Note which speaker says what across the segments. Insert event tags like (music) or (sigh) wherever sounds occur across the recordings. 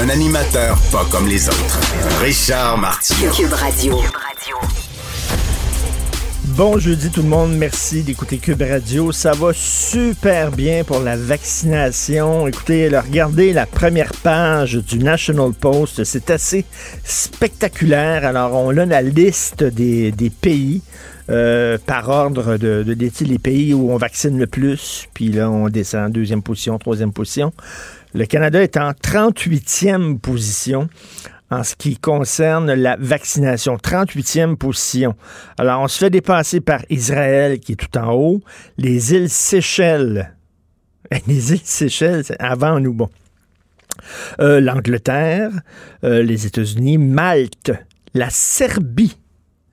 Speaker 1: Un animateur pas comme les autres. Richard Martineau.
Speaker 2: Cube Radio.
Speaker 3: Bon jeudi tout le monde, merci d'écouter Cube Radio. Ça va super bien pour la vaccination. Écoutez, regardez la première page du National Post, c'est assez spectaculaire. Alors on a la liste des, des pays. euh, par ordre de, de, de les pays où on vaccine le plus, puis là on descend deuxième position, troisième position. Le Canada est en 38e position en ce qui concerne la vaccination. 38e position. Alors, on se fait dépasser par Israël, qui est tout en haut, les îles Seychelles. (laughs) Les îles Seychelles, avant nous, bon. Euh, L'Angleterre, euh, les États-Unis, Malte, la Serbie.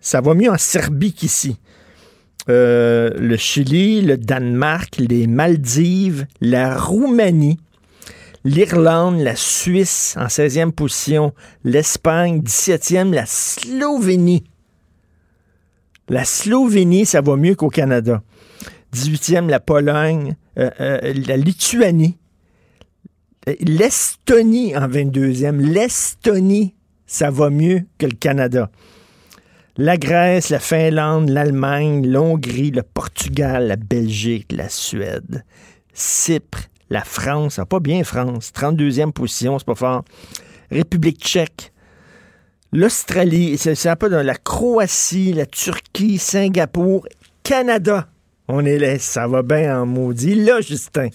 Speaker 3: Ça va mieux en Serbie qu'ici. Euh, le Chili, le Danemark, les Maldives, la Roumanie, l'Irlande, la Suisse en 16e position, l'Espagne 17e, la Slovénie. La Slovénie, ça va mieux qu'au Canada. 18e, la Pologne, euh, euh, la Lituanie, l'Estonie en 22e. L'Estonie, ça va mieux que le Canada. La Grèce, la Finlande, l'Allemagne, l'Hongrie, le Portugal, la Belgique, la Suède, Chypre, la France, ah, pas bien France, 32e position, c'est pas fort. République tchèque, l'Australie, c'est ça pas dans la Croatie, la Turquie, Singapour, Canada. On est là, ça va bien en maudit. Là, Justin,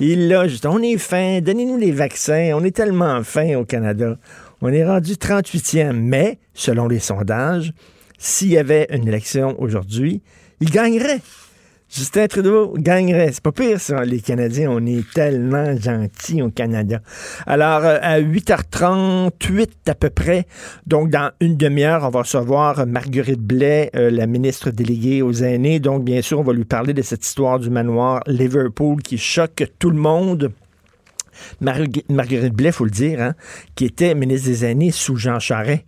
Speaker 3: il là, Justin, on est fin, donnez-nous les vaccins, on est tellement fin au Canada. On est rendu 38e, mais selon les sondages, s'il y avait une élection aujourd'hui, il gagnerait. Justin Trudeau gagnerait. C'est pas pire, ça. Les Canadiens, on est tellement gentils au Canada. Alors, euh, à 8h38 à peu près, donc dans une demi-heure, on va recevoir Marguerite Blais, euh, la ministre déléguée aux aînés. Donc, bien sûr, on va lui parler de cette histoire du manoir Liverpool qui choque tout le monde. Margu- Marguerite Blais, faut le dire, hein, qui était ministre des aînés sous Jean Charest.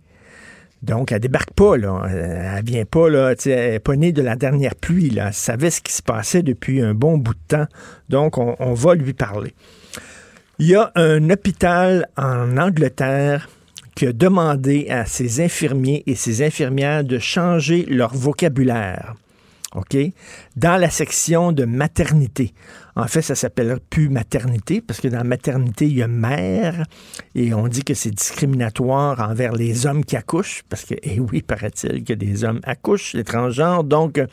Speaker 3: Donc, elle débarque pas, là. Euh, Elle vient pas, là. Elle n'est pas née de la dernière pluie, là. Elle savait ce qui se passait depuis un bon bout de temps. Donc, on, on va lui parler. Il y a un hôpital en Angleterre qui a demandé à ses infirmiers et ses infirmières de changer leur vocabulaire. OK? Dans la section de maternité. En fait, ça s'appelle plus maternité parce que dans maternité, il y a mère et on dit que c'est discriminatoire envers les hommes qui accouchent parce que, eh oui, paraît-il que des hommes accouchent, les transgenres. Donc, euh,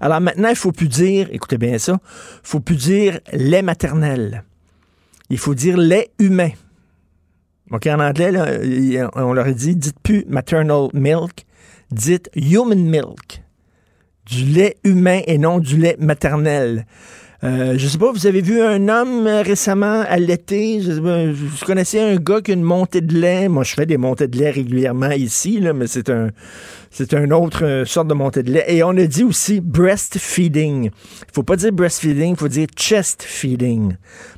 Speaker 3: alors maintenant, il faut plus dire, écoutez bien ça, il faut plus dire lait maternel. Il faut dire lait humain. OK, en anglais, on leur dit, dites plus maternal milk, dites human milk du lait humain et non du lait maternel. Euh, je sais pas, vous avez vu un homme euh, récemment allaité? Je, sais pas, vous connaissez un gars qui a une montée de lait? Moi, je fais des montées de lait régulièrement ici, là, mais c'est un, c'est une autre euh, sorte de montée de lait. Et on a dit aussi breastfeeding. Il faut pas dire breastfeeding, il faut dire chest feeding.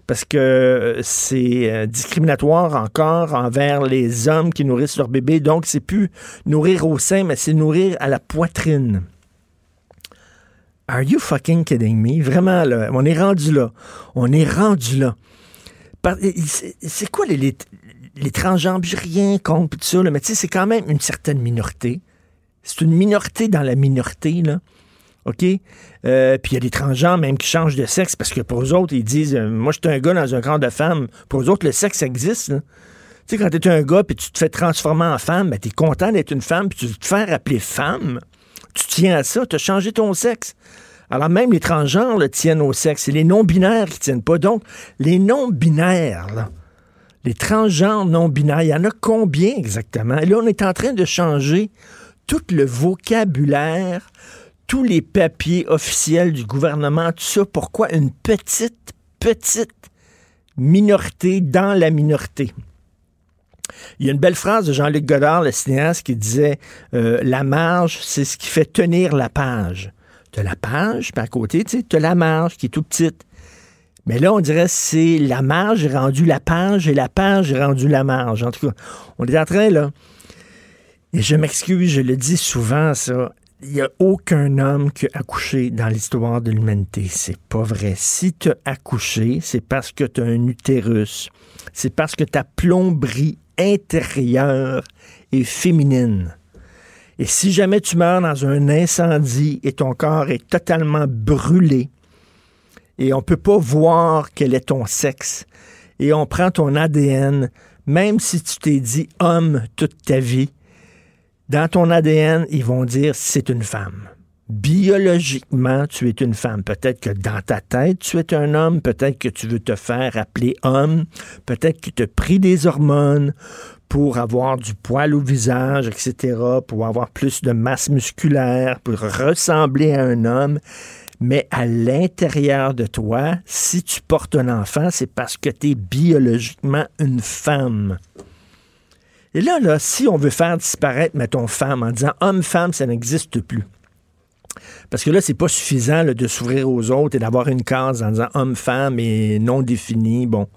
Speaker 3: Parce que euh, c'est discriminatoire encore envers les hommes qui nourrissent leur bébé. Donc, c'est plus nourrir au sein, mais c'est nourrir à la poitrine. Are you fucking kidding me? Vraiment, là, on est rendu là. On est rendu là. C'est quoi les, les, les rien contre tout ça, là, mais tu sais, c'est quand même une certaine minorité. C'est une minorité dans la minorité, là. OK? Euh, Puis il y a des transgenres même qui changent de sexe parce que pour eux autres, ils disent euh, Moi, je suis un gars dans un corps de femme. Pour eux autres, le sexe existe. là. Tu sais, quand tu es un gars puis tu te fais transformer en femme, ben, tu es content d'être une femme puis tu te fais appeler femme. Tu tiens à ça, tu as changé ton sexe. Alors même les transgenres là, tiennent au sexe. C'est les non-binaires qui tiennent pas. Donc, les non-binaires, les transgenres non-binaires, il y en a combien exactement? Et là, on est en train de changer tout le vocabulaire, tous les papiers officiels du gouvernement, tout ça. Pourquoi une petite, petite minorité dans la minorité? Il y a une belle phrase de Jean-Luc Godard, le cinéaste, qui disait euh, La marge, c'est ce qui fait tenir la page. Tu la page, puis à côté, tu as la marge qui est tout petite. Mais là, on dirait c'est la marge rendue la page et la page rendue la marge. En tout cas, on est en train, là. Et je m'excuse, je le dis souvent, ça. Il n'y a aucun homme qui a accouché dans l'histoire de l'humanité. C'est pas vrai. Si tu as accouché, c'est parce que tu as un utérus. C'est parce que ta plomberie intérieure est féminine. Et si jamais tu meurs dans un incendie et ton corps est totalement brûlé, et on ne peut pas voir quel est ton sexe, et on prend ton ADN, même si tu t'es dit homme toute ta vie, dans ton ADN, ils vont dire c'est une femme. Biologiquement, tu es une femme. Peut-être que dans ta tête, tu es un homme. Peut-être que tu veux te faire appeler homme. Peut-être que tu as pris des hormones pour avoir du poil au visage, etc., pour avoir plus de masse musculaire, pour ressembler à un homme. Mais à l'intérieur de toi, si tu portes un enfant, c'est parce que tu es biologiquement une femme. Et là, là, si on veut faire disparaître, mettons, femme, en disant homme-femme, ça n'existe plus. Parce que là, c'est pas suffisant de s'ouvrir aux autres et d'avoir une case en disant homme-femme et non défini. Bon.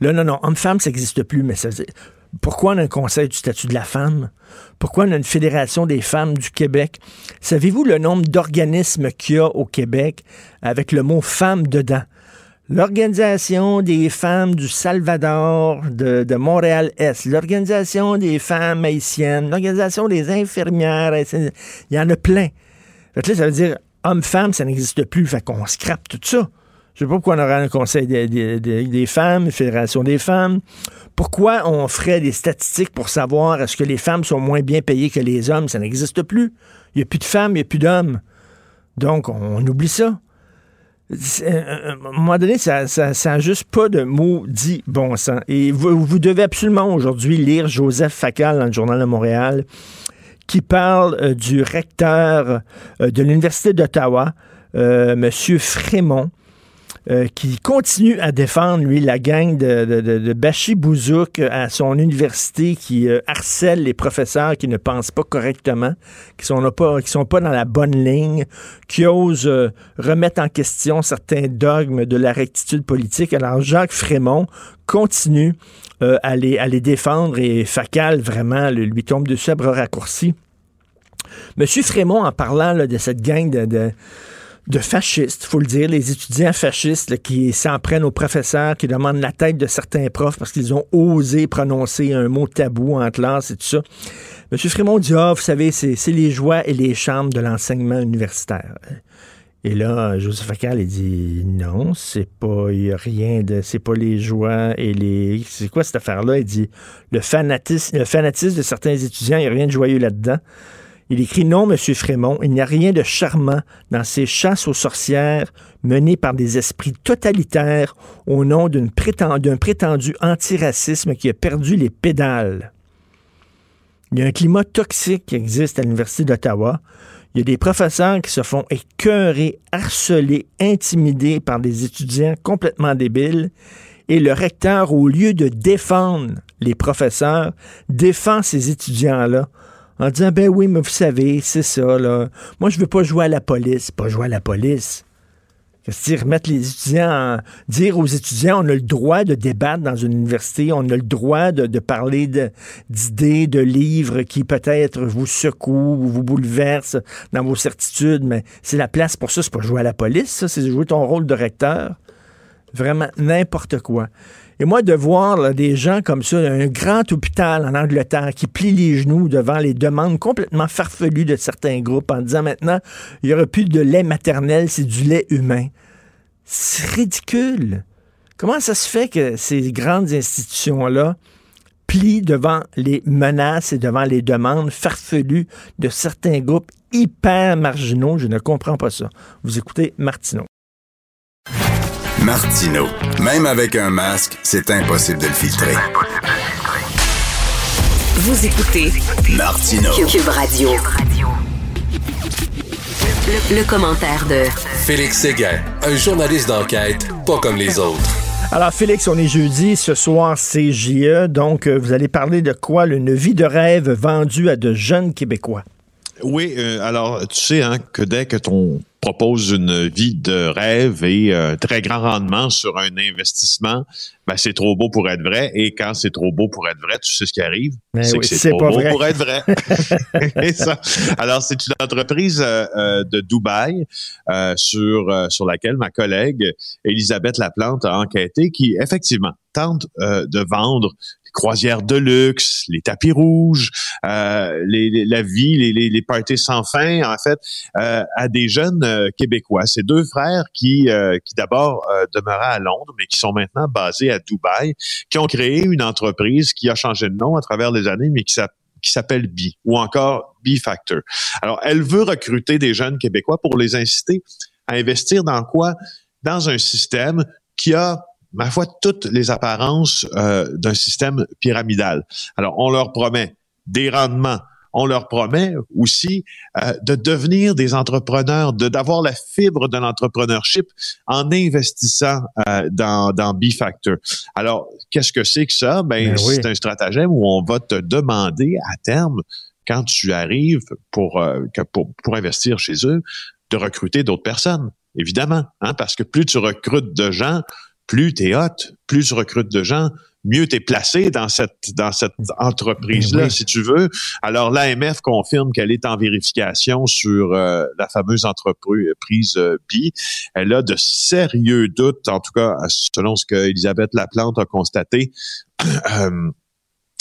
Speaker 3: Là, non, non, homme-femme, ça n'existe plus, mais ça, pourquoi on a un conseil du statut de la femme? Pourquoi on a une fédération des femmes du Québec? Savez-vous le nombre d'organismes qu'il y a au Québec avec le mot femme dedans? L'Organisation des femmes du Salvador de, Montréal-Est, l'Organisation des femmes haïtiennes, l'Organisation des infirmières il y en a plein. Là, ça veut dire homme-femme, ça n'existe plus. Fait qu'on scrape tout ça. Je sais pas pourquoi on aurait un conseil des, des, femmes, une fédération des femmes. Pourquoi on ferait des statistiques pour savoir est-ce que les femmes sont moins bien payées que les hommes? Ça n'existe plus. Il n'y a plus de femmes, il n'y a plus d'hommes. Donc, on, oublie ça. À un moment donné, ça n'a juste pas de dit bon sens. Et vous, vous devez absolument aujourd'hui lire Joseph Facal dans le Journal de Montréal qui parle euh, du recteur euh, de l'Université d'Ottawa, euh, M. Frémont, qui continue à défendre, lui, la gang de, de, de, Bachi Bouzouk à son université qui harcèle les professeurs qui ne pensent pas correctement, qui sont pas, qui sont pas dans la bonne ligne, qui osent remettre en question certains dogmes de la rectitude politique. Alors, Jacques Frémont continue à, les, à les défendre et Facal, vraiment, lui tombe dessus à bras raccourcis. Monsieur Frémont, en parlant de cette gang de de fascistes, faut le dire, les étudiants fascistes qui s'en prennent aux professeurs, qui demandent la tête de certains profs parce qu'ils ont osé prononcer un mot tabou en classe et tout ça. M. Frémont dit, ah, vous savez, c'est les joies et les charmes de l'enseignement universitaire. Et là, Joseph Facal, dit non, c'est pas, rien de, c'est pas les joies et les, c'est quoi cette affaire-là? Il dit le fanatisme, fanatisme de certains étudiants, il n'y a rien de joyeux là-dedans. Il écrit Non, Monsieur Frémont, il n'y a rien de charmant dans ces chasses aux sorcières menées par des esprits totalitaires au nom d'un prétendu antiracisme qui a perdu les pédales. Il y a un climat toxique qui existe à l'Université d'Ottawa. Il y a des professeurs qui se font écœurer, harceler, intimider par des étudiants complètement débiles. Et le recteur, au lieu de défendre les professeurs, défend ces étudiants-là en disant ben oui, mais vous savez, c'est ça là. Moi, je veux pas jouer à la police, pas jouer à la police. C'est-à-dire remettre les étudiants, dire aux étudiants, on a le droit de débattre dans une université, on a le droit de, parler d'idées, de, livres qui peut-être vous secouent ou vous bouleversent dans vos certitudes, mais c'est la place pour ça, c'est pas jouer à la police, c'est jouer ton rôle de recteur. Vraiment n'importe quoi. Et moi, de voir des gens comme ça, un grand hôpital en Angleterre qui plie les genoux devant les demandes complètement farfelues de certains groupes en disant maintenant, il n'y aura plus de lait maternel, c'est du lait humain. C'est ridicule. Comment ça se fait que ces grandes institutions-là plient devant les menaces et devant les demandes farfelues de certains groupes hyper marginaux? Je ne comprends pas ça. Vous écoutez Martineau.
Speaker 1: Martino. Même avec un masque, c'est impossible de le filtrer.
Speaker 2: Vous écoutez
Speaker 1: Martino.
Speaker 2: Cube Radio. Le, commentaire de
Speaker 4: Félix Séguin, un journaliste d'enquête pas comme les autres.
Speaker 3: Alors, Félix, on est jeudi. Ce soir, c'est JE. Donc, euh, vous allez parler de quoi? Une vie de rêve vendue à de jeunes Québécois.
Speaker 4: Oui, euh, alors tu sais hein, que dès que ton propose une vie de rêve et un euh, très grand rendement sur un investissement, ben, c'est trop beau pour être vrai. Et quand c'est trop beau pour être vrai, tu sais ce qui arrive?
Speaker 3: C'est que c'est trop beau
Speaker 4: pour être vrai. (laughs) Alors, c'est une entreprise euh, euh, de Dubaï sur, sur laquelle ma collègue Elisabeth Laplante a enquêté qui, effectivement, tente de vendre croisières de luxe, les tapis rouges, euh, les, la vie, les, les, parties sans fin, en fait, euh, à des jeunes euh, Québécois. Ces deux frères qui, qui d'abord demeuraient à Londres, mais qui sont maintenant basés à Dubaï, qui ont créé une entreprise qui a changé de nom à travers les années, mais qui s'appelle B ou encore B Factor. Alors, elle veut recruter des jeunes Québécois pour les inciter à investir dans quoi? Dans un système qui a ma foi, toutes les apparences euh, d'un système pyramidal. Alors, on leur promet des rendements, on leur promet aussi euh, de devenir des entrepreneurs, de d'avoir la fibre de l'entrepreneurship en investissant euh, dans, dans B-Factor. Alors, qu'est-ce que c'est que ça? Ben, ben c'est un stratagème où on va te demander à terme, quand tu arrives pour, pour, pour investir chez eux, de recruter d'autres personnes évidemment, hein, parce que plus tu recrutes de gens, plus tu es hot, plus tu recrutes de gens, mieux tu es placé dans cette dans cette entreprise-là, ben si tu veux. Alors, l'AMF confirme qu'elle est en vérification sur euh, la fameuse entreprise euh, B. Elle a de sérieux doutes, en tout cas, selon ce que Elisabeth Laplante a constaté. (clears throat)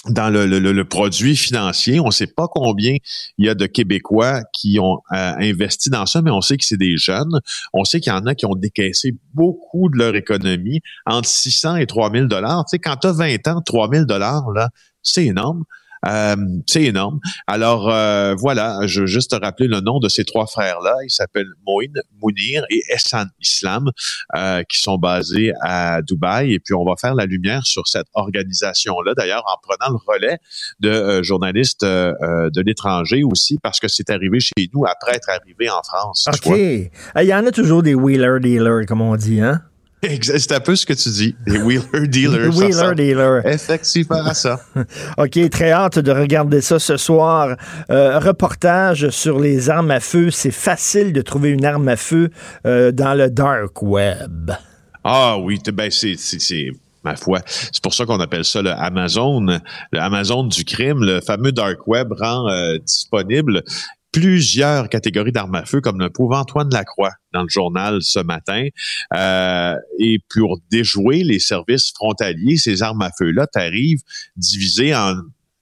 Speaker 4: Dans le, le, le, produit financier. On ne sait pas combien il y a de Québécois qui ont euh, investi dans ça, mais on sait que c'est des jeunes. On sait qu'il y en a qui ont décaissé beaucoup de leur économie, entre 600 et 3000 dollars. Tu sais, quand tu as 20 ans, 3000 dollars, là, c'est énorme. Euh, c'est énorme. Alors euh, voilà, je veux juste te rappeler le nom de ces trois frères-là. Ils s'appellent Moïn, Mounir et Essan Islam, euh, qui sont basés à Dubaï. Et puis on va faire la lumière sur cette organisation-là, d'ailleurs en prenant le relais de journalistes de l'étranger aussi, parce que c'est arrivé chez nous après être arrivé en France.
Speaker 3: OK. Il y en a toujours des wheeler-dealers, comme on dit, hein?
Speaker 4: C'est un peu ce que tu dis. Les wheeler dealers.
Speaker 3: wheeler dealers.
Speaker 4: Effectivement, ça. (laughs)
Speaker 3: OK, très hâte de regarder ça ce soir. Euh, reportage sur les armes à feu. C'est facile de trouver une arme à feu euh, dans le dark web.
Speaker 4: Ah oui, ben c'est ma foi. C'est pour ça qu'on appelle ça le Amazon, le Amazon du crime, le fameux dark web rend euh, disponible plusieurs catégories d'armes à feu, comme le prouve Antoine Lacroix dans le journal ce matin. Euh, et pour déjouer les services frontaliers, ces armes à feu-là t'arrivent divisées en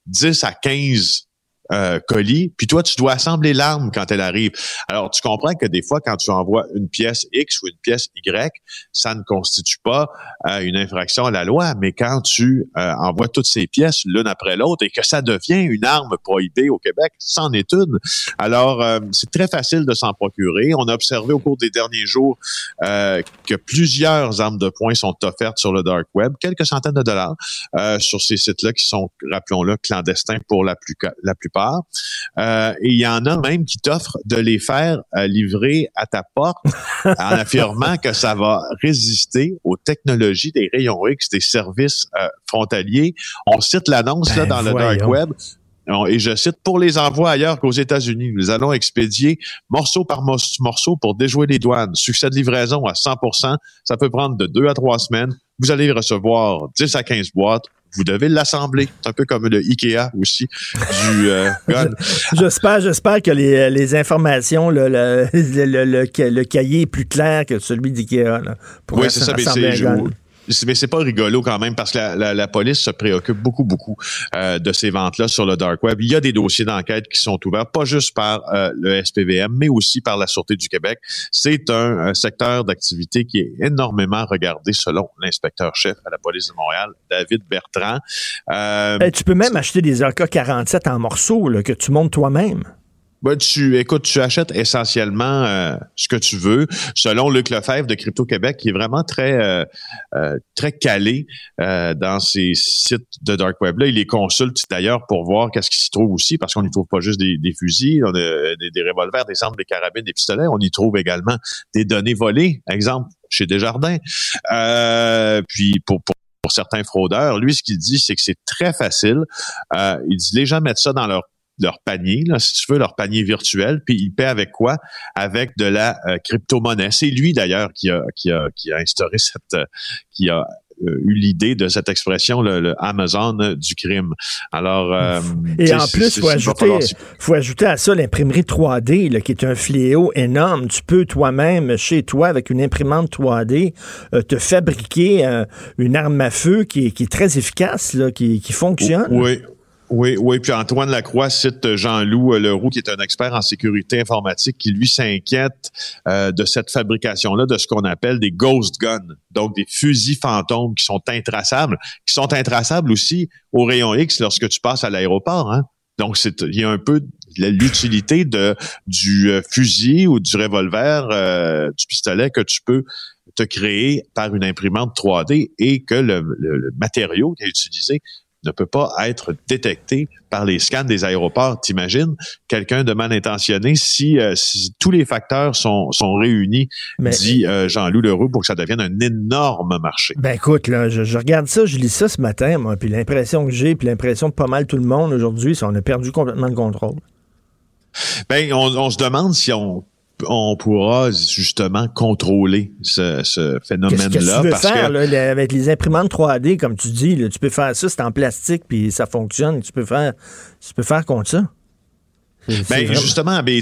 Speaker 4: 10 à 15 euh, colis, puis toi, tu dois assembler l'arme quand elle arrive. Alors, tu comprends que des fois, quand tu envoies une pièce X ou une pièce Y, ça ne constitue pas euh, une infraction à la loi, mais quand tu euh, envoies toutes ces pièces l'une après l'autre et que ça devient une arme prohibée au Québec, c'en est une. Alors, c'est très facile de s'en procurer. On a observé au cours des derniers jours que plusieurs armes de poing sont offertes sur le dark web, quelques centaines de dollars sur ces sites-là qui sont, rappelons-le, clandestins pour la, plus, la plupart euh, et il y en a même qui t'offrent de les faire euh, livrer à ta porte (laughs) en affirmant que ça va résister aux technologies des rayons X des services euh, frontaliers. On cite l'annonce ben, dans le dark web. Et je cite, pour les envois ailleurs qu'aux États-Unis, nous allons expédier morceau par morceau pour déjouer les douanes. Succès de livraison à 100% Ça peut prendre de deux à trois semaines. Vous allez recevoir 10 à 15 boîtes vous devez l'assembler. C'est un peu comme le Ikea aussi du euh. (laughs)
Speaker 3: J'espère, j'espère que les, les informations, le, le, le, le, cahier est plus clair que celui d'Ikea.
Speaker 4: Oui, c'est ça, mais c'est mais c'est pas rigolo quand même parce que la, police se préoccupe beaucoup, beaucoup euh, de ces ventes-là sur le dark web. Il y a des dossiers d'enquête qui sont ouverts, pas juste par euh, le SPVM, mais aussi par la Sûreté du Québec. C'est un, secteur d'activité qui est énormément regardé selon l'inspecteur-chef à la police de Montréal, David Bertrand.
Speaker 3: Euh, tu peux même acheter des AK-47 en morceaux là, que tu montes toi-même.
Speaker 4: Ben, tu écoute, tu achètes essentiellement euh, ce que tu veux, selon Luc Lefebvre de Crypto Québec, qui est vraiment très euh, euh, très calé dans ces sites de dark web là. Il les consulte d'ailleurs pour voir qu'est-ce qui s'y trouve aussi, parce qu'on n'y trouve pas juste des, fusils, des, des, revolvers, des armes, des carabines, des pistolets. On y trouve également des données volées. Exemple, chez Desjardins. Euh, puis pour, pour pour certains fraudeurs. Lui, ce qu'il dit, c'est que c'est très facile. Euh, il dit les gens mettent ça dans leur leur panier, là, si tu veux, leur panier virtuel, puis ils paient avec quoi? Avec de la euh, crypto-monnaie. C'est lui d'ailleurs qui a, qui a, qui a instauré (laughs) cette, euh, qui a euh, eu l'idée de cette expression, le, Amazon du crime. Alors, euh,
Speaker 3: et en plus, faut ajouter, faut ajouter à ça l'imprimerie 3D, là, qui est un fléau énorme. Tu peux toi-même, chez toi, avec une imprimante 3D, euh, te fabriquer une arme à feu qui est, qui est très efficace, là, qui, qui fonctionne.
Speaker 4: Oui, oui, oui. Puis Antoine Lacroix cite Jean-Loup Leroux, qui est un expert en sécurité informatique, qui lui s'inquiète euh, de cette fabrication-là, de ce qu'on appelle des ghost guns, donc des fusils fantômes qui sont intraçables, qui sont intraçables aussi au rayon X lorsque tu passes à l'aéroport. Hein? Donc, c'est il y a un peu l'utilité de du euh, fusil ou du revolver, euh, du pistolet que tu peux te créer par une imprimante 3D et que le, le matériau qui est utilisé ne peut pas être détecté par les scans des aéroports. T'imagines quelqu'un de mal intentionné si, euh, si tous les facteurs sont, sont réunis, dit euh, Jean-Loup Leroux, pour que ça devienne un énorme marché.
Speaker 3: Ben écoute, là, je, regarde ça, je lis ça ce matin, moi, puis l'impression que j'ai, puis l'impression de pas mal tout le monde aujourd'hui, c'est qu'on a perdu complètement le contrôle.
Speaker 4: Ben, on, on se demande si on on pourra justement contrôler ce, phénomène-là. Qu'est-ce
Speaker 3: que tu veux faire là, avec les imprimantes 3D, comme tu dis, tu peux faire ça, c'est en plastique, puis ça fonctionne. Tu peux faire, tu peux faire contre ça.
Speaker 4: Ben, justement, ben,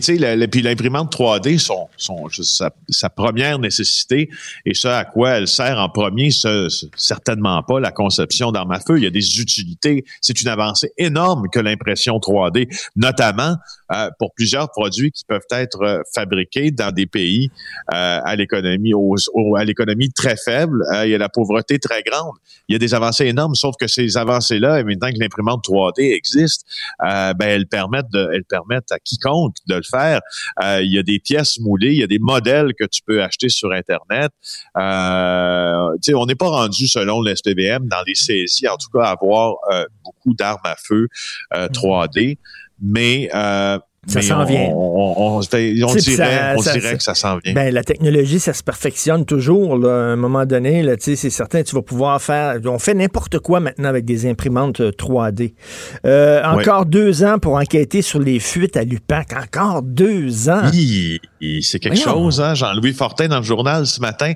Speaker 4: puis l'imprimante 3D, son, son, sa, première nécessité, et ça à quoi elle sert en premier, ce, certainement pas la conception d'armes à feu. Il y a des utilités. C'est une avancée énorme que l'impression 3D, notamment euh, pour plusieurs produits qui peuvent être euh, fabriqués dans des pays euh, à l'économie à l'économie très faible. il y a la pauvreté très grande. Il y a des avancées énormes, sauf que ces avancées-là, maintenant que l'imprimante 3D existe, ben elles permettent de, elles permettent à quiconque de le faire. il y a des pièces moulées, il y a des modèles que tu peux acheter sur Internet. Euh, on n'est pas rendu, selon l'SPVM, dans les saisies, en tout cas, à avoir beaucoup d'armes à feu 3D mais euh,
Speaker 3: ça s'en vient.
Speaker 4: On, dirait, que ça s'en vient.
Speaker 3: Ben, la technologie, ça se perfectionne toujours. à un moment donné, c'est certain, tu vas pouvoir faire. On fait n'importe quoi maintenant avec des imprimantes 3D. Euh, euh, encore deux ans pour enquêter sur les fuites à l'UPAC. Encore deux ans.
Speaker 4: Oui, c'est quelque chose, hein? Jean-Louis Fortin dans le journal ce matin.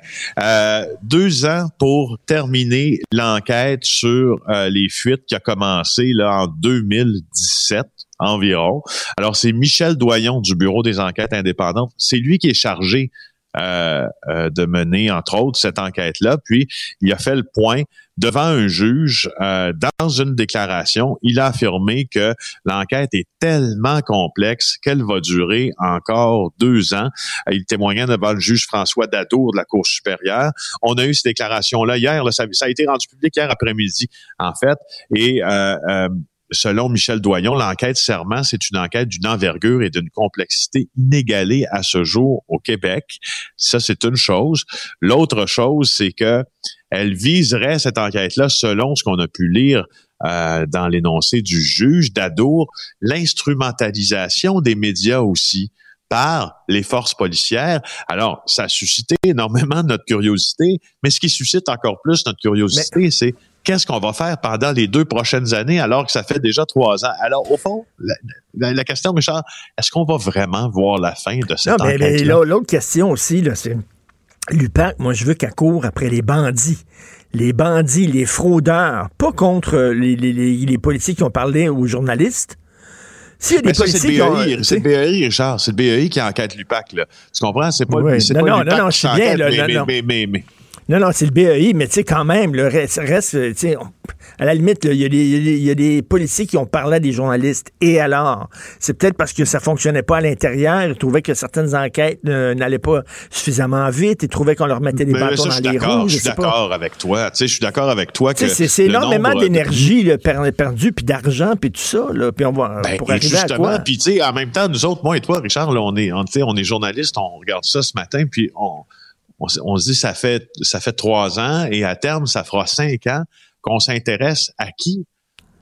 Speaker 4: deux ans pour terminer l'enquête sur les fuites qui a commencé là, en 2017 environ. Alors, c'est Michel Doyon du Bureau des enquêtes indépendantes. C'est lui qui est chargé euh, euh, de mener, entre autres, cette enquête-là. Puis, il a fait le point devant un juge. Euh, dans une déclaration, il a affirmé que l'enquête est tellement complexe qu'elle va durer encore deux ans. Il témoignait devant le juge François Dadour de la Cour supérieure. On a eu cette déclaration-là hier. Ça, a été rendu public hier après-midi, en fait. Et selon Michel Doyon, l'enquête serment, c'est une enquête d'une envergure et d'une complexité inégalée à ce jour au Québec. Ça, c'est une chose. L'autre chose, c'est que elle viserait cette enquête-là, selon ce qu'on a pu lire euh, dans l'énoncé du juge d'Adour, l'instrumentalisation des médias aussi par les forces policières. Alors, ça a suscité énormément notre curiosité, mais ce qui suscite encore plus notre curiosité, c'est qu'est-ce qu'on va faire pendant les deux prochaines années alors que ça fait déjà trois ans? Alors, au fond, la, question, Richard, est-ce qu'on va vraiment voir la fin de cette non, mais,
Speaker 3: L'autre question aussi, c'est l'UPAC, moi, je veux qu'elle court après les bandits les bandits, les fraudeurs, pas contre les, les, les, policiers qui ont parlé aux journalistes.
Speaker 4: Si des policiers c'est le, c'est le BEI, Richard. C'est le BEI qui enquête l'UPAC. Tu comprends? C'est pas,
Speaker 3: non, non, non, non, je suis bien. Là, mais, mais, mais, non, non, c'est le BEI, mais tu sais, quand même, le reste, reste tu sais, à la limite, il y, y, a des policiers qui ont parlé à des journalistes. Et alors? C'est peut-être parce que ça fonctionnait pas à l'intérieur. Ils trouvaient que certaines enquêtes n'allaient pas suffisamment vite. Ils trouvaient qu'on leur mettait des bâtons dans les roues.
Speaker 4: Je suis d'accord avec toi. Tu sais, je suis d'accord avec toi que.
Speaker 3: C'est énormément d'énergie de... perdue, puis d'argent, puis tout ça. Là, puis on va,
Speaker 4: ben, pour arriver à quoi? Puis, tu sais, en même temps, nous autres, moi et toi, Richard, là, on est, on, on est journalistes, on regarde ça ce matin, puis on on, se dit ça fait ça fait trois ans et à terme ça fera cinq ans qu'on s'intéresse à qui?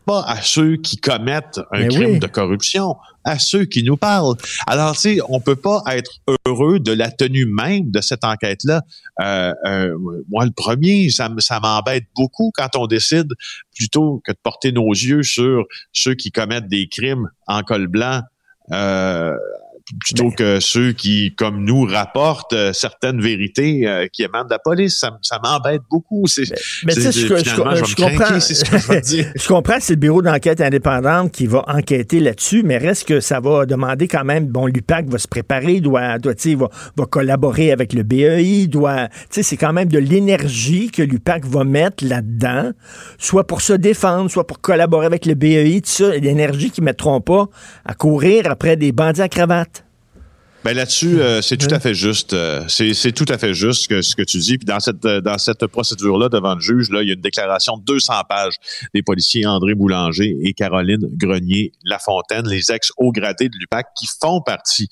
Speaker 4: Pas à ceux qui commettent un
Speaker 3: Mais
Speaker 4: crime
Speaker 3: oui.
Speaker 4: de corruption, à ceux qui nous parlent. Alors, tu sais, on peut pas être heureux de la tenue même de cette enquête-là. Euh, euh, moi, le premier, ça, ça m'embête beaucoup quand on décide, plutôt que de porter nos yeux sur ceux qui commettent des crimes en col blanc, euh, plutôt que ceux qui, comme nous, rapportent euh, certaines vérités euh, qui émanent de la police. Ça, ça m'embête beaucoup. C'est,
Speaker 3: Mais tu sais,
Speaker 4: c'est-
Speaker 3: je, je-
Speaker 4: finalement,
Speaker 3: je
Speaker 4: je vais me
Speaker 3: comprends.
Speaker 4: craquer, c'est ce que je te dire. (laughs)
Speaker 3: je comprends c'est le bureau d'enquête indépendante qui va enquêter là-dessus, mais reste que ça va demander quand même. Bon, l'UPAC va se préparer, doit, doit, va, va collaborer avec le BEI, doit. Tu sais, c'est quand même de l'énergie que l'UPAC va mettre là-dedans, soit pour se défendre, soit pour collaborer avec le BEI, tout ça, l'énergie qu'ils mettront pas à courir après des bandits à cravate.
Speaker 4: Ben là-dessus, euh, c'est tout à fait juste. euh, c'est tout à fait juste que, ce que tu dis. Puis dans cette euh, dans cette procédure-là devant le juge, là, il y a une déclaration de 200 pages des policiers André Boulanger et Caroline Grenier Lafontaine, les ex hauts gradés de l'UPAC, qui font partie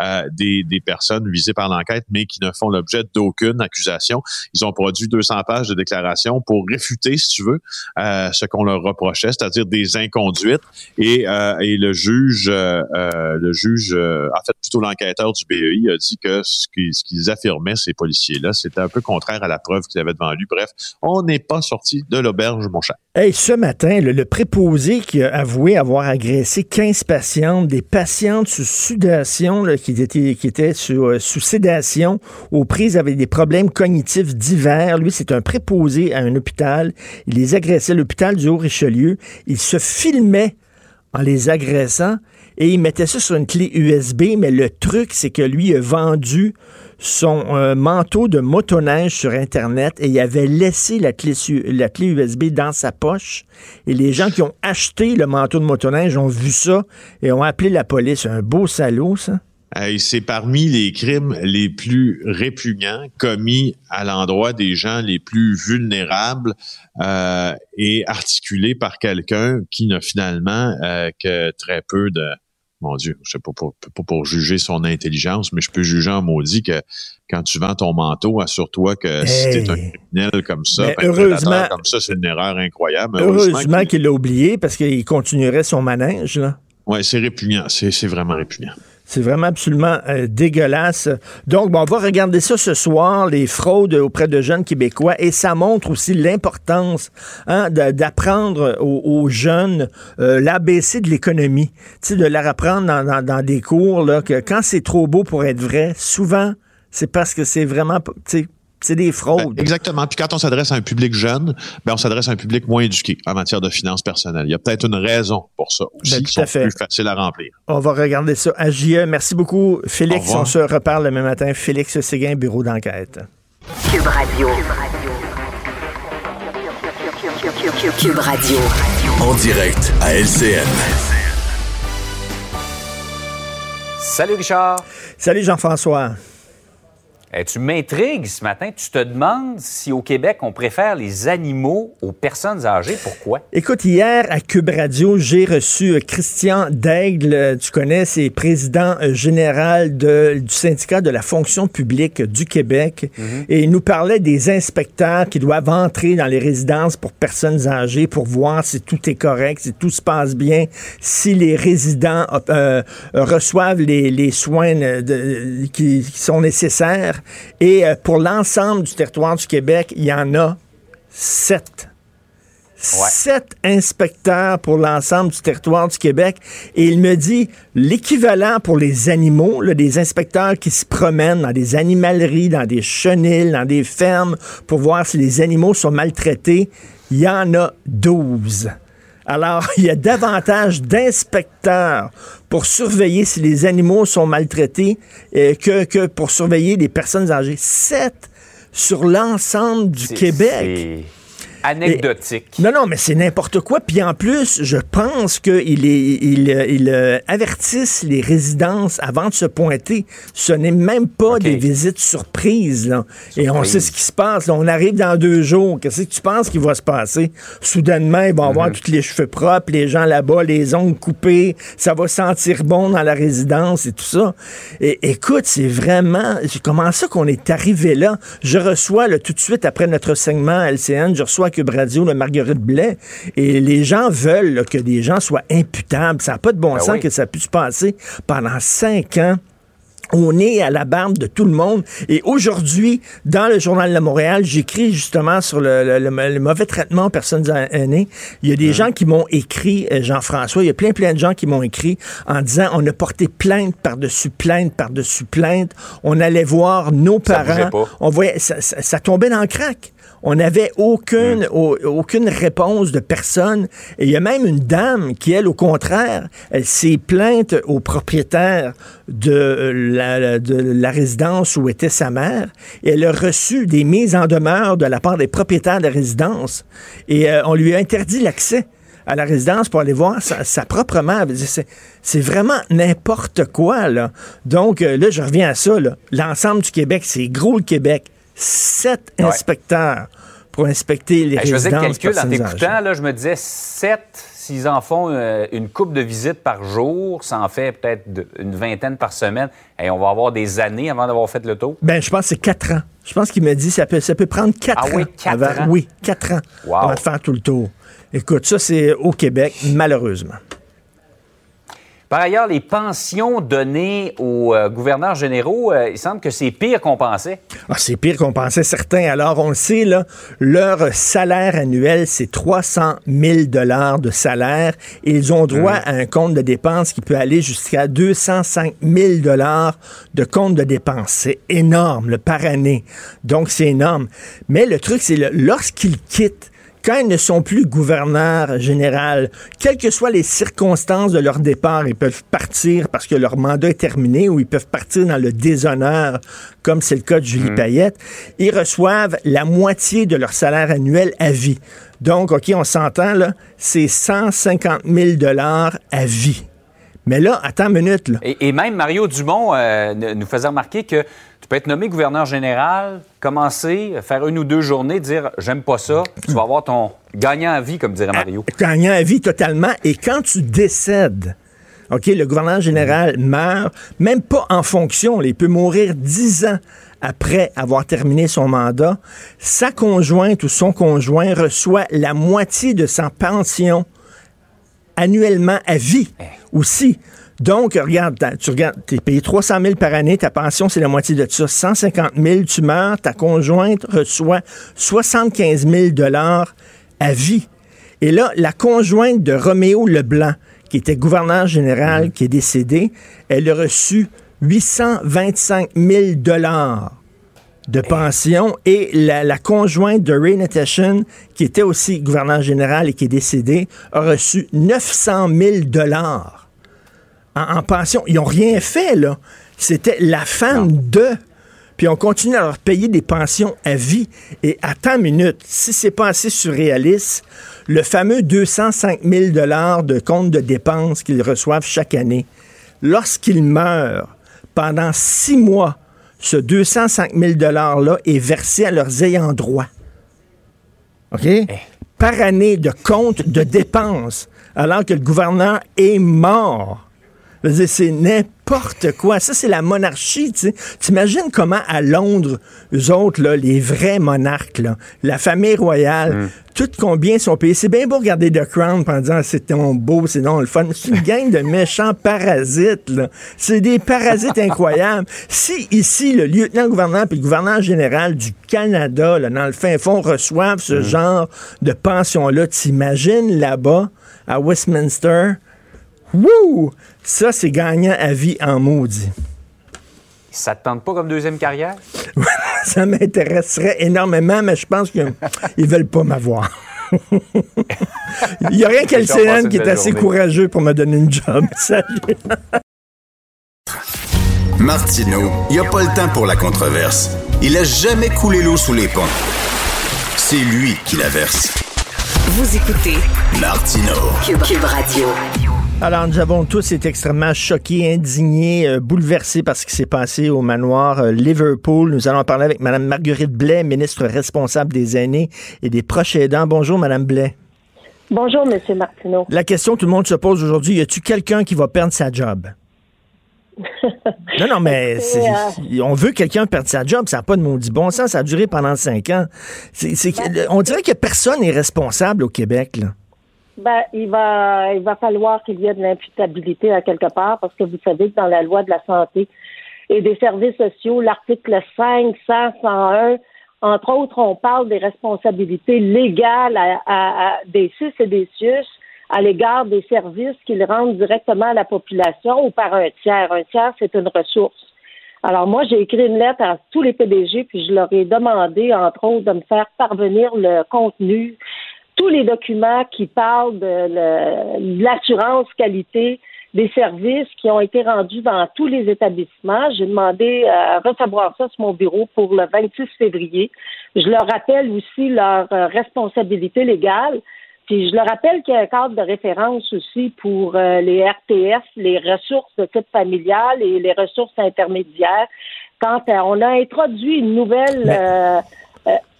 Speaker 4: euh, des, des personnes visées par l'enquête, mais qui ne font l'objet d'aucune accusation. Ils ont produit 200 pages de déclaration pour réfuter, si tu veux, euh, ce qu'on leur reprochait, c'est-à-dire des inconduites. Et, euh, et le juge, le juge, euh, en fait plutôt du BEI a dit que ce qu'ils affirmaient, ces policiers-là, c'était un peu contraire à la preuve qu'ils avaient devant lui. Bref, on n'est pas sorti de l'auberge, mon cher.
Speaker 3: Hey, ce matin, le, préposé qui a avoué avoir agressé 15 patientes, des patientes sous sudation, là, qui étaient, qui étaient sous, euh, sous sédation, aux prises avec des problèmes cognitifs divers. Lui, c'est un préposé à un hôpital. Il les agressait l'hôpital du Haut-Richelieu. Il se filmait en les agressant et il mettait ça sur une clé USB, mais le truc, c'est que lui a vendu son euh, manteau de motoneige sur Internet et il avait laissé la clé, USB dans sa poche. Et les gens qui ont acheté le manteau de motoneige ont vu ça et ont appelé la police. Un beau salaud, ça.
Speaker 4: Hey, c'est parmi les crimes les plus répugnants commis à l'endroit des gens les plus vulnérables euh, et articulés par quelqu'un qui n'a finalement euh, que très peu de mon Dieu, je sais pas pour, juger son intelligence, mais je peux juger en maudit que quand tu vends ton manteau, assure-toi que si
Speaker 3: Hey.
Speaker 4: t'es un criminel comme ça,
Speaker 3: heureusement-
Speaker 4: comme ça, c'est une erreur incroyable.
Speaker 3: Heureusement
Speaker 4: qu'il-
Speaker 3: l'a oublié parce qu'il continuerait son manège, là.
Speaker 4: Ouais, c'est répugnant. C'est vraiment répugnant.
Speaker 3: C'est vraiment absolument euh, dégueulasse. Donc, bon, on va regarder ça ce soir, les fraudes auprès de jeunes Québécois, et ça montre aussi l'importance hein, d'apprendre aux, aux jeunes euh, l'ABC de l'économie. Tu sais, de leur apprendre dans des cours là, que quand c'est trop beau pour être vrai, souvent, c'est parce que c'est vraiment, tu sais, c'est des
Speaker 4: Ben,
Speaker 3: fraudes.
Speaker 4: exactement. Puis quand on s'adresse à un public jeune, ben on s'adresse à un public moins éduqué en matière de finances personnelles. Il y a peut-être une raison pour ça aussi.
Speaker 3: Ben,
Speaker 4: sont
Speaker 3: à fait.
Speaker 4: plus faciles à remplir.
Speaker 3: On va regarder ça à JE. Merci beaucoup,
Speaker 4: Au
Speaker 3: Félix. On se reparle le même matin. Félix Séguin, bureau d'enquête.
Speaker 2: Cube Radio. Cube Radio.
Speaker 5: En direct à LCN.
Speaker 6: Salut Richard.
Speaker 3: Salut Jean-François.
Speaker 6: Eh, tu m'intrigues ce matin. Tu te demandes si au Québec, on préfère les animaux aux personnes âgées. Pourquoi?
Speaker 3: Écoute, hier à Cube Radio, j'ai reçu euh, Christian Daigle. Euh, Tu connais, c'est président euh, général de- du syndicat de la fonction publique du Québec. Et il nous parlait des inspecteurs qui doivent entrer dans les résidences pour personnes âgées pour voir si tout est correct, si tout se passe bien, si les résidents euh, reçoivent les, les soins de- qui, qui sont nécessaires. Et euh, pour l'ensemble du territoire du Québec, il y en a sept sept inspecteurs pour l'ensemble du territoire du Québec. Et il me dit l'équivalent pour les animaux, là, des inspecteurs qui se promènent dans des animaleries, dans des chenilles, dans des fermes pour voir si les animaux sont maltraités, il y en a 12. Alors, (laughs) il y a davantage d'inspecteurs pour surveiller si les animaux sont maltraités euh, que, que pour surveiller des personnes âgées. Sept sur l'ensemble du Québec.
Speaker 6: Anecdotique.
Speaker 3: Non, non, mais c'est n'importe quoi. Puis en plus, je pense qu'ils il, euh, il, euh, avertissent les résidences avant de se pointer. Ce n'est même pas des visites surprises. Là. Et on
Speaker 6: Surprise.
Speaker 3: sait ce qui se passe. là. On arrive dans deux jours. Qu'est-ce que tu penses qu'il va se passer? Soudainement, ils vont avoir tous les cheveux propres, les gens là-bas, les ongles coupés. Ça va sentir bon dans la résidence et tout ça. Et écoute, c'est vraiment... Comment ça qu'on est arrivé là? Je reçois là, tout de suite après notre segment à LCN, je reçois Cube Radio, Marguerite Blais, et les gens veulent là, que des gens soient imputables. Ça n'a pas de bon
Speaker 6: Ben
Speaker 3: sens
Speaker 6: oui.
Speaker 3: que ça puisse passer pendant cinq ans. On est à la barbe de tout le monde. Et aujourd'hui, dans le Journal de Montréal, j'écris justement sur le, le- le- le mauvais traitement aux personnes aînées. Il y a des gens qui m'ont écrit, euh, Jean-François, il y a plein, plein de gens qui m'ont écrit en disant on a porté plainte par-dessus plainte par-dessus plainte. On allait voir nos parents.
Speaker 6: pas.
Speaker 3: On voyait, ça, ça- ça tombait dans le crack. On n'avait aucune,
Speaker 6: Mm.
Speaker 3: au- aucune réponse de personne. Et il y a même une dame qui, elle, au contraire, elle s'est plainte au propriétaire de la, de la résidence où était sa mère. Et elle a reçu des mises en demeure de la part des propriétaires de la résidence. Et euh, on lui a interdit l'accès à la résidence pour aller voir sa, sa propre mère. C'est, vraiment n'importe quoi, là. Donc, euh, là, je reviens à ça. L'ensemble du Québec, c'est gros le Québec. Sept
Speaker 6: Ouais.
Speaker 3: inspecteurs pour inspecter les
Speaker 6: Hey, je faisais le calcul en t'écoutant, là, je me disais 7, s'ils en font euh, une coupe de visites par jour, ça en fait peut-être une vingtaine par semaine. Et on va avoir des années avant d'avoir fait le tour.
Speaker 3: Ben, je pense que c'est quatre ans. Je pense qu'il m'a dit ça peut, ça peut prendre quatre
Speaker 6: Ah oui,
Speaker 3: ans.
Speaker 6: quatre
Speaker 3: avant-
Speaker 6: ans?
Speaker 3: Oui, quatre ans
Speaker 6: Wow.
Speaker 3: avant de faire tout le tour. Écoute, ça, c'est au Québec, malheureusement.
Speaker 6: Par ailleurs, les pensions données aux euh, gouverneurs généraux, euh, il semble que c'est pire qu'on pensait.
Speaker 3: Ah, c'est pire qu'on pensait certains. Alors, on le sait, là, leur salaire annuel, c'est 300 000 dollars de salaire. Ils ont droit à un compte de dépenses qui peut aller jusqu'à 205 000 dollars de compte de dépenses. C'est énorme, par année. Donc, c'est énorme. Mais le truc, c'est lorsqu'ils quittent, quand ils ne sont plus gouverneurs général, quelles que soient les circonstances de leur départ, ils peuvent partir parce que leur mandat est terminé ou ils peuvent partir dans le déshonneur, comme c'est le cas de Julie Payette. Ils reçoivent la moitié de leur salaire annuel à vie. Donc, OK, on s'entend, là, c'est 150 000 dollars à vie. Mais là, attends une minute, là.
Speaker 6: Et, et même Mario Dumont euh, nous faisait remarquer que tu peux être nommé gouverneur général, commencer, faire une ou deux journées, dire j'aime pas ça, tu vas avoir ton gagnant à vie, comme dirait Mario.
Speaker 3: gagnant à vie totalement. Et quand tu décèdes, OK, le gouverneur général meurt, même pas en fonction, il peut mourir dix ans après avoir terminé son mandat, sa conjointe ou son conjoint reçoit la moitié de sa pension annuellement à vie aussi. Donc, regarde, tu regardes, tu es payé 300 000 par année, ta pension, c'est la moitié de ça. 150 000, tu meurs, ta conjointe reçoit 75 000 dollars à vie. Et là, la conjointe de Roméo Leblanc, qui était gouverneur général, qui est décédé, elle a reçu 825 000 dollars de pension et la, la conjointe de Ray Natashan, qui était aussi gouverneur général et qui est décédé, a reçu 900 000 dollars en, en pension. Ils n'ont rien fait, là. C'était la femme de. Puis on continue à leur payer des pensions à vie. Et attends une minute, si c'est pas assez surréaliste, le fameux 205 000 dollars de compte de dépenses qu'ils reçoivent chaque année, lorsqu'ils meurent, pendant six mois, ce 205 000 $-là est versé à leurs ayants droit. OK? Par année de compte de (laughs) dépenses, alors que le gouverneur est mort. C'est n'importe quoi. Ça, c'est la monarchie. tu. T'imagines comment à Londres, eux autres, là, les vrais monarques, là, la famille royale, tout combien sont payés. C'est bien beau regarder The Crown en disant c'est donc beau, c'est donc le fun. C'est une (laughs) gang de méchants parasites. là. C'est des parasites incroyables. Si ici, le lieutenant-gouverneur et le gouverneur général du Canada, là, dans le fin fond, reçoivent ce genre de pension-là, t'imagines là-bas, à Westminster, Wouh! Ça, c'est gagnant à vie en maudit.
Speaker 6: Ça te tente pas comme deuxième carrière? (laughs)
Speaker 3: Ça m'intéresserait énormément, mais je pense qu'ils (laughs) ne veulent pas m'avoir. (laughs) Il n'y a rien
Speaker 6: une
Speaker 3: qui est assez
Speaker 6: journée.
Speaker 3: courageux pour me donner une job. Salut.
Speaker 1: Martineau, il n'y a pas le temps pour la controverse. Il a jamais coulé l'eau sous les ponts. C'est lui qui la verse.
Speaker 2: Vous écoutez
Speaker 1: Martineau.
Speaker 2: Cube, Cube Radio.
Speaker 3: Alors, nous avons tous été extrêmement choqués, indignés, euh, bouleversés par ce qui s'est passé au manoir euh, Liverpool. Nous allons parler avec Mme Marguerite Blais, ministre responsable des aînés et des proches aidants. Bonjour, Mme Blais.
Speaker 7: Bonjour, Monsieur Martineau.
Speaker 3: La question que tout le monde se pose aujourd'hui, y a-t-il quelqu'un qui va perdre sa job? (laughs) Non, non, mais
Speaker 7: C'est,
Speaker 3: c'est- on veut que quelqu'un perde sa job, ça n'a pas de maudit bon sens, ça a duré pendant cinq ans. Que- on dirait que personne n'est responsable au Québec, là.
Speaker 7: Ben, il va, il va falloir qu'il y ait de l'imputabilité à quelque part, parce que vous savez que dans la loi de la santé et des services sociaux, l'article 5, 100, 101, entre autres, on parle des responsabilités légales à, à- à des CIS et des CIUS à l'égard des services qu'ils rendent directement à la population ou par un tiers. Un tiers, c'est une ressource. Alors moi, j'ai écrit une lettre à tous les PDG, puis je leur ai demandé, entre autres, de me faire parvenir le contenu, tous les documents qui parlent de l'assurance qualité des services qui ont été rendus dans tous les établissements. J'ai demandé à recevoir ça sur mon bureau pour le 26 février. Je leur rappelle aussi leur euh, responsabilité légale. Puis je leur rappelle qu'il y a un cadre de référence aussi pour euh, les RTF, les ressources de type familial et les ressources intermédiaires. Quand euh, on a introduit une nouvelle...
Speaker 3: Mais-
Speaker 7: euh, euh,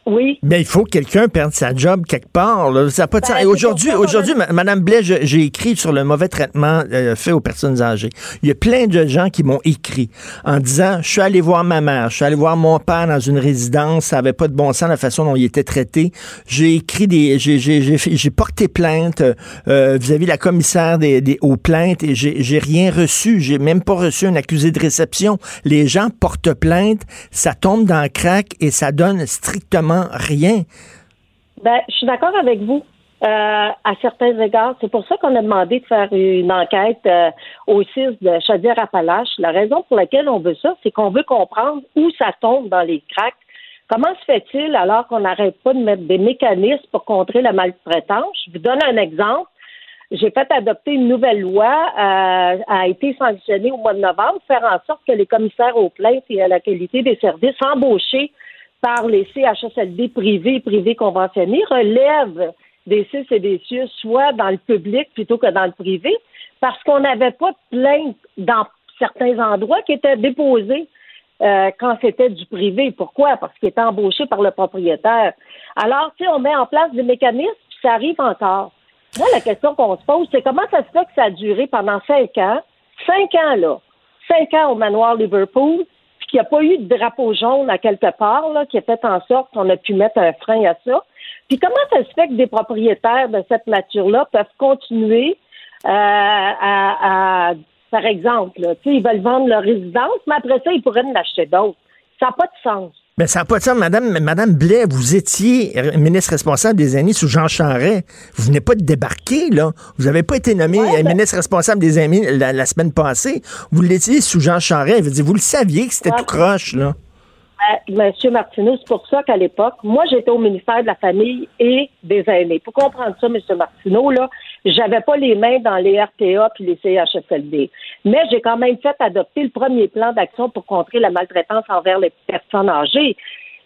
Speaker 7: oui.
Speaker 3: Mais il faut que quelqu'un perde sa job quelque part. là. Ça pas de
Speaker 7: Ben,
Speaker 3: sens. Et
Speaker 7: c'est
Speaker 3: Aujourd'hui, aujourd'hui, Madame Blais, j'ai écrit sur le mauvais traitement euh, fait aux personnes âgées. Il y a plein de gens qui m'ont écrit en disant Je suis allé voir ma mère, je suis allé voir mon père dans une résidence, ça avait pas de bon sens la façon dont il était traité. J'ai écrit des. J'ai, porté plainte euh, vis-à-vis de la commissaire des, des, aux plaintes et j'ai, j'ai rien reçu. J'ai même pas reçu un accusé de réception. Les gens portent plainte, ça tombe dans le crack et ça donne strictement rien.
Speaker 7: Ben, je suis d'accord avec vous. euh, à certains égards. C'est pour ça qu'on a demandé de faire une enquête euh, au CIS de Chaudière-Appalaches. La raison pour laquelle on veut ça, c'est qu'on veut comprendre où ça tombe dans les cracks. Comment se fait-il alors qu'on n'arrête pas de mettre des mécanismes pour contrer la maltraitance? Je vous donne un exemple. J'ai fait adopter une nouvelle loi, euh, a été sanctionnée au mois de novembre, faire en sorte que les commissaires aux plaintes et à la qualité des services embauchés par les CHSLD privés privés conventionnés relèvent des CIS et des CIUS, soit dans le public plutôt que dans le privé, parce qu'on n'avait pas de plainte dans certains endroits qui étaient déposés euh, quand c'était du privé. Pourquoi? Parce qu'il était embauché par le propriétaire. Alors, tu sais, on met en place des mécanismes, puis ça arrive encore. Moi, la question qu'on se pose, c'est comment ça se fait que ça a duré pendant cinq ans, cinq ans, là, cinq ans au manoir Liverpool, puis qu'il n'y a pas eu de drapeau jaune à quelque part, là, qui a fait en sorte qu'on a pu mettre un frein à ça. Puis comment ça se fait que des propriétaires de cette nature-là peuvent continuer euh, à, à- par exemple, là, ils veulent vendre leur résidence, mais après ça, ils pourraient en acheter d'autres. Ça n'a pas de sens.
Speaker 3: Mais ça n'a pas de sens, Madame, Madame Blais, vous étiez ministre responsable des aînés sous Jean Charest. Vous venez pas de débarquer, là. Vous n'avez pas été nommé
Speaker 7: Ouais,
Speaker 3: euh,
Speaker 7: ben-
Speaker 3: ministre responsable des aînés la, la semaine passée. Vous l'étiez sous Jean Charest. Dire, vous le saviez que c'était
Speaker 7: Ouais.
Speaker 3: tout croche, là.
Speaker 7: Euh, Monsieur Martineau, c'est pour ça qu'à l'époque, moi, j'étais au ministère de la Famille et des aînés. Pour comprendre ça, Monsieur Martineau, là, j'avais pas les mains dans les RTA puis les CHSLD. Mais j'ai quand même fait adopter le premier plan d'action pour contrer la maltraitance envers les personnes âgées.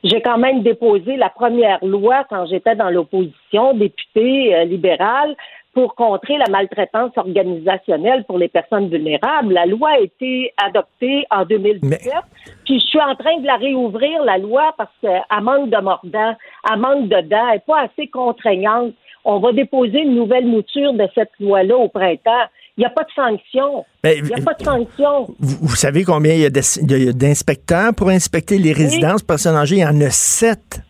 Speaker 7: J'ai quand même déposé la première loi quand j'étais dans l'opposition, députée euh, libérale, pour contrer la maltraitance organisationnelle pour les personnes vulnérables. La loi a été adoptée en 2017.
Speaker 3: Mais-
Speaker 7: Puis je suis en train de la réouvrir, la loi, parce qu'elle manque de mordant, elle manque de dents, elle n'est pas assez contraignante. On va déposer une nouvelle mouture de cette loi-là au printemps. Il n'y a pas de sanction.
Speaker 3: Ben,
Speaker 7: Il n'y a pas de sanction.
Speaker 3: Vous, vous savez combien il y a d'inspecteurs pour inspecter les résidences personnes âgées? Il y en a sept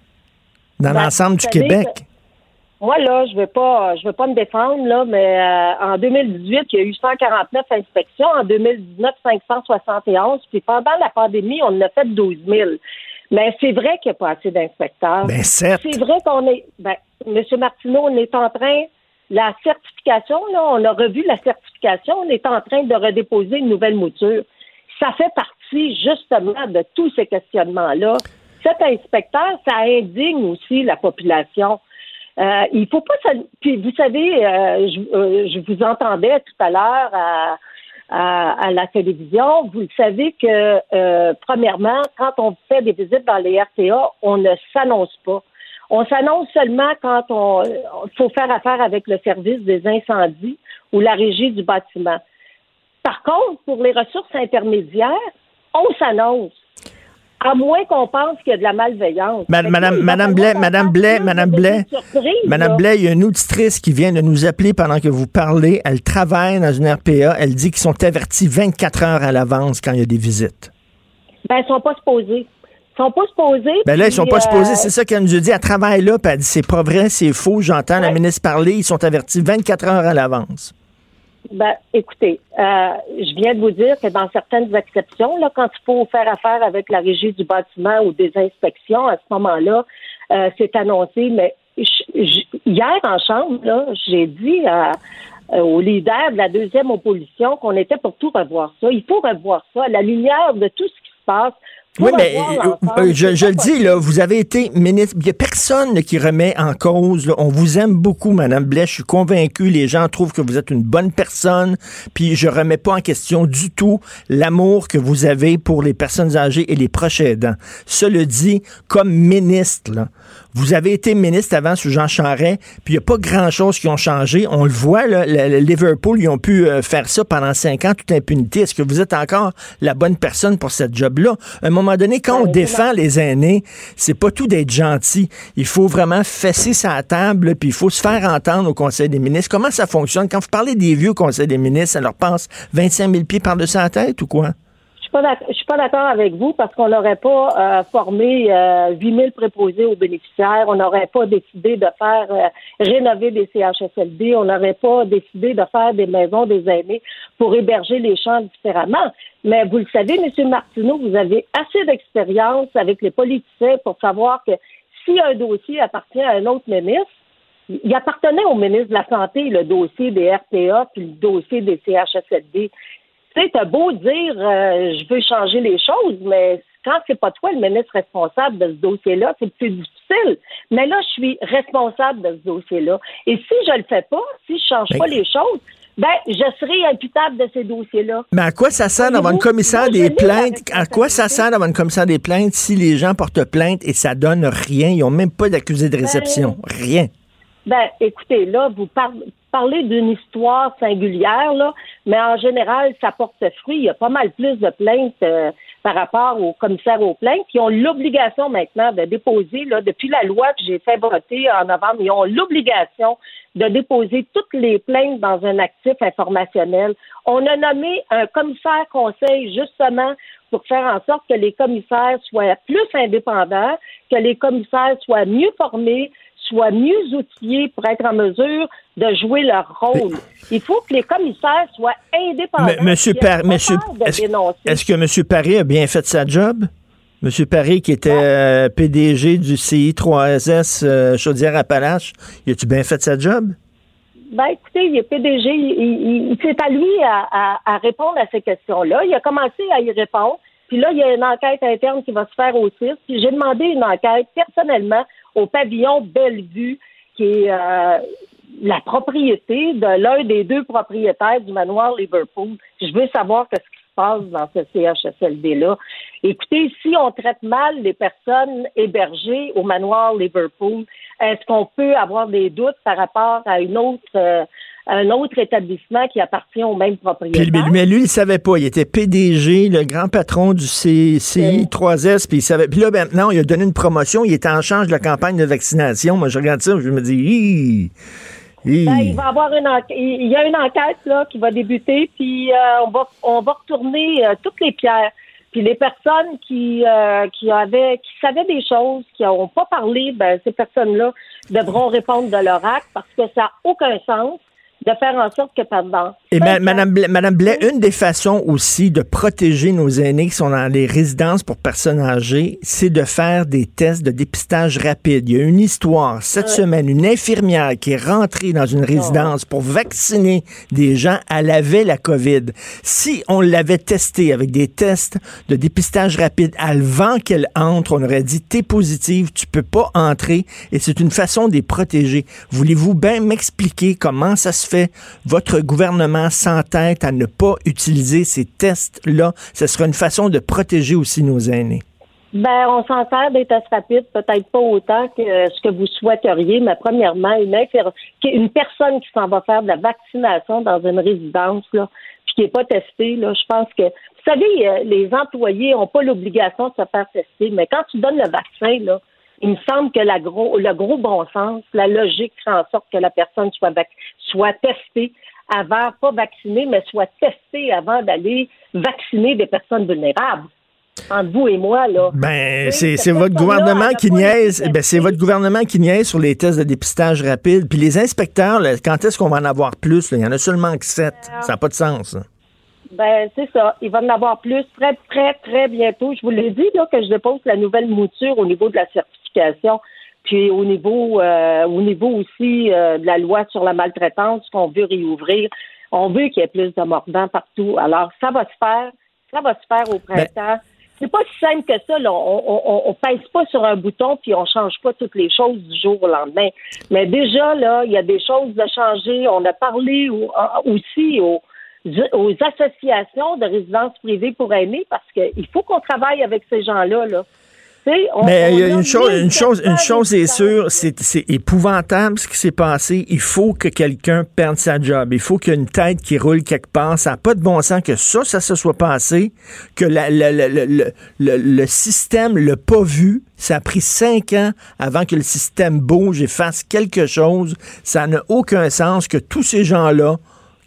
Speaker 3: dans
Speaker 7: Ben,
Speaker 3: l'ensemble du
Speaker 7: savez
Speaker 3: Québec.
Speaker 7: Moi, là, je ne veux pas je veux pas me défendre, là, mais euh, en 2018, il y a eu 149 inspections. En 2019, 571. Puis pendant la pandémie, on en a fait 12 000. Mais c'est vrai qu'il n'y a pas assez d'inspecteurs.
Speaker 3: Ben.
Speaker 7: C'est vrai qu'on est. Ben, M. Martineau, on est en train. La certification, là, on a revu la certification, on est en train de redéposer une nouvelle mouture. Ça fait partie, justement, de tous ces questionnements-là. Cet inspecteur, ça indigne aussi la population. Euh, il faut pas. s'al- Puis vous savez, euh, je, euh, je vous entendais tout à l'heure à, à, à la télévision. Vous le savez que euh, premièrement, quand on fait des visites dans les RTA, on ne s'annonce pas. On s'annonce seulement quand on il faut faire affaire avec le service des incendies ou la régie du bâtiment. Par contre, pour les ressources intermédiaires, on s'annonce. À moins qu'on pense qu'il y a de la malveillance.
Speaker 3: Madame, Madame Blais, Madame Blais, Madame Blais, Madame. Blais, il y a une auditrice qui vient de nous appeler pendant que vous parlez. Elle travaille dans une RPA. Elle dit qu'ils sont avertis 24 heures à l'avance quand il y a des visites.
Speaker 7: Ben, ils sont pas supposés. Ils sont pas supposés.
Speaker 3: Ben là, ils sont pas
Speaker 7: euh,
Speaker 3: supposés. C'est ça qu'elle nous a dit. Elle travaille là, puis elle dit c'est pas vrai, c'est faux. J'entends la ministre parler. Ils sont avertis 24 heures à l'avance.
Speaker 7: Ben, écoutez, euh, je viens de vous dire que dans certaines exceptions, là, quand il faut faire affaire avec la régie du bâtiment ou des inspections, à ce moment-là, euh, c'est annoncé. Mais je- je- hier en chambre, là, j'ai dit à- au leader de la deuxième opposition qu'on était pour tout revoir ça. Il faut revoir ça à la lumière de tout ce qui se passe.
Speaker 3: Oui, mais euh, euh, je, je le dis, là, vous avez été ministre. Il n'y a personne là, qui remet en cause. là. On vous aime beaucoup, Madame Blais. Je suis convaincu. Les gens trouvent que vous êtes une bonne personne. Puis je remets pas en question du tout l'amour que vous avez pour les personnes âgées et les proches aidants. Cela dit, comme ministre, là, vous avez été ministre avant sous Jean Charest, puis il n'y a pas grand-chose qui ont changé. On le voit, là, le- le Liverpool, ils ont pu euh, faire ça pendant cinq ans, toute impunité. Est-ce que vous êtes encore la bonne personne pour cette job-là? À un moment donné, quand on
Speaker 7: Ben,
Speaker 3: défend les aînés, c'est pas tout d'être gentil. Il faut vraiment fesser sa table, puis il faut se faire entendre au Conseil des ministres. Comment ça fonctionne? Quand vous parlez des vieux au Conseil des ministres, ça leur passe 25 000 pieds par-dessus la tête ou quoi?
Speaker 7: Je suis pas d'accord avec vous parce qu'on n'aurait pas euh, formé euh, 8 000 préposés aux bénéficiaires, on n'aurait pas décidé de faire euh, rénover des CHSLD, on n'aurait pas décidé de faire des maisons des aînés pour héberger les champs différemment. Mais vous le savez, M. Martineau, vous avez assez d'expérience avec les politiciens pour savoir que si un dossier appartient à un autre ministre, il appartenait au ministre de la Santé, le dossier des RPA puis le dossier des CHSLD. Tu sais, t'as beau dire euh, je veux changer les choses, mais quand c'est pas toi le ministre responsable de ce dossier-là, c'est plus difficile. Mais là, je suis responsable de ce dossier-là. Et si je le fais pas, si je change
Speaker 3: Mais-
Speaker 7: pas les choses, ben je serai imputable de ces dossiers-là.
Speaker 3: Mais à quoi ça sert d'avoir une commissaire des
Speaker 7: l'ai, la
Speaker 3: plaintes? À quoi ça sert d'avoir une commissaire des plaintes si les gens portent plainte et ça donne rien? Ils n'ont même pas d'accusé de réception. Rien.
Speaker 7: Ben, écoutez, là, vous par- parlez d'une histoire singulière, là, mais en général, ça porte fruit. Il y a pas mal plus de plaintes euh, par rapport aux commissaires aux plaintes qui ont l'obligation maintenant de déposer, là, depuis la loi que j'ai fait voter en novembre, ils ont l'obligation de déposer toutes les plaintes dans un actif informationnel. On a nommé un commissaire conseil justement pour faire en sorte que les commissaires soient plus indépendants, que les commissaires soient mieux formés, soient mieux outillés pour être en mesure de jouer leur rôle. Il faut que les commissaires soient indépendants.
Speaker 3: Monsieur Par- monsieur, est-ce, que M. Paré a bien fait sa job? M. Paré, qui était euh, PDG du CI3S euh, Chaudière-Appalaches, il a-tu bien fait sa job?
Speaker 7: Ben, écoutez, il est PDG, il, il- il- c'est à lui à, à- à répondre à ces questions-là. Il a commencé à y répondre. Puis là, il y a une enquête interne qui va se faire au CIS. Puis j'ai demandé une enquête personnellement au pavillon Bellevue, qui est euh, la propriété de l'un des deux propriétaires du manoir Liverpool. Je veux savoir qu'est-ce qui se passe dans ce CHSLD-là. Écoutez, si on traite mal les personnes hébergées au manoir Liverpool, est-ce qu'on peut avoir des doutes par rapport à une autre, euh, un autre établissement qui appartient au même propriétaire?
Speaker 3: Mais, lui, il savait pas. Il était PDG, le grand patron du C- CI3S, puis il savait. Puis là, maintenant, il a donné une promotion. Il était en charge de la campagne de vaccination. Moi, je regarde ça, je me dis, Hi! Hi!
Speaker 7: Ben, il va avoir une enquête. Il y a une enquête là qui va débuter, puis euh, on va on va retourner euh, toutes les pierres. Puis les personnes qui euh, qui avaient qui savaient des choses, qui n'ont pas parlé, ben ces personnes-là devront répondre de leur acte parce que ça n'a aucun sens de faire en sorte que pendant
Speaker 3: Et ma- Madame, Blais, Madame Blais, une des façons aussi de protéger nos aînés qui sont dans les résidences pour personnes âgées, c'est de faire des tests de dépistage rapide. Il y a une histoire cette semaine, une infirmière qui est rentrée dans une résidence pour vacciner des gens, elle avait la COVID. Si on l'avait testé avec des tests de dépistage rapide avant qu'elle entre, on aurait dit t'es positive, tu peux pas entrer et c'est une façon de les protéger. Voulez-vous bien m'expliquer comment ça se votre gouvernement s'entête à ne pas utiliser ces tests-là? Ce sera une façon de protéger aussi nos aînés.
Speaker 7: Ben, on s'en sert des tests rapides, peut-être pas autant que ce que vous souhaiteriez, mais premièrement, une, personne qui s'en va faire de la vaccination dans une résidence, puis qui n'est pas testé, là, je pense que, vous savez, euh, les employés n'ont pas l'obligation de se faire tester, mais quand tu donnes le vaccin, là, il me semble que la gros, le gros bon sens, la logique fait en sorte que la personne soit, soit testée avant, pas vaccinée, mais soit testée avant d'aller vacciner des personnes vulnérables entre vous et moi, là.
Speaker 3: Ben, c'est votre gouvernement qui niaise. Ben, c'est votre gouvernement qui niaise sur les tests de dépistage rapide. Puis les inspecteurs, quand est-ce qu'on va en avoir plus? Il y en a seulement que sept. Ça n'a pas de sens.
Speaker 7: Ben, c'est ça. Il va en avoir plus très, très, très bientôt. Je vous l'ai dit, là, que je dépose la nouvelle mouture au niveau de la certification. Puis au niveau, euh, au niveau aussi euh, de la loi sur la maltraitance qu'on veut réouvrir, on veut qu'il y ait plus de mordants partout. Alors, ça va se faire. Ça va se faire au ben, printemps c'est pas si simple que ça. Là. On, on, pèse pas sur un bouton puis on change pas toutes les choses du jour au lendemain. Mais déjà là, il y a des choses à changer. On a parlé aussi aux, aux associations de résidences privées pour aînés parce qu'il faut qu'on travaille avec ces gens-là. Là.
Speaker 3: Mais une chose, une chose, une chose est sûre, c'est épouvantable ce qui s'est passé. Il faut que quelqu'un perde sa job. Il faut qu'il y ait une tête qui roule quelque part. Ça n'a pas de bon sens que ça, ça se soit passé, que la, le, le, système l'a pas vu. Ça a pris cinq ans avant que le système bouge et fasse quelque chose. Ça n'a aucun sens que tous ces gens-là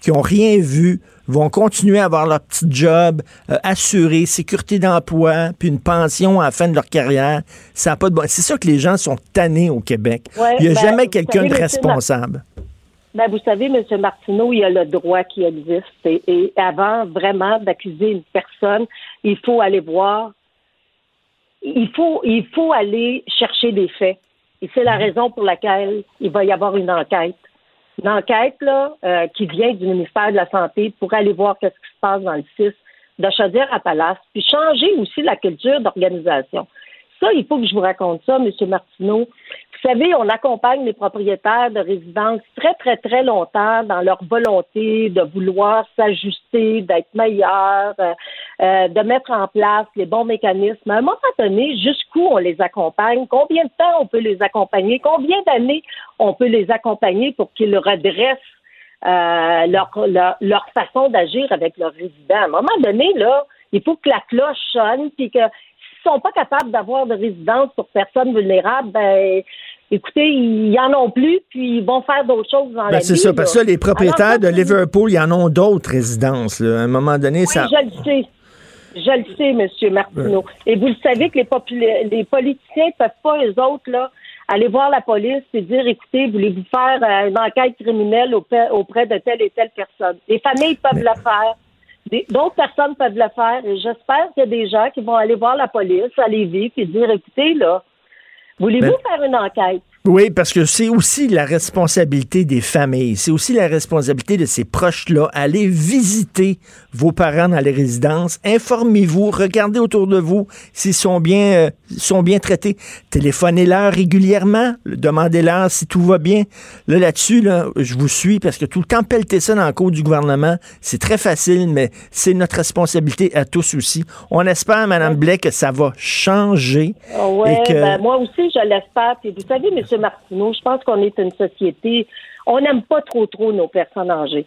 Speaker 3: qui ont rien vu vont continuer à avoir leur petit job euh, assuré, sécurité d'emploi, puis une pension à la fin de leur carrière. Ça pas de bon. C'est ça que les gens sont tannés au Québec. il n'y a ben, jamais quelqu'un de responsable.
Speaker 7: Ben, vous savez, M. Martineau, il y a le droit qui existe. Et, avant vraiment d'accuser une personne, il faut aller voir. Il faut, il faut aller chercher des faits. Et c'est la mhm. raison pour laquelle il va y avoir une enquête une enquête là, euh, qui vient du ministère de la Santé pour aller voir ce qui se passe dans le 6 de Chaudière à Palace, puis changer aussi la culture d'organisation. Ça, il faut que je vous raconte ça, M. Martineau. Vous savez, on accompagne les propriétaires de résidences très, très, très longtemps dans leur volonté de vouloir s'ajuster, d'être meilleurs, euh, de mettre en place les bons mécanismes. À un moment donné, jusqu'où on les accompagne, combien de temps on peut les accompagner, combien d'années on peut les accompagner pour qu'ils redressent euh, leur, leur, façon d'agir avec leurs résidents? À un moment donné, là, il faut que la cloche sonne, puis que s'ils sont pas capables d'avoir de résidence pour personnes vulnérables, ben écoutez, ils y en ont plus, puis ils vont faire d'autres choses dans ben, la vie.
Speaker 3: C'est ça, parce que les propriétaires de Liverpool, ils en ont d'autres résidences. À un moment donné,
Speaker 7: oui,
Speaker 3: ça.
Speaker 7: Je le sais. Je le sais, M. Martineau. Et vous le savez que les, les politiciens ne peuvent pas, eux autres, là, aller voir la police et dire écoutez, voulez-vous faire euh, une enquête criminelle auprès, de telle et telle personne? Les familles peuvent le faire. D'autres personnes peuvent le faire. Et j'espère qu'il y a des gens qui vont aller voir la police, aller vivre et dire écoutez, là, Voulez-vous ben, faire une enquête?
Speaker 3: Oui, parce que c'est aussi la responsabilité des familles. C'est aussi la responsabilité de ces proches-là. Allez visiter vos parents dans les résidences. Informez-vous. Regardez autour de vous s'ils sont bien, euh, sont bien traités. Téléphonez-leur régulièrement. Demandez-leur si tout va bien. Là, là-dessus, là, je vous suis parce que tout le temps pelleter ça dans le cours du gouvernement, c'est très facile, mais c'est notre responsabilité à tous aussi. On espère, Mme Blais, que ça va changer.
Speaker 7: Ah oui, ben, moi aussi, je l'espère. Puis vous savez, M. Martineau, je pense qu'on est une société, on n'aime pas trop trop nos personnes âgées.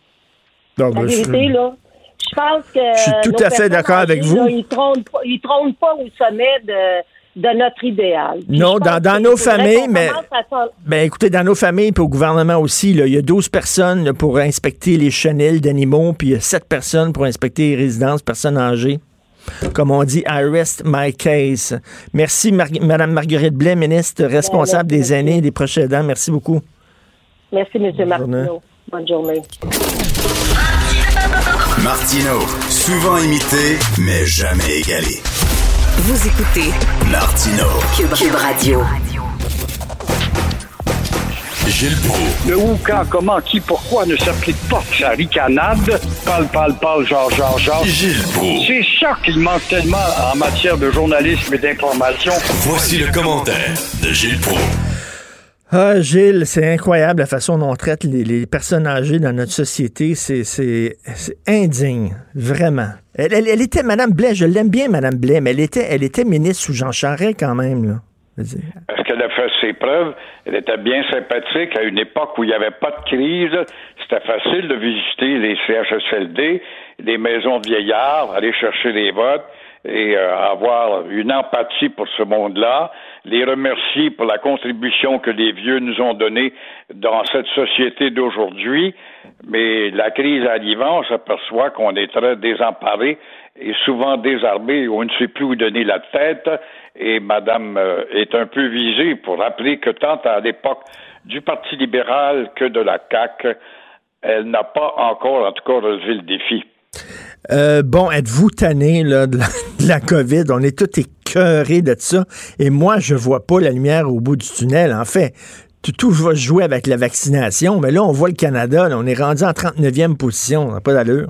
Speaker 7: La vérité, là, je pense que.
Speaker 3: Je suis tout à fait d'accord avec vous.
Speaker 7: ils ne trônent, pas au sommet de, notre idéal.
Speaker 3: non, dans, nos familles, mais ben, écoutez, dans nos familles et au gouvernement aussi, il y a 12 personnes pour inspecter les chenilles d'animaux, puis il y a 7 personnes pour inspecter les résidences personnes âgées. Comme on dit, I rest my case. Merci, Mme Marguerite Blais, ministre responsable des aînés et des proches aidants. Merci beaucoup.
Speaker 7: Merci, M. Martineau. Bonne journée.
Speaker 5: Martino, souvent imité, mais jamais égalé.
Speaker 2: Vous écoutez
Speaker 5: Martino,
Speaker 2: Cube Radio.
Speaker 5: Gilles Proulx.
Speaker 8: Le où, quand, comment, qui, pourquoi ne s'applique pas sa ricanade? Parle, parle, parle, genre, genre, genre.
Speaker 5: Gilles Proulx.
Speaker 8: C'est ça qu'il manque tellement en matière de journalisme et d'information.
Speaker 5: Voici le commentaire de Gilles Proulx.
Speaker 3: Ah, Gilles, c'est incroyable la façon dont on traite les, personnes âgées dans notre société. C'est indigne, vraiment. Elle, était, Madame Blais, je l'aime bien, Madame Blais, mais elle était, elle était ministre sous Jean Charest quand même. Là.
Speaker 8: Est-ce qu'elle a fait ses preuves? Elle était bien sympathique à une époque où il n'y avait pas de crise. C'était facile de visiter les CHSLD, les maisons de vieillards, aller chercher des votes et euh, avoir une empathie pour ce monde-là, les remercier pour la contribution que les vieux nous ont donnée dans cette société d'aujourd'hui. Mais la crise arrivant, on s'aperçoit qu'on est très désemparé et souvent désarmé, on ne sait plus où donner la tête. Et Madame euh, est un peu visée pour rappeler que tant à l'époque du Parti libéral que de la CAQ, elle n'a pas encore, en tout cas, relevé le défi.
Speaker 3: Euh, bon, êtes-vous tanné là, de, la, COVID? On est tous écœurés de ça. Et moi, je vois pas la lumière au bout du tunnel. En fait, tout, tout va jouer avec la vaccination. Mais là, on voit le Canada. on est rendu en 39e position. On n'a pas d'allure.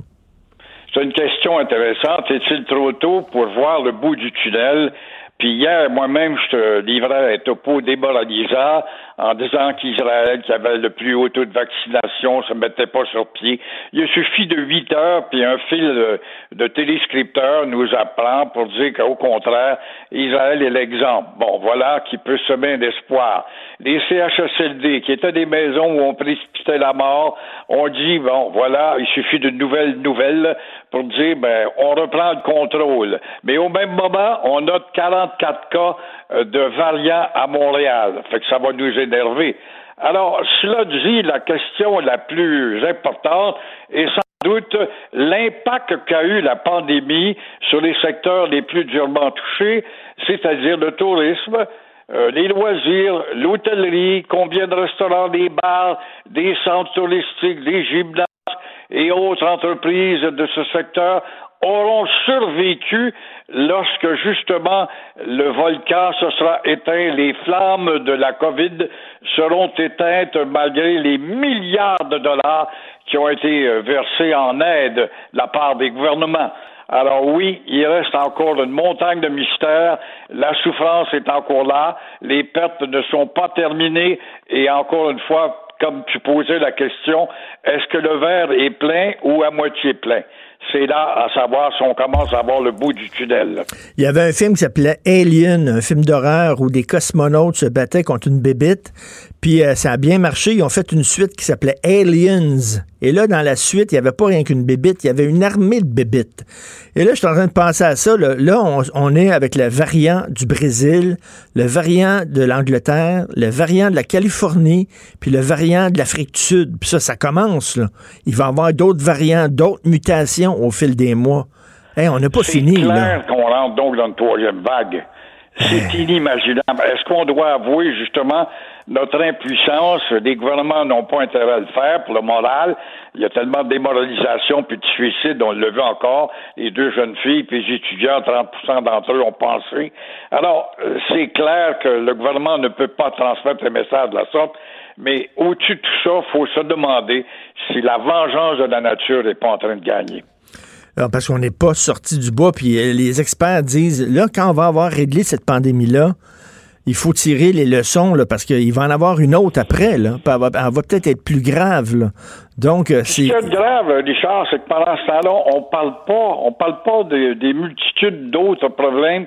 Speaker 8: C'est une question intéressante. Est-il trop tôt pour voir le bout du tunnel? Puis hier, moi-même, je te livrais un topo démoralisant en disant qu'Israël, qui avait le plus haut taux de vaccination, se mettait pas sur pied. Il suffit de huit heures, puis un fil de, téléscripteurs nous apprend pour dire qu'au contraire, Israël est l'exemple. Bon, voilà qui peut semer d'espoir. Les CHSLD, qui étaient des maisons où on précipitait la mort, on dit, bon, voilà, il suffit de nouvelles nouvelles pour dire, ben, on reprend le contrôle. Mais au même moment, on note 44 cas de variants à Montréal. Fait que ça va nous énerver. Alors, cela dit, la question la plus importante est sans doute l'impact qu'a eu la pandémie sur les secteurs les plus durement touchés, c'est-à-dire le tourisme, euh, les loisirs, l'hôtellerie, combien de restaurants, des bars, des centres touristiques, des gymnases et autres entreprises de ce secteur auront survécu lorsque justement le volcan se sera éteint, les flammes de la COVID seront éteintes malgré les milliards de dollars qui ont été euh, versés en aide de la part des gouvernements. Alors oui, il reste encore une montagne de mystères. La souffrance est encore là. Les pertes ne sont pas terminées. Et encore une fois, comme tu posais la question, est-ce que le verre est plein ou à moitié plein? C'est là à savoir si on commence à voir le bout du tunnel.
Speaker 3: Il y avait un film qui s'appelait Alien, un film d'horreur où des cosmonautes se battaient contre une bébite. Puis euh, ça a bien marché. Ils ont fait une suite qui s'appelait Aliens. Et là, dans la suite, il n'y avait pas rien qu'une bébite, il y avait une armée de bébites. Et là, je suis en train de penser à ça. Là, on, est avec le variant du Brésil, le variant de l'Angleterre, le variant de la Californie, puis le variant de l'Afrique du Sud. Puis ça, ça commence. Là. Il va y avoir d'autres variants, d'autres mutations au fil des mois. Hey, on n'a pas fini.
Speaker 8: C'est clair qu'on rentre donc dans une troisième vague. C'est inimaginable. Est-ce qu'on doit avouer justement notre impuissance? Les gouvernements n'ont pas intérêt à le faire pour le moral. Il y a tellement de démoralisation puis de suicide, on le veut encore. Les deux jeunes filles puis les étudiants, 30% d'entre eux ont pensé. Alors, euh, c'est clair que le gouvernement ne peut pas transmettre les messages de la sorte. Mais au-dessus de tout ça, il faut se demander si la vengeance de la nature n'est pas en train de gagner.
Speaker 3: Alors, parce qu'on n'est pas sorti du bois, puis euh, les experts disent, là, quand on va avoir réglé cette pandémie-là, il faut tirer les leçons, là, parce qu'il va en avoir une autre après, là. Elle va, peut-être être plus grave, là. Donc, euh, c'est...
Speaker 8: Ce qui est grave, Richard, c'est que pendant ce temps-là, on parle pas, on parle pas des multitudes d'autres problèmes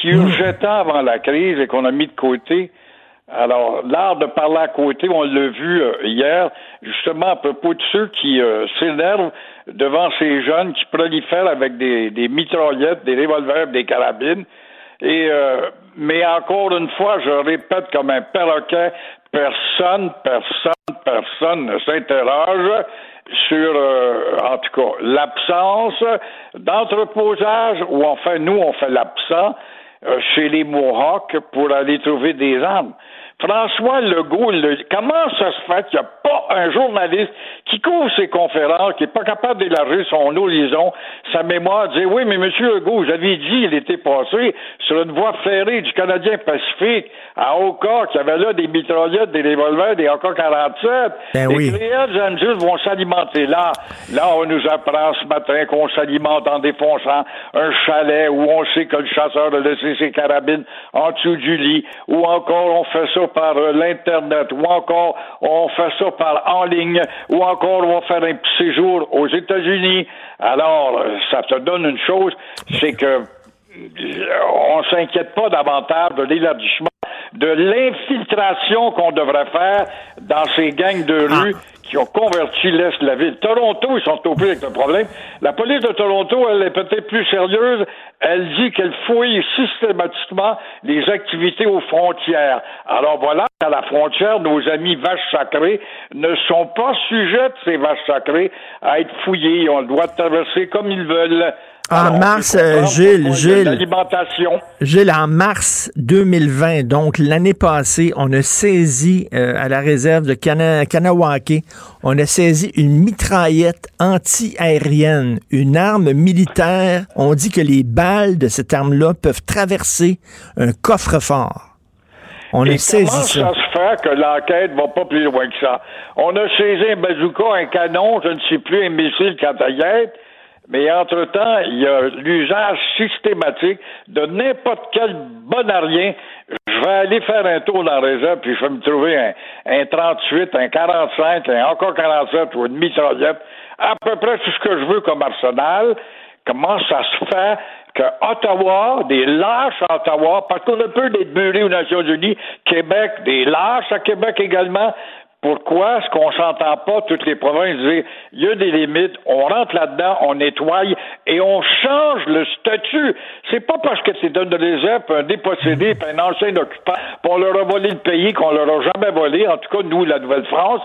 Speaker 8: qui urgeaient tant avant la crise et qu'on a mis de côté. Alors, l'art de parler à côté, on l'a vu euh, hier, justement à propos de ceux qui euh, s'énervent devant ces jeunes qui prolifèrent avec des, des mitraillettes, des revolvers, des carabines. Et euh, mais encore une fois, je répète comme un perroquet, personne, personne, personne ne s'interroge sur, en tout cas, l'absence d'entreposage, ou enfin, nous, on fait l'absent chez les Mohawks pour aller trouver des armes. François Legault, comment ça se fait qu'il n'y a pas un journaliste qui couvre ses conférences, qui n'est pas capable d'élargir son horizon, sa mémoire, dire oui, mais M. Legault, j'avais dit il était passé sur une voie ferrée du Canadien Pacifique à Oka, qui avait là des mitraillettes, des revolvers, des AK-47.
Speaker 3: Ben oui.
Speaker 8: Les Hells vont s'alimenter là. Là, on nous apprend ce matin qu'on s'alimente en défonçant un chalet où on sait que le chasseur a laissé ses carabines en dessous du lit, ou encore on fait ça par l'Internet, ou encore on fait ça par en ligne, ou encore on va faire un petit séjour aux États-Unis. Alors, ça te donne une chose, c'est que euh, on s'inquiète pas davantage de l'élargissement de l'infiltration qu'on devrait faire dans ces gangs de rue qui ont converti l'Est de la ville. Toronto, ils sont au avec le problème. La police de Toronto, elle est peut-être plus sérieuse. Elle dit qu'elle fouille systématiquement les activités aux frontières. Alors voilà, à la frontière, nos amis vaches sacrées ne sont pas sujettes, ces vaches sacrées, à être fouillées. Ont le droit traverser comme ils veulent.
Speaker 3: En mars, euh, Gilles, Gilles, Gilles, en mars 2020, donc l'année passée, on a saisi euh, à la réserve de Kanawake, on a saisi une mitraillette anti-aérienne, une arme militaire. On dit que les balles de cette arme-là peuvent traverser un coffre-fort.
Speaker 8: On a saisi ça. Ça se fait que l'enquête va pas plus loin que ça? On a saisi un bazooka, un canon, je ne sais plus, un missile quand mais entre-temps, il y a l'usage systématique de n'importe quel bonarien. Je vais aller faire un tour dans la réserve, puis je vais me trouver un, un 38, un 45, un encore 47 ou une mitraillette. À peu près tout ce que je veux comme arsenal. Comment ça se fait que Ottawa, des lâches à Ottawa, parce qu'on a peu d'être burés aux Nations Unies, Québec, des lâches à Québec également, pourquoi est-ce qu'on s'entend pas toutes les provinces dire il y a des limites, on rentre là-dedans, on nettoie et on change le statut? C'est pas parce que c'est un de un dépossédé, un ancien occupant, on leur a volé le pays qu'on leur a jamais volé, en tout cas nous, la Nouvelle-France,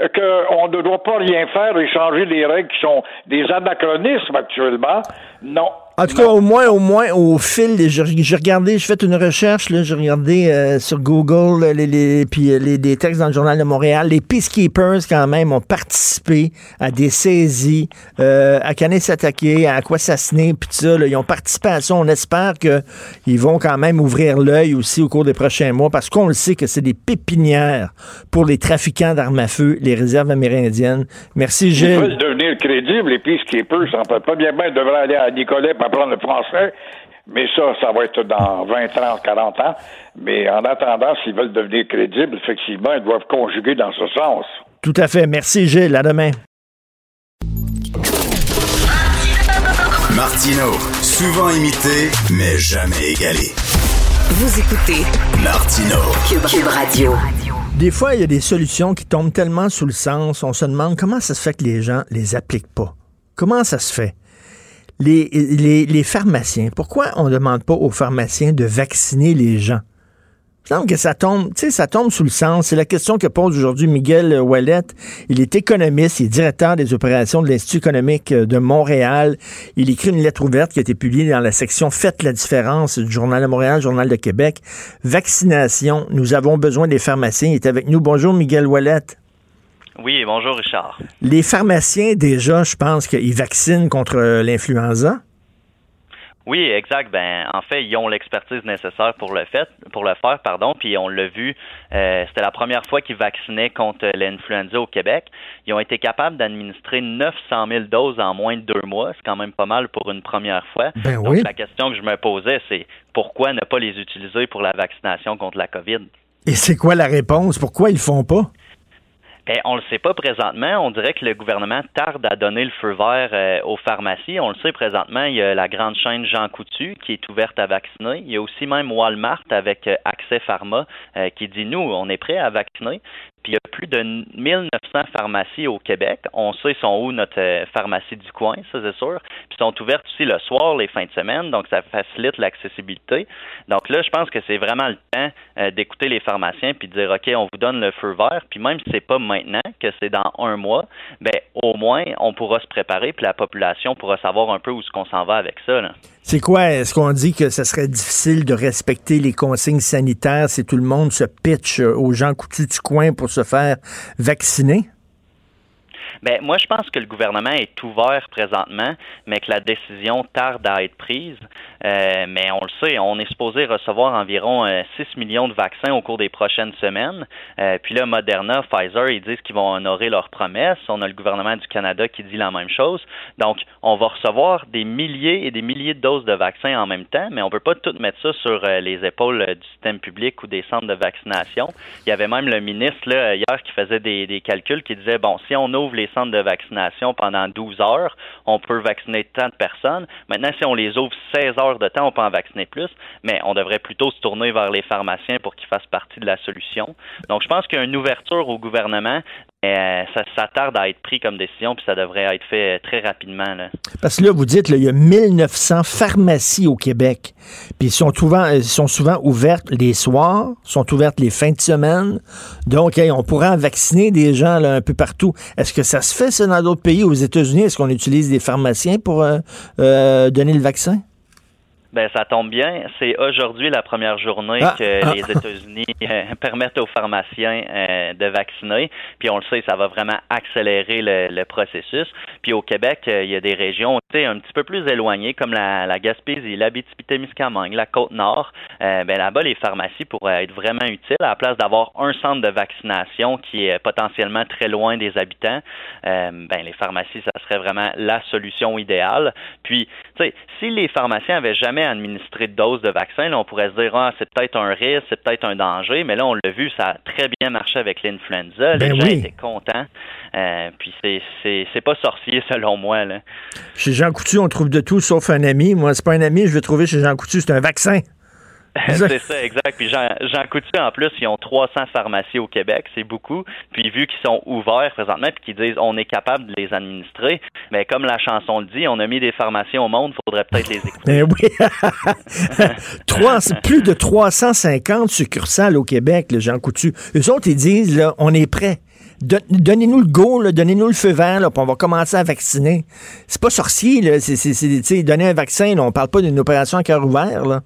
Speaker 8: euh, qu'on ne doit pas rien faire et changer des règles qui sont des anachronismes actuellement. Non,
Speaker 3: en tout cas, au moins, au moins, au fil, j'ai regardé, j'ai fait une recherche, j'ai regardé euh, sur Google les, les, puis euh, les, textes dans le Journal de Montréal. Les Peacekeepers, quand même, ont participé à des saisies, euh, à s'attaquer, à Aquassassiné, puis tout ça. Là, ils ont participé à ça. On espère qu'ils vont quand même ouvrir l'œil aussi au cours des prochains mois, parce qu'on le sait que c'est des pépinières pour les trafiquants d'armes à feu, les réserves amérindiennes. Merci, Gilles. Ils
Speaker 8: veulent devenir crédibles, les Peacekeepers. Ça ne pas bien bien, devraient aller à Nicolet apprendre le français. Mais ça, ça va être dans 20, 30, 40 ans. Mais en attendant, s'ils veulent devenir crédibles, effectivement, ils doivent conjuguer dans ce sens.
Speaker 3: Tout à fait. Merci, Gilles. À demain.
Speaker 5: Martino, souvent imité, mais jamais égalé.
Speaker 2: Vous écoutez
Speaker 5: Martino,
Speaker 2: Cube, Radio.
Speaker 3: Des fois, il y a des solutions qui tombent tellement sous le sens, on se demande comment ça se fait que les gens les appliquent pas. Comment ça se fait? les, pharmaciens, pourquoi on ne demande pas aux pharmaciens de vacciner les gens? Il que ça tombe, ça tombe sous le sens. C'est la question que pose aujourd'hui Miguel Wallet. Il est économiste, il est directeur des opérations de l'Institut économique de Montréal. Il écrit une lettre ouverte qui a été publiée dans la section Faites la différence du Journal de Montréal, Journal de Québec. Vaccination, nous avons besoin des pharmaciens. Il est avec nous. Bonjour Miguel Wallet.
Speaker 9: Oui, bonjour Richard.
Speaker 3: Les pharmaciens, déjà, je pense qu'ils vaccinent contre l'influenza.
Speaker 9: Oui, exact. Ben, en fait, ils ont l'expertise nécessaire pour le fait, pour le faire, pardon. Puis on l'a vu, euh, c'était la première fois qu'ils vaccinaient contre l'influenza au Québec. Ils ont été capables d'administrer 900 000 doses en moins de deux mois. C'est quand même pas mal pour une première fois.
Speaker 3: Ben
Speaker 9: Donc la question que je me posais, c'est pourquoi ne pas les utiliser pour la vaccination contre la COVID?
Speaker 3: Et c'est quoi la réponse? Pourquoi ils font pas?
Speaker 9: On ben, on le sait pas présentement. On dirait que le gouvernement tarde à donner le feu vert euh, aux pharmacies. On le sait présentement, il y a la grande chaîne Jean Coutu qui est ouverte à vacciner. Il y a aussi même Walmart avec euh, Accès Pharma euh, qui dit nous, on est prêt à vacciner. Il y a plus de 1900 pharmacies au Québec. On sait sont où notre euh, pharmacie du coin, ça c'est sûr. Puis sont ouvertes aussi le soir, les fins de semaine, donc ça facilite l'accessibilité. Donc là, je pense que c'est vraiment le temps euh, d'écouter les pharmaciens puis de dire OK, on vous donne le feu vert. Puis même si c'est pas maintenant, que c'est dans un mois, ben au moins on pourra se préparer puis la population pourra savoir un peu où ce qu'on s'en va avec ça.
Speaker 3: C'est quoi? Est-ce qu'on dit que ce serait difficile de respecter les consignes sanitaires si tout le monde se pitch euh, aux gens coutus du coin pour se faire vacciner?
Speaker 9: Bien, moi, je pense que le gouvernement est ouvert présentement, mais que la décision tarde à être prise. Euh, mais on le sait, on est supposé recevoir environ 6 euh, millions de vaccins au cours des prochaines semaines. Euh, puis là, Moderna, Pfizer, ils disent qu'ils vont honorer leurs promesses. On a le gouvernement du Canada qui dit la même chose. Donc, on va recevoir des milliers et des milliers de doses de vaccins en même temps, mais on ne peut pas tout mettre ça sur les épaules du système public ou des centres de vaccination. Il y avait même le ministre hier qui faisait des calculs qui disait, bon, si on ouvre les les centres de vaccination pendant 12 heures, on peut vacciner tant de personnes. Maintenant, si on les ouvre 16 heures de temps, on peut en vacciner plus, mais on devrait plutôt se tourner vers les pharmaciens pour qu'ils fassent partie de la solution. Donc, je pense qu'il ouverture au gouvernement, euh, ça, ça, tarde à être pris comme décision, puis ça devrait être fait euh, très rapidement. Là.
Speaker 3: Parce que là, vous dites, il y a 1900 pharmacies au Québec, puis ils sont, souvent, ils sont souvent ouvertes les soirs, sont ouvertes les fins de semaine. Donc, on pourrait en vacciner des gens là, un peu partout. Est-ce que ça se fait, ça, dans d'autres pays? Aux États-Unis, est-ce qu'on utilise des pharmaciens pour euh, euh, donner le vaccin?
Speaker 9: Ben, ça tombe bien. C'est aujourd'hui la première journée ah, que ah. les États-Unis euh, (laughs) permettent aux pharmaciens euh, de vacciner. Puis on le sait, ça va vraiment accélérer le, processus. Puis au Québec, euh, il y a des régions un petit peu plus éloignées, comme la, la Gaspésie, l'Abitibi-Témiscamingue, la Côte-Nord. ben là-bas, les pharmacies pourraient être vraiment utiles à la place d'avoir un centre de vaccination qui est potentiellement très loin des habitants. ben les pharmacies, ça serait vraiment la solution idéale. Puis, tu sais, si les pharmaciens avaient jamais administrer de doses de vaccin, on pourrait se dire ah, c'est peut-être un risque, c'est peut-être un danger, mais là, on l'a vu, ça a très bien marché avec l'influenza. les ben gens étaient contents. Euh, puis c'est pas sorcier, (laughs) selon moi. Là.
Speaker 3: Chez Jean Coutu, on trouve de tout sauf un ami. Moi, c'est pas un ami, je vais trouver chez Jean Coutu, c'est un vaccin.
Speaker 9: C'est ça, exact. Puis Jean, Jean Coutu, en plus, ils ont 300 pharmacies au Québec, c'est beaucoup. Puis vu qu'ils sont ouverts présentement, puis qu'ils disent on est capable de les administrer, mais comme la chanson le dit, on a mis des pharmacies au monde, il faudrait peut-être les écouter.
Speaker 3: Ben (laughs) oui. (laughs) plus de 350 succursales au Québec, le Jean Coutu. Eux autres, ils disent, là, on est prêt. Donnez-nous le go, donnez-nous le feu vert, là, puis on va commencer à vacciner. C'est pas sorcier, là. C'est, donner un vaccin, là, on parle pas d'une opération à cœur ouvert, là.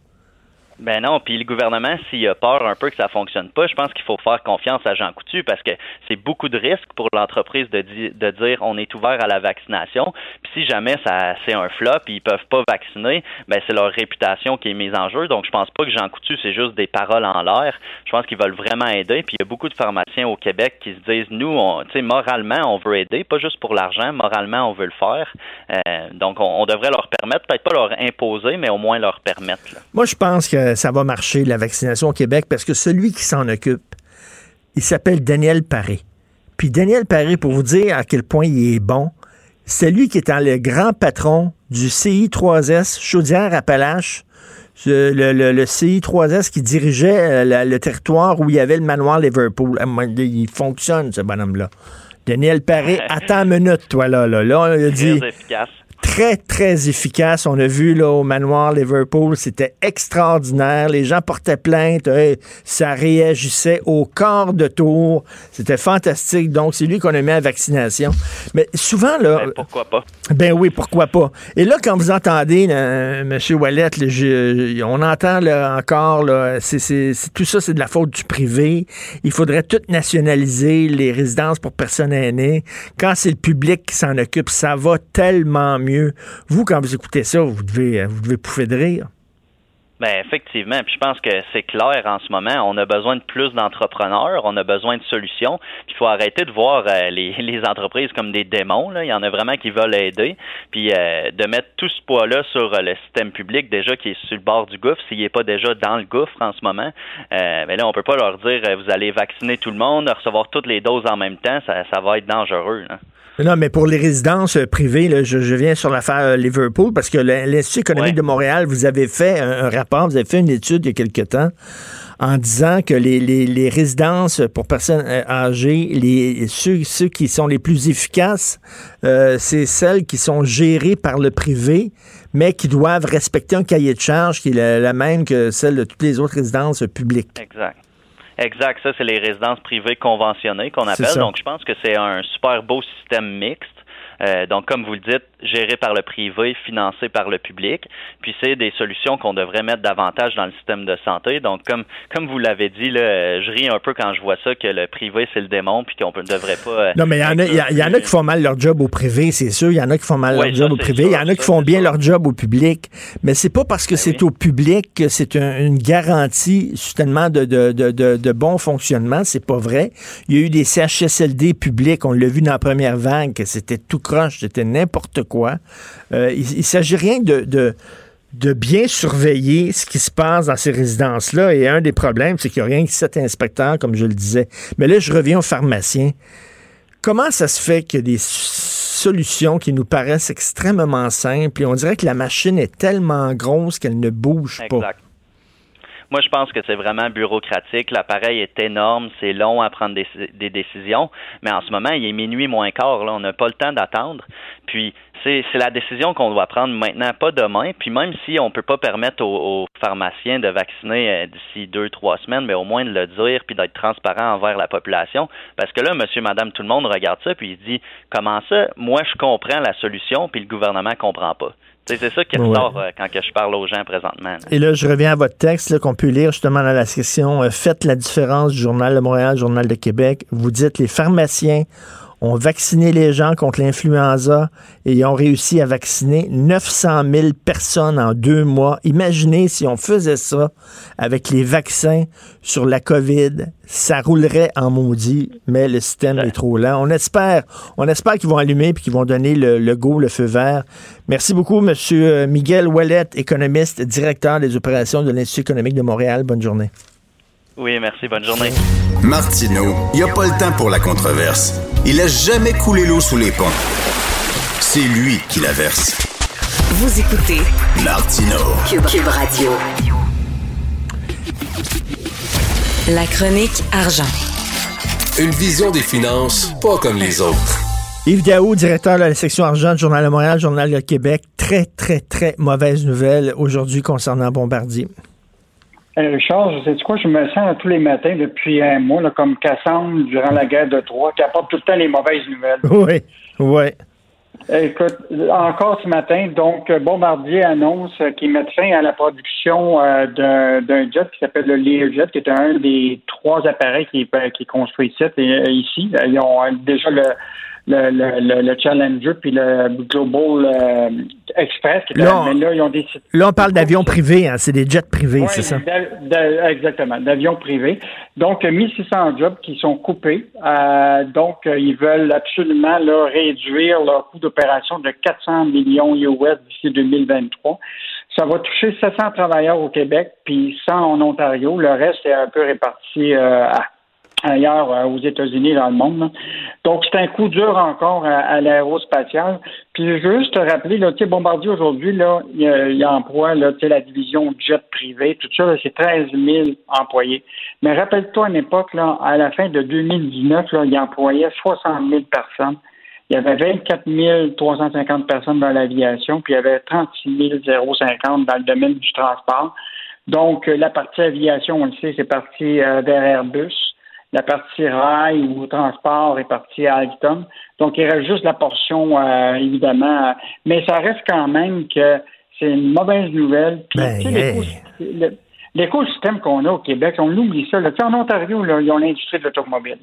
Speaker 9: Ben non, puis le gouvernement, s'il a peur un peu que ça fonctionne pas, je pense qu'il faut faire confiance à Jean Coutu parce que c'est beaucoup de risques pour l'entreprise de, dire on est ouvert à la vaccination. Puis si jamais ça c'est un flop, ils peuvent pas vacciner, ben c'est leur réputation qui est mise en jeu. Donc je pense pas que Jean Coutu c'est juste des paroles en l'air. Je pense qu'ils veulent vraiment aider. Puis il y a beaucoup de pharmaciens au Québec qui se disent nous, tu sais, moralement on veut aider, pas juste pour l'argent, moralement on veut le faire. Euh, donc on, devrait leur permettre, peut-être pas leur imposer, mais au moins leur permettre.
Speaker 3: Moi je pense que ça va marcher, la vaccination au Québec, parce que celui qui s'en occupe, il s'appelle Daniel Paré. Puis Daniel Paré, pour vous dire à quel point il est bon, c'est lui qui est le grand patron du CI3S Chaudière-Appalaches, le, le, CI3S qui dirigeait euh, le, territoire où il y avait le manoir Liverpool. Il fonctionne, ce bonhomme-là. Daniel Paré, attends une minute, toi, là. Là, là il a dit très, très efficace. On a vu là, au manoir Liverpool, c'était extraordinaire. Les gens portaient plainte, ça réagissait au quart de tour. C'était fantastique. Donc, c'est lui qu'on a mis à vaccination. Mais souvent, là.
Speaker 9: Ben, pourquoi pas?
Speaker 3: Ben oui, pourquoi pas? Et là, quand vous entendez, M. Wallet, on entend là, encore, là, c'est, tout ça, c'est de la faute du privé. Il faudrait tout nationaliser, les résidences pour personnes aînées. Quand c'est le public qui s'en occupe, ça va tellement mieux vous, quand vous écoutez ça, vous devez, vous devez pouffer de rire.
Speaker 9: Ben effectivement, puis je pense que c'est clair en ce moment. On a besoin de plus d'entrepreneurs, on a besoin de solutions. Puis il faut arrêter de voir euh, les, (laughs) entreprises comme des démons. Il y en a vraiment qui veulent aider. Puis euh, de mettre tout ce poids-là sur euh, le système public déjà qui est sur le bord du gouffre, s'il n'est pas déjà dans le gouffre en ce moment. mais ben là, on peut pas leur dire vous allez vacciner tout le monde, recevoir toutes les doses en même temps, ça, va être dangereux.
Speaker 3: Non, mais pour les résidences euh, privées, là, je, viens sur l'affaire euh, Liverpool parce que l'Institut économique de Montréal, vous avez fait un, rapport, vous avez fait une étude il y a quelque temps en disant que les, les, résidences pour personnes euh, âgées, les, ceux, ceux qui sont les plus efficaces, c'est celles qui sont gérées par le privé, mais qui doivent respecter un cahier de charge qui est la même que celle de toutes les autres résidences publiques.
Speaker 9: Exact. Exact, ça c'est les résidences privées conventionnées qu'on appelle. Donc je pense que c'est un super beau système mixte. Euh, donc, comme vous le dites, géré par le privé, financé par le public. Puis c'est des solutions qu'on devrait mettre davantage dans le système de santé. Donc, comme comme vous l'avez dit, là, je ris un peu quand je vois ça que le privé c'est le démon, puis qu'on ne devrait pas. Euh,
Speaker 3: non, mais il y en a, il y, en a qui font mal leur job au privé, c'est sûr. Il y en a qui font mal leur job au privé. Il y en a qui font bien leur job au public. Mais c'est pas parce que ben c'est au public que c'est une garantie de, de, de, de, de bon fonctionnement. C'est pas vrai. Il y a eu des CHSLD publics, on l'a vu dans la première vague, que c'était tout croche, c'était n'importe quoi. Euh, il ne s'agit rien de, de, bien surveiller ce qui se passe dans ces résidences-là. Et un des problèmes, c'est qu'il n'y a rien que cet inspecteur, comme je le disais. Mais là, je reviens au pharmacien. Comment ça se fait a des solutions qui nous paraissent extrêmement simples et on dirait que la machine est tellement grosse qu'elle ne bouge pas?
Speaker 9: Moi, je pense que c'est vraiment bureaucratique. L'appareil est énorme, c'est long à prendre des, des, décisions, mais en ce moment, il est minuit moins quart. Là, on n'a pas le temps d'attendre. Puis, c'est la décision qu'on doit prendre maintenant, pas demain. Puis, même si on ne peut pas permettre aux, aux, pharmaciens de vacciner euh, d'ici deux, trois semaines, mais au moins de le dire puis d'être transparent envers la population. Parce que là, monsieur, madame, tout le monde regarde ça puis il dit comment ça, moi, je comprends la solution puis le gouvernement comprend pas. C'est ça qui ressort ouais. euh, quand que je parle aux gens présentement. Là.
Speaker 3: Et là, je reviens à votre texte qu'on peut lire justement dans la section euh, Faites la différence du Journal de Montréal, Journal de Québec. Vous dites les pharmaciens ont vacciné les gens contre l'influenza et ils ont réussi à vacciner 900 000 personnes en deux mois. Imaginez si on faisait ça avec les vaccins sur la COVID, ça roulerait en maudit, mais le système est trop lent. On espère, on espère qu'ils vont allumer puis qu'ils vont donner le, le, go, le feu vert. Merci beaucoup, Monsieur Miguel Ouellet, économiste, directeur des opérations de l'Institut économique de Montréal. Bonne journée.
Speaker 9: Oui, merci. Bonne journée.
Speaker 5: Martineau, il n'y a pas le temps pour la controverse. Il a jamais coulé l'eau sous les ponts. C'est lui qui la verse.
Speaker 2: Vous écoutez
Speaker 5: Martineau.
Speaker 2: Cube, Cube Radio. La chronique argent.
Speaker 10: Une vision des finances pas comme les autres.
Speaker 3: Yves Daou, directeur de la section argent du Journal de Montréal, Journal de Québec. Très, très, très mauvaise nouvelle aujourd'hui concernant Bombardier.
Speaker 11: Richard, je sais quoi, je me sens tous les matins depuis un mois là, comme Cassandre durant la guerre de Troie, qui apporte tout le temps les mauvaises nouvelles. (laughs)
Speaker 3: Oui, oui.
Speaker 11: Écoute, encore ce matin, donc Bombardier annonce qu'il met fin à la production euh, d'un jet qui s'appelle le Learjet, qui est un des trois appareils qui est, qui est construit ici. Et, ici. Ils ont déjà le le, le, le, Challenger puis le Global euh, Express.
Speaker 3: Là, mais là, ils ont des, là, on parle d'avions privés, hein, c'est des jets privés,
Speaker 11: ouais,
Speaker 3: c'est ça?
Speaker 11: exactement, d'avions privés. Donc, 1600 jobs qui sont coupés. Euh, donc, ils veulent absolument là, réduire leur coût d'opération de 400 millions US d'ici 2023. Ça va toucher 700 travailleurs au Québec, puis 100 en Ontario. Le reste est un peu réparti euh, à ailleurs euh, aux États-Unis dans le monde. Là. Donc, c'est un coup dur encore à, à l'aérospatiale. Puis, juste te rappeler, là, Bombardier aujourd'hui, là, il, il emploie, là, la division jet privé, tout ça, c'est 13 000 employés. Mais rappelle-toi, à une époque, là, à la fin de 2019, là, il employait 60 000 personnes. Il y avait 24 350 personnes dans l'aviation, puis il y avait 36 050 dans le domaine du transport. Donc, la partie aviation, on le sait, c'est parti euh, vers Airbus la partie rail ou transport est partie à Alton. Donc, il reste juste la portion, euh, évidemment. Mais ça reste quand même que c'est une mauvaise nouvelle. Puis,
Speaker 3: ben,
Speaker 11: l'écosystème qu'on a au Québec, on oublie ça. Là. En Ontario, là, ils ont l'industrie de l'automobile.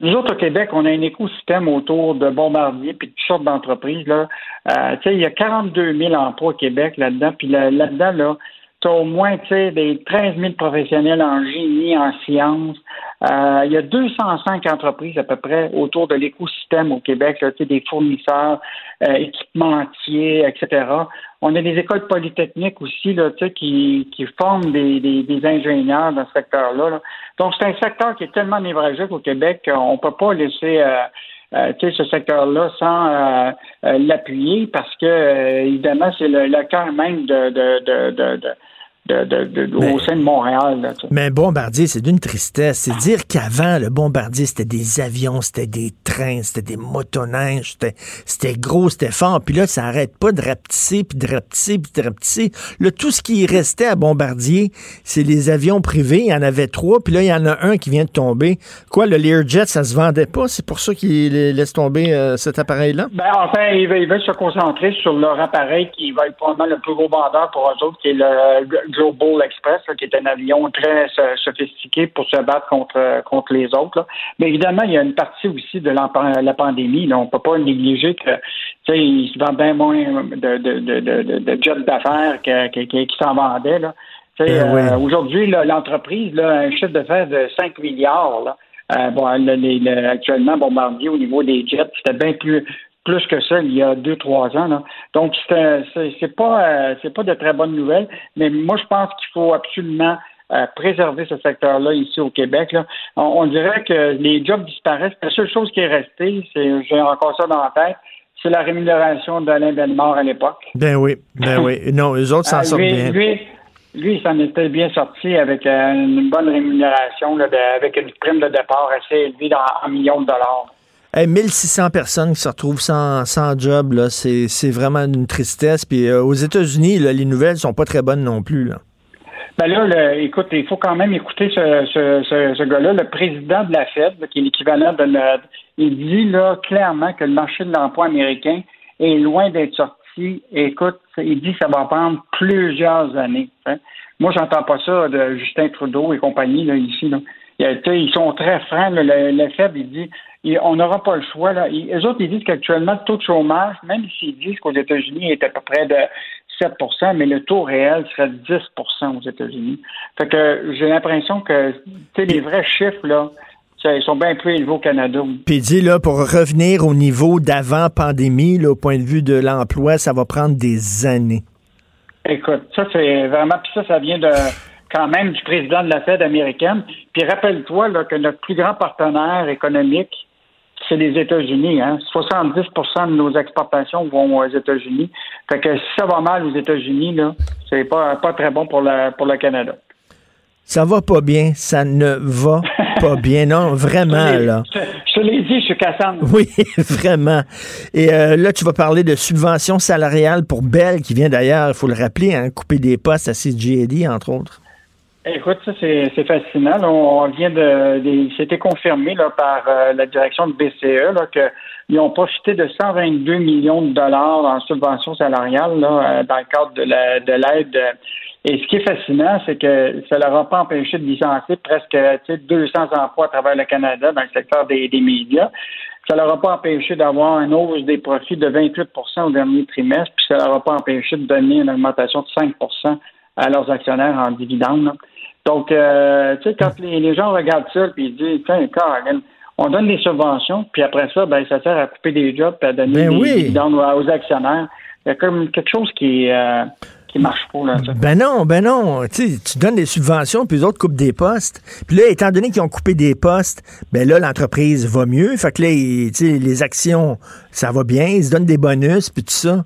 Speaker 11: Nous autres, au Québec, on a un écosystème autour de Bombardier puis de toutes sortes d'entreprises. Là. Euh, il y a 42 000 emplois au Québec là-dedans. Puis là, là-dedans, là, tu au moins des 13 000 professionnels en génie, en sciences. Euh, il y a 205 entreprises à peu près autour de l'écosystème au Québec, là, des fournisseurs, euh, équipementiers, etc. On a des écoles polytechniques aussi là, qui, qui forment des, des, ingénieurs dans ce secteur-là. Là. Donc, c'est un secteur qui est tellement névralgique au Québec qu'on ne peut pas laisser euh, euh, ce secteur-là sans euh, euh, l'appuyer parce que, évidemment, c'est le, le cœur même de, de, de, de, de de, de, mais, au sein de Montréal. Là,
Speaker 3: mais Bombardier, c'est d'une tristesse. C'est dire qu'avant, le Bombardier, c'était des avions, c'était des trains, c'était des motoneiges, c'était gros, c'était fort. Puis là, ça arrête pas de rapetisser, puis de rapetisser, puis de rapetisser. Là, tout ce qui restait à Bombardier, c'est les avions privés. Il y en avait trois, puis là, il y en a un qui vient de tomber. Quoi, le Learjet, ça se vendait pas? C'est pour ça qu'ils laissent tomber euh, cet appareil-là?
Speaker 11: Ben, enfin, ils veulent, se concentrer sur leur appareil qui va être probablement le plus gros vendeur pour eux autres, qui est le Global Express, là, qui est un avion très sophistiqué pour se battre contre, contre les autres. Là. Mais évidemment, il y a une partie aussi de la pandémie. Là. On ne peut pas négliger que il se vend bien moins de, de, de, de, de jets d'affaires qui, qui, qui s'en vendaient. Là. Eh oui. euh, Aujourd'hui, l'entreprise a un chiffre d'affaires de 5 milliards. Là. Euh, bon, le, le, actuellement, Bombardier, au niveau des jets, c'était bien plus plus que ça il y a deux, trois ans. Là. Donc, c'est pas, euh, c'est pas de très bonnes nouvelles, mais moi, je pense qu'il faut absolument euh, préserver ce secteur-là ici au Québec. Là. On, on dirait que les jobs disparaissent. La seule chose qui est restée, c'est, j'ai encore ça dans la tête, c'est la rémunération d'Alain Bellemare à l'époque.
Speaker 3: Ben oui, ben oui. (laughs) Non, eux autres s'en
Speaker 11: Ah,
Speaker 3: sortent
Speaker 11: lui,
Speaker 3: bien.
Speaker 11: Lui, lui, il s'en était bien sorti avec euh, une bonne rémunération, là, de- avec une prime de départ assez élevée dans, en millions de dollars.
Speaker 3: Hey, 1600 personnes qui se retrouvent sans, job, c'est, vraiment une tristesse. Puis euh, aux États-Unis, les nouvelles sont pas très bonnes non plus. Là.
Speaker 11: Ben là, écoute, il faut quand même écouter ce, ce, ce, gars-là, le président de la Fed, qui est l'équivalent de notre. Il dit là clairement que le marché de l'emploi américain est loin d'être sorti. Écoute, il dit que ça va prendre plusieurs années. hein. Moi, j'entends pas ça de Justin Trudeau et compagnie là, ici. Ils sont très francs. là. Le, le Fed, il dit il- on n'aura pas le choix. Là. Eux autres, ils disent qu'actuellement, le taux de chômage, même s'ils disent qu'aux États-Unis, il est à peu près de 7% mais le taux réel serait de 10% aux États-Unis. Fait que j'ai l'impression que tu sais, les vrais chiffres, là, ils sont bien plus élevés au Canada.
Speaker 3: Puis dit, là, pour revenir au niveau d'avant-pandémie, là, au point de vue de l'emploi, ça va prendre des années.
Speaker 11: Écoute, ça c'est vraiment puis ça, ça vient de quand même du président de la Fed américaine. Puis rappelle-toi là, que notre plus grand partenaire économique, c'est les États-Unis. Hein? 70% de nos exportations vont aux États-Unis. Fait que si ça va mal aux États-Unis, là, c'est pas, pas très bon pour le pour le Canada.
Speaker 3: Ça va pas bien, ça ne va (laughs) pas bien. Non, vraiment, là.
Speaker 11: Je, je te l'ai dit, je suis Cassandre.
Speaker 3: Oui, (laughs) vraiment. Et euh, là, tu vas parler de subventions salariales pour Bell, qui vient d'ailleurs, il faut le rappeler, hein, couper des postes à CGD, entre autres.
Speaker 11: Écoute, ça c'est fascinant. On, vient de, c'était confirmé là, par euh, la direction de BCE là, qu'ils ont profité de 122 millions de dollars en subventions salariales là, euh, dans le cadre de la- de l'aide. Et ce qui est fascinant, c'est que ça leur a pas empêché de licencier presque tu sais, 200 emplois à travers le Canada dans le secteur des, des médias. Ça leur a pas empêché d'avoir une hausse des profits de 28% au dernier trimestre, puis ça leur a pas empêché de donner une augmentation de 5% à leurs actionnaires en dividendes. Donc, euh, tu sais, quand les, les gens regardent ça, puis ils disent, tiens, Caroline, on donne des subventions, puis après ça, ben, ça sert à couper des jobs, puis à donner
Speaker 3: Ben
Speaker 11: des
Speaker 3: oui.
Speaker 11: dividendes aux actionnaires. Il y a comme quelque chose qui, euh, qui marche pas, là. ça.
Speaker 3: Ben non, ben non. Tu sais, tu donnes des subventions, puis les autres coupent des postes. Puis là, étant donné qu'ils ont coupé des postes, ben là, l'entreprise va mieux. Fait que là, ils- tu sais, les actions, ça va bien. Ils se donnent des bonus, puis tout ça.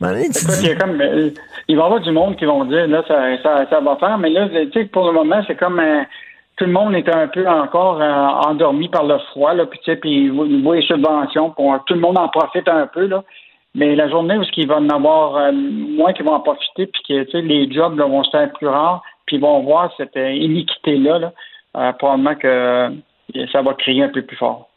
Speaker 11: Il euh, il va y avoir du monde qui vont dire, là, ça, ça, ça va faire, mais là, tu sais, pour le moment, c'est comme, euh, tout le monde est un peu encore euh, endormi par le froid, là, puis tu sais, puis ils voient les subventions, tout le monde en profite un peu, là. Mais la journée où il va en avoir moins qui vont en profiter, puis que tu sais, les jobs là, vont se faire plus rares, puis ils vont voir cette iniquité-là, là, probablement que ça va crier un peu plus fort.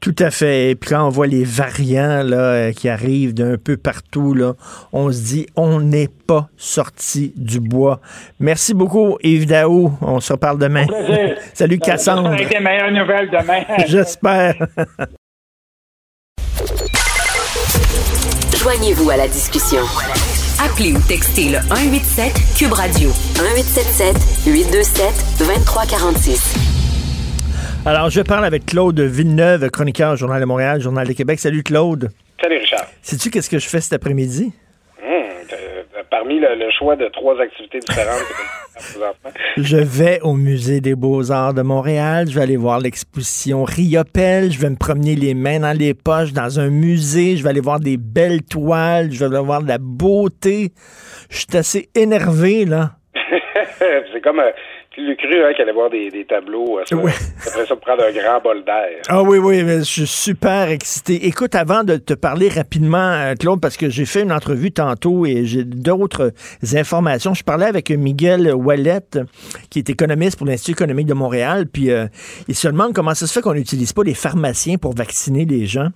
Speaker 3: Tout à fait. Et puis quand on voit les variants là, euh, qui arrivent d'un peu partout, là, on se dit on n'est pas sorti du bois. Merci beaucoup, Yves Daou. On se reparle demain. (laughs) Salut Cassandre.
Speaker 11: Avec des meilleures nouvelles demain. (laughs)
Speaker 3: J'espère.
Speaker 2: Joignez-vous à la discussion. Appelez ou textez le 187 Cube Radio 1877 827 2346.
Speaker 3: Alors, je parle avec Claude Villeneuve, chroniqueur au Journal de Montréal, Journal de Québec. Salut Claude.
Speaker 12: Salut Richard.
Speaker 3: Sais-tu qu'est-ce que je fais cet après-midi?
Speaker 12: Hum, euh, parmi le, le choix de trois activités différentes (laughs)
Speaker 3: Je vais au Musée des Beaux-Arts de Montréal. Je vais aller voir l'exposition Riopelle. Je vais me promener les mains dans les poches dans un musée. Je vais aller voir des belles toiles. Je vais aller voir de la beauté. Je suis assez énervé, là. (laughs)
Speaker 12: c'est comme euh, tu cru hein, qu'il allait voir des, des tableaux. euh, ça-
Speaker 3: Ouais.
Speaker 12: Après ça, prendre un grand bol d'air.
Speaker 3: Ah oui, oui, mais je suis super excité. Écoute, avant de te parler rapidement, euh, Claude, parce que j'ai fait une entrevue tantôt et j'ai d'autres informations. Je parlais avec Miguel Wallet, qui est économiste pour l'Institut économique de Montréal, puis euh, il se demande comment ça se fait qu'on n'utilise pas les pharmaciens pour vacciner les gens.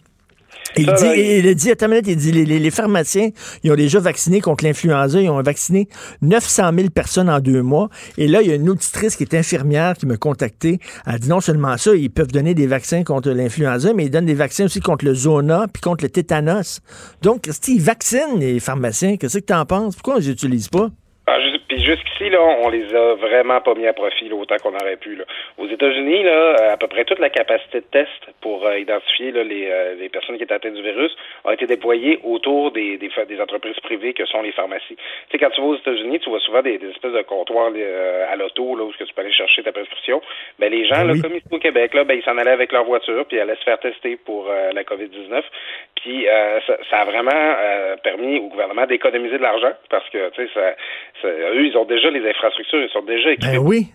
Speaker 3: Il
Speaker 12: Ça,
Speaker 3: dit,
Speaker 12: là, il-
Speaker 3: il a dit, attends une minute, il dit, les, les- les pharmaciens, ils ont déjà vacciné contre l'influenza, ils ont vacciné 900 000 personnes en deux mois. Et là, il y a une auditrice qui est infirmière qui m'a contacté. Elle dit non seulement ça, ils peuvent donner des vaccins contre l'influenza, mais ils donnent des vaccins aussi contre le zona puis contre le tétanos. Donc, Christy, ils vaccinent les pharmaciens. Qu'est-ce que tu en penses? Pourquoi on les utilise pas?
Speaker 12: Ah, je- puis jusqu'ici, là, on les a vraiment pas mis à profit là, autant qu'on aurait pu. Là. Aux États-Unis, là, à peu près toute la capacité de test pour euh, identifier là, les, euh, les personnes qui étaient atteintes du virus a été déployée autour des, des, des, entreprises privées que sont les pharmacies. Tu sais, quand tu vas aux États-Unis, tu vois souvent des, des espèces de comptoirs euh, à l'auto là, où tu peux aller chercher ta prescription. Ben, les gens, là, comme ici au Québec, là, ben, ils s'en allaient avec leur voiture puis allaient se faire tester pour la COVID-19. Puis ça, ça, a vraiment permis au gouvernement d'économiser de l'argent parce que, tu sais, ça, ça, eux, ils ont déjà les infrastructures, ils sont déjà équipés.
Speaker 3: Ben oui.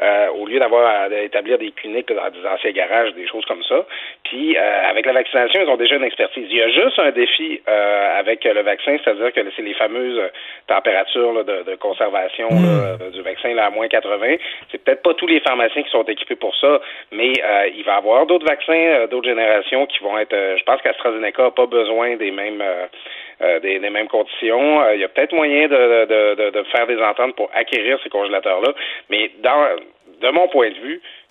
Speaker 12: Euh, au lieu d'avoir à établir des cliniques dans des anciens garages, des choses comme ça. Puis euh, avec la vaccination, ils ont déjà une expertise. Il y a juste un défi euh, avec le vaccin, c'est-à-dire que c'est les fameuses températures de, de, conservation là, du vaccin là, à moins 80. C'est peut-être pas tous les pharmaciens qui sont équipés pour ça, mais il va y avoir d'autres vaccins, d'autres générations qui vont être. je pense qu'AstraZeneca n'a pas besoin des mêmes euh, des, mêmes conditions. Euh, il y a peut-être moyen de, de, de, faire des ententes pour acquérir ces congélateurs-là, mais dans de mon point de vue, euh,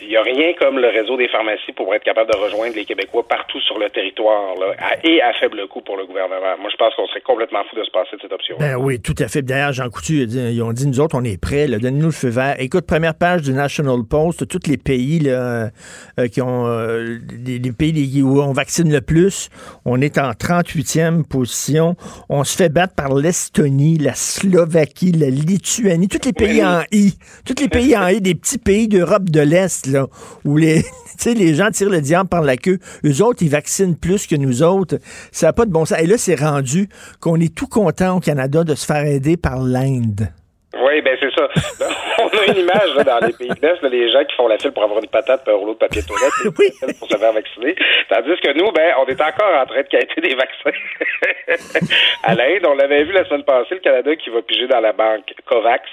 Speaker 12: il n'y a rien comme le réseau des pharmacies pour être capable de rejoindre les Québécois partout sur le territoire là, et à faible coût pour le gouvernement. Moi, je pense qu'on serait complètement fou de se passer de cette option.
Speaker 3: Ben oui, tout à fait. D'ailleurs, Jean Coutu, ils ont dit, nous autres, on est prêts, donnez-nous le feu vert. Écoute, première page du National Post, tous les pays là, euh, qui ont euh, les, pays où on vaccine le plus, on est en 38e position. On se fait battre par l'Estonie, la Slovaquie, la Lituanie, tous les pays en I. Tous les pays en I, des petits pays d'Europe de l'Est, là, où les, (laughs) les gens tirent le diable par la queue. Eux autres, ils vaccinent plus que nous autres. Ça n'a pas de bon sens. Et là, c'est rendu qu'on est tout content au Canada de se faire aider par l'Inde.
Speaker 12: Oui, ben c'est ça. (laughs) on a une image là, dans les pays de l'Est, les gens qui font la file pour avoir une patate et un rouleau de papier toilette (laughs) oui. pour se faire vacciner. Tandis que nous, ben, on est encore en train de quêter des vaccins. à l'Inde, on l'avait vu la semaine passée, le Canada qui va piger dans la banque COVAX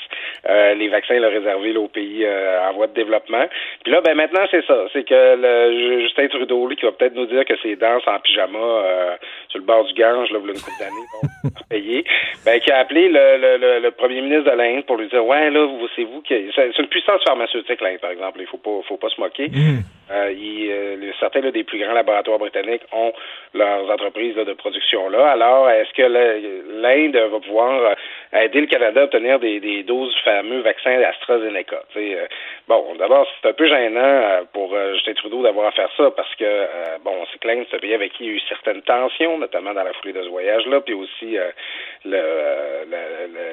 Speaker 12: les vaccins là, réservés là, aux pays euh, en voie de développement. Puis là, ben maintenant, c'est ça. C'est que le, Justin Trudeau, lui, qui va peut-être nous dire que ses danses en pyjama euh, sur le bord du Gange, là, une couple d'années, (laughs) payer, ben, qui a appelé le, le, le premier ministre de l'Inde pour lui dire Ouais, là, c'est vous qui. C'est une puissance pharmaceutique, l'Inde, par exemple. Il faut pas faut pas se moquer. Mm. Euh, il, euh, certains des plus grands laboratoires britanniques ont leurs entreprises de production là. Alors, est-ce que l'Inde va pouvoir euh, aider le Canada à obtenir des, des doses fameux vaccins AstraZeneca? bon, d'abord, c'est un peu gênant pour Justin Trudeau d'avoir à faire ça parce que, bon, c'est que l'Inde, c'est un pays avec qui il y a eu certaines tensions, notamment dans la foulée de ce voyage-là, puis aussi le,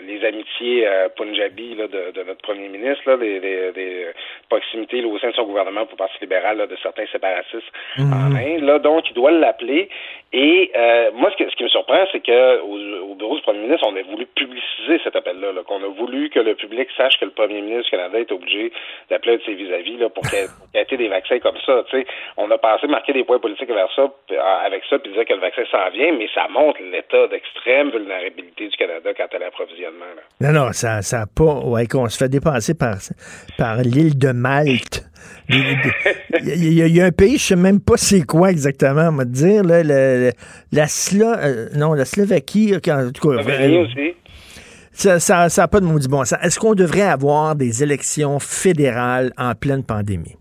Speaker 12: les amitiés punjabi là, de, de, notre premier ministre, là, des, des, proximités là, au sein de son gouvernement pour Parti libéral de certains séparatistes mhm. en Inde. Là, donc, il doit l'appeler. Et euh, moi, ce, ce, qui me surprend, c'est que au, bureau du premier ministre, on a voulu publiciser cet appel-là, -là, qu'on a voulu que le public sache que le premier ministre du Canada est obligé d'appeler de ses vis-à-vis là, pour qu'il y ait des vaccins comme ça. On a pensé marquer des points politiques vers ça, avec ça, puis dire que le vaccin s'en vient, mais ça montre l'état d'extrême vulnérabilité du Canada quant à l'approvisionnement.
Speaker 3: Non, non, ça, ça pas. Ouais, qu'on se fait dépasser par, par l'île de Malte. (laughs) Il y, a un pays, je sais même pas c'est quoi exactement, on va te dire, là, la Slo euh, non, la Slovaquie, en tout cas. aussi. Ça n'a ça, pas de maudit bon sens. Est-ce qu'on devrait avoir des élections fédérales en pleine pandémie?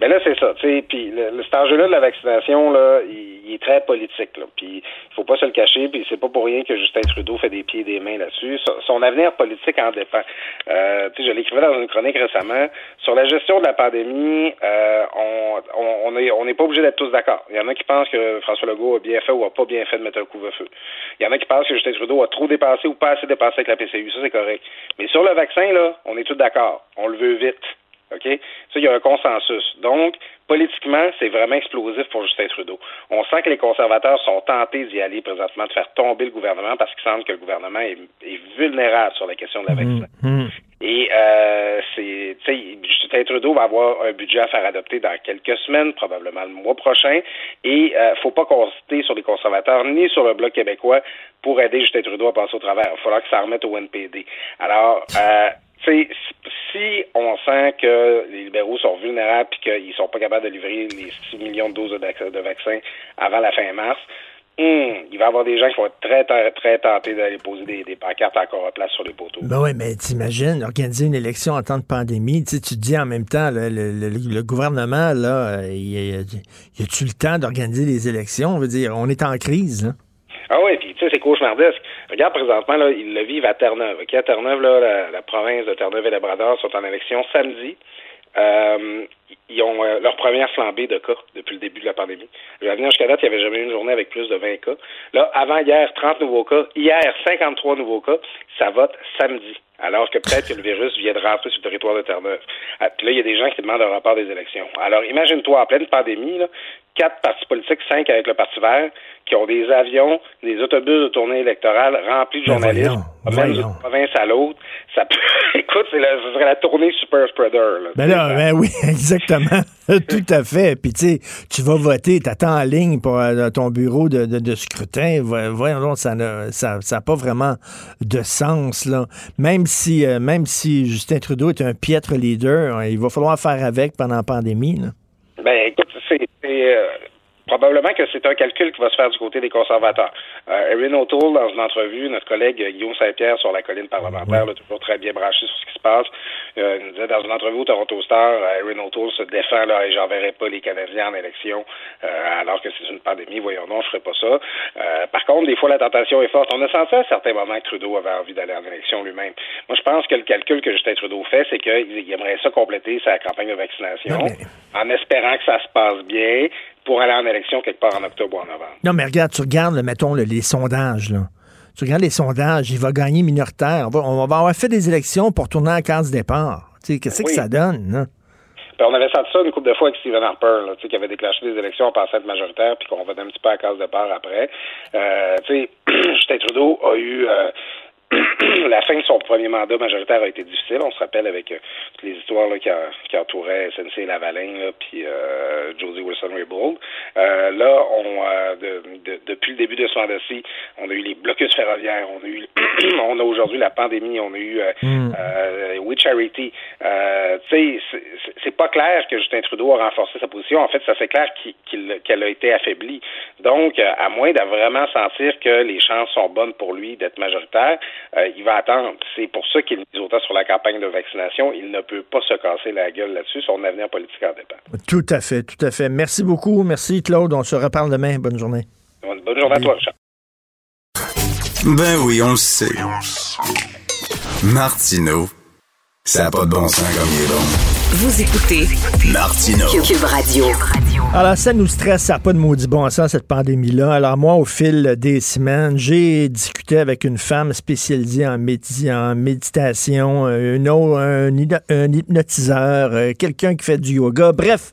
Speaker 12: Mais ben là, c'est ça. Puis le, cet enjeu-là de la vaccination, là, il, est très politique. Là, puis il faut pas se le cacher. Puis c'est pas pour rien que Justin Trudeau fait des pieds et des mains là-dessus. Son, avenir politique en dépend. Euh, je l'écrivais dans une chronique récemment. Sur la gestion de la pandémie, euh, on n'est on, on pas obligé d'être tous d'accord. Il y en a qui pensent que François Legault a bien fait ou a pas bien fait de mettre un couvre-feu. Il y en a qui pensent que Justin Trudeau a trop dépassé ou pas assez dépassé avec la PCU. Ça, c'est correct. Mais sur le vaccin, là, on est tous d'accord. On le veut vite. OK? Ça, il y a un consensus. Donc, politiquement, c'est vraiment explosif pour Justin Trudeau. On sent que les conservateurs sont tentés d'y aller présentement, de faire tomber le gouvernement parce qu'ils sentent que le gouvernement est, vulnérable sur la question de la mmh, vaccine. Mmh. Et euh, c'est, Justin Trudeau va avoir un budget à faire adopter dans quelques semaines, probablement le mois prochain. Et euh, faut pas compter sur les conservateurs ni sur le bloc québécois pour aider Justin Trudeau à passer au travers. Il faudra que ça remette au NPD. Alors, euh, si on sent que les libéraux sont vulnérables et qu'ils sont pas capables de livrer les 6 millions de doses de, vaccins avant la fin mars, hmm, il va y avoir des gens qui vont être très, très, très tentés d'aller poser des, pancartes encore à place sur les poteaux.
Speaker 3: Ben oui, mais t'imagines, organiser une élection en temps de pandémie, tu te dis en même temps, le, gouvernement, là, euh, y a-tu le temps d'organiser les élections? On veut dire, on est en crise,
Speaker 12: Ah oui, puis tu sais, c'est cauchemardesque. Regarde présentement, là, ils le vivent à Terre-Neuve. À Terre-Neuve, là, la, province de Terre-Neuve et Labrador sont en élection samedi. Euh, ils ont euh, leur première flambée de cas depuis le début de la pandémie. Je vais venir jusqu'à date, il n'y avait jamais eu une journée avec plus de 20 cas. Là, avant hier, 30 nouveaux cas. Hier, 53 nouveaux cas. Ça vote samedi. Alors que peut-être que le virus vient de rentrer sur le territoire de Terre-Neuve. Ah, puis là, il y a des gens qui demandent un rapport des élections. Alors, imagine-toi, en pleine pandémie, là, quatre partis politiques, cinq avec le Parti vert, qui ont des avions, des autobus de tournée électorale remplis de ben journalistes, même d'une province à l'autre. Ça peut... (laughs) Écoute, c'est ce serait la tournée super spreader. Là,
Speaker 3: ben là, ben oui, (laughs) exactement. (laughs) Tout à fait. Puis tu sais, tu vas voter, t'attends en ligne pour euh, ton bureau de, scrutin. Voyons donc, ça n'a ça, ça pas vraiment de sens. Là. Même si euh, même si Justin Trudeau est un piètre leader, il va falloir faire avec pendant la pandémie. Là.
Speaker 12: Ben écoute, c'est euh, probablement que c'est un calcul qui va se faire du côté des conservateurs. Euh, Erin O'Toole, dans une entrevue, notre collègue Guillaume Saint-Pierre sur la colline parlementaire, là, toujours très bien branché sur ce qui se passe, euh, nous disait dans une entrevue au Toronto Star, euh, Erin O'Toole se défend là, et j'enverrai pas les Canadiens en élection euh, alors que c'est une pandémie, voyons non, je ferai pas ça. Euh, par contre, des fois la tentation est forte. On a senti à certains moments que Trudeau avait envie d'aller en élection lui-même. Moi, je pense que le calcul que Justin Trudeau fait, c'est qu'il aimerait ça compléter sa campagne de vaccination en espérant que ça se passe bien pour aller en élection quelque part en octobre ou en novembre.
Speaker 3: Non, mais regarde, tu regardes, mettons, les sondages, là. Tu regardes les sondages, il va gagner minoritaire. On va, avoir fait des élections pour tourner à la case départ. Qu'est-ce que ça donne, là?
Speaker 12: Ben, on avait senti ça une couple de fois avec Stephen Harper, là, qui avait déclenché des élections en pensant être majoritaire, puis qu'on va un petit peu à la case départ après. Euh, (clears throat) Justin Trudeau a eu euh, (coughs) la fin de son premier mandat majoritaire a été difficile. On se rappelle avec euh, toutes les histoires là, qui, qui, entouraient SNC Lavalin, puis euh, Josie Wilson-Raybould. Euh, là, on, euh, de, depuis le début de ce mandat-ci, on a eu les blocus ferroviaires, on a eu, (coughs) on a aujourd'hui la pandémie, on a eu mm. We Charity. tu sais, c'est pas clair que Justin Trudeau a renforcé sa position. En fait, ça fait clair qu'elle a été affaiblie. Donc, à moins de vraiment sentir que les chances sont bonnes pour lui d'être majoritaire, euh, il va attendre. C'est pour ça qu'il est autant sur la campagne de vaccination. Il ne peut pas se casser la gueule là-dessus. Son avenir politique en dépend.
Speaker 3: Tout à fait, tout à fait. Merci beaucoup. Merci, Claude. On se reparle demain. Bonne journée.
Speaker 12: Bonne journée à toi, Richard.
Speaker 5: Ben oui, on le sait. Martineau, ça n'a pas de bon sens comme il est bon.
Speaker 2: Vous écoutez
Speaker 5: Martino
Speaker 2: Cube Radio.
Speaker 3: Alors, ça nous stresse, ça n'a pas de maudit bon sens, cette pandémie-là. Alors, moi, au fil des semaines, j'ai discuté avec une femme spécialisée en, méditation, euh, un hypnotiseur, euh, quelqu'un qui fait du yoga. Bref,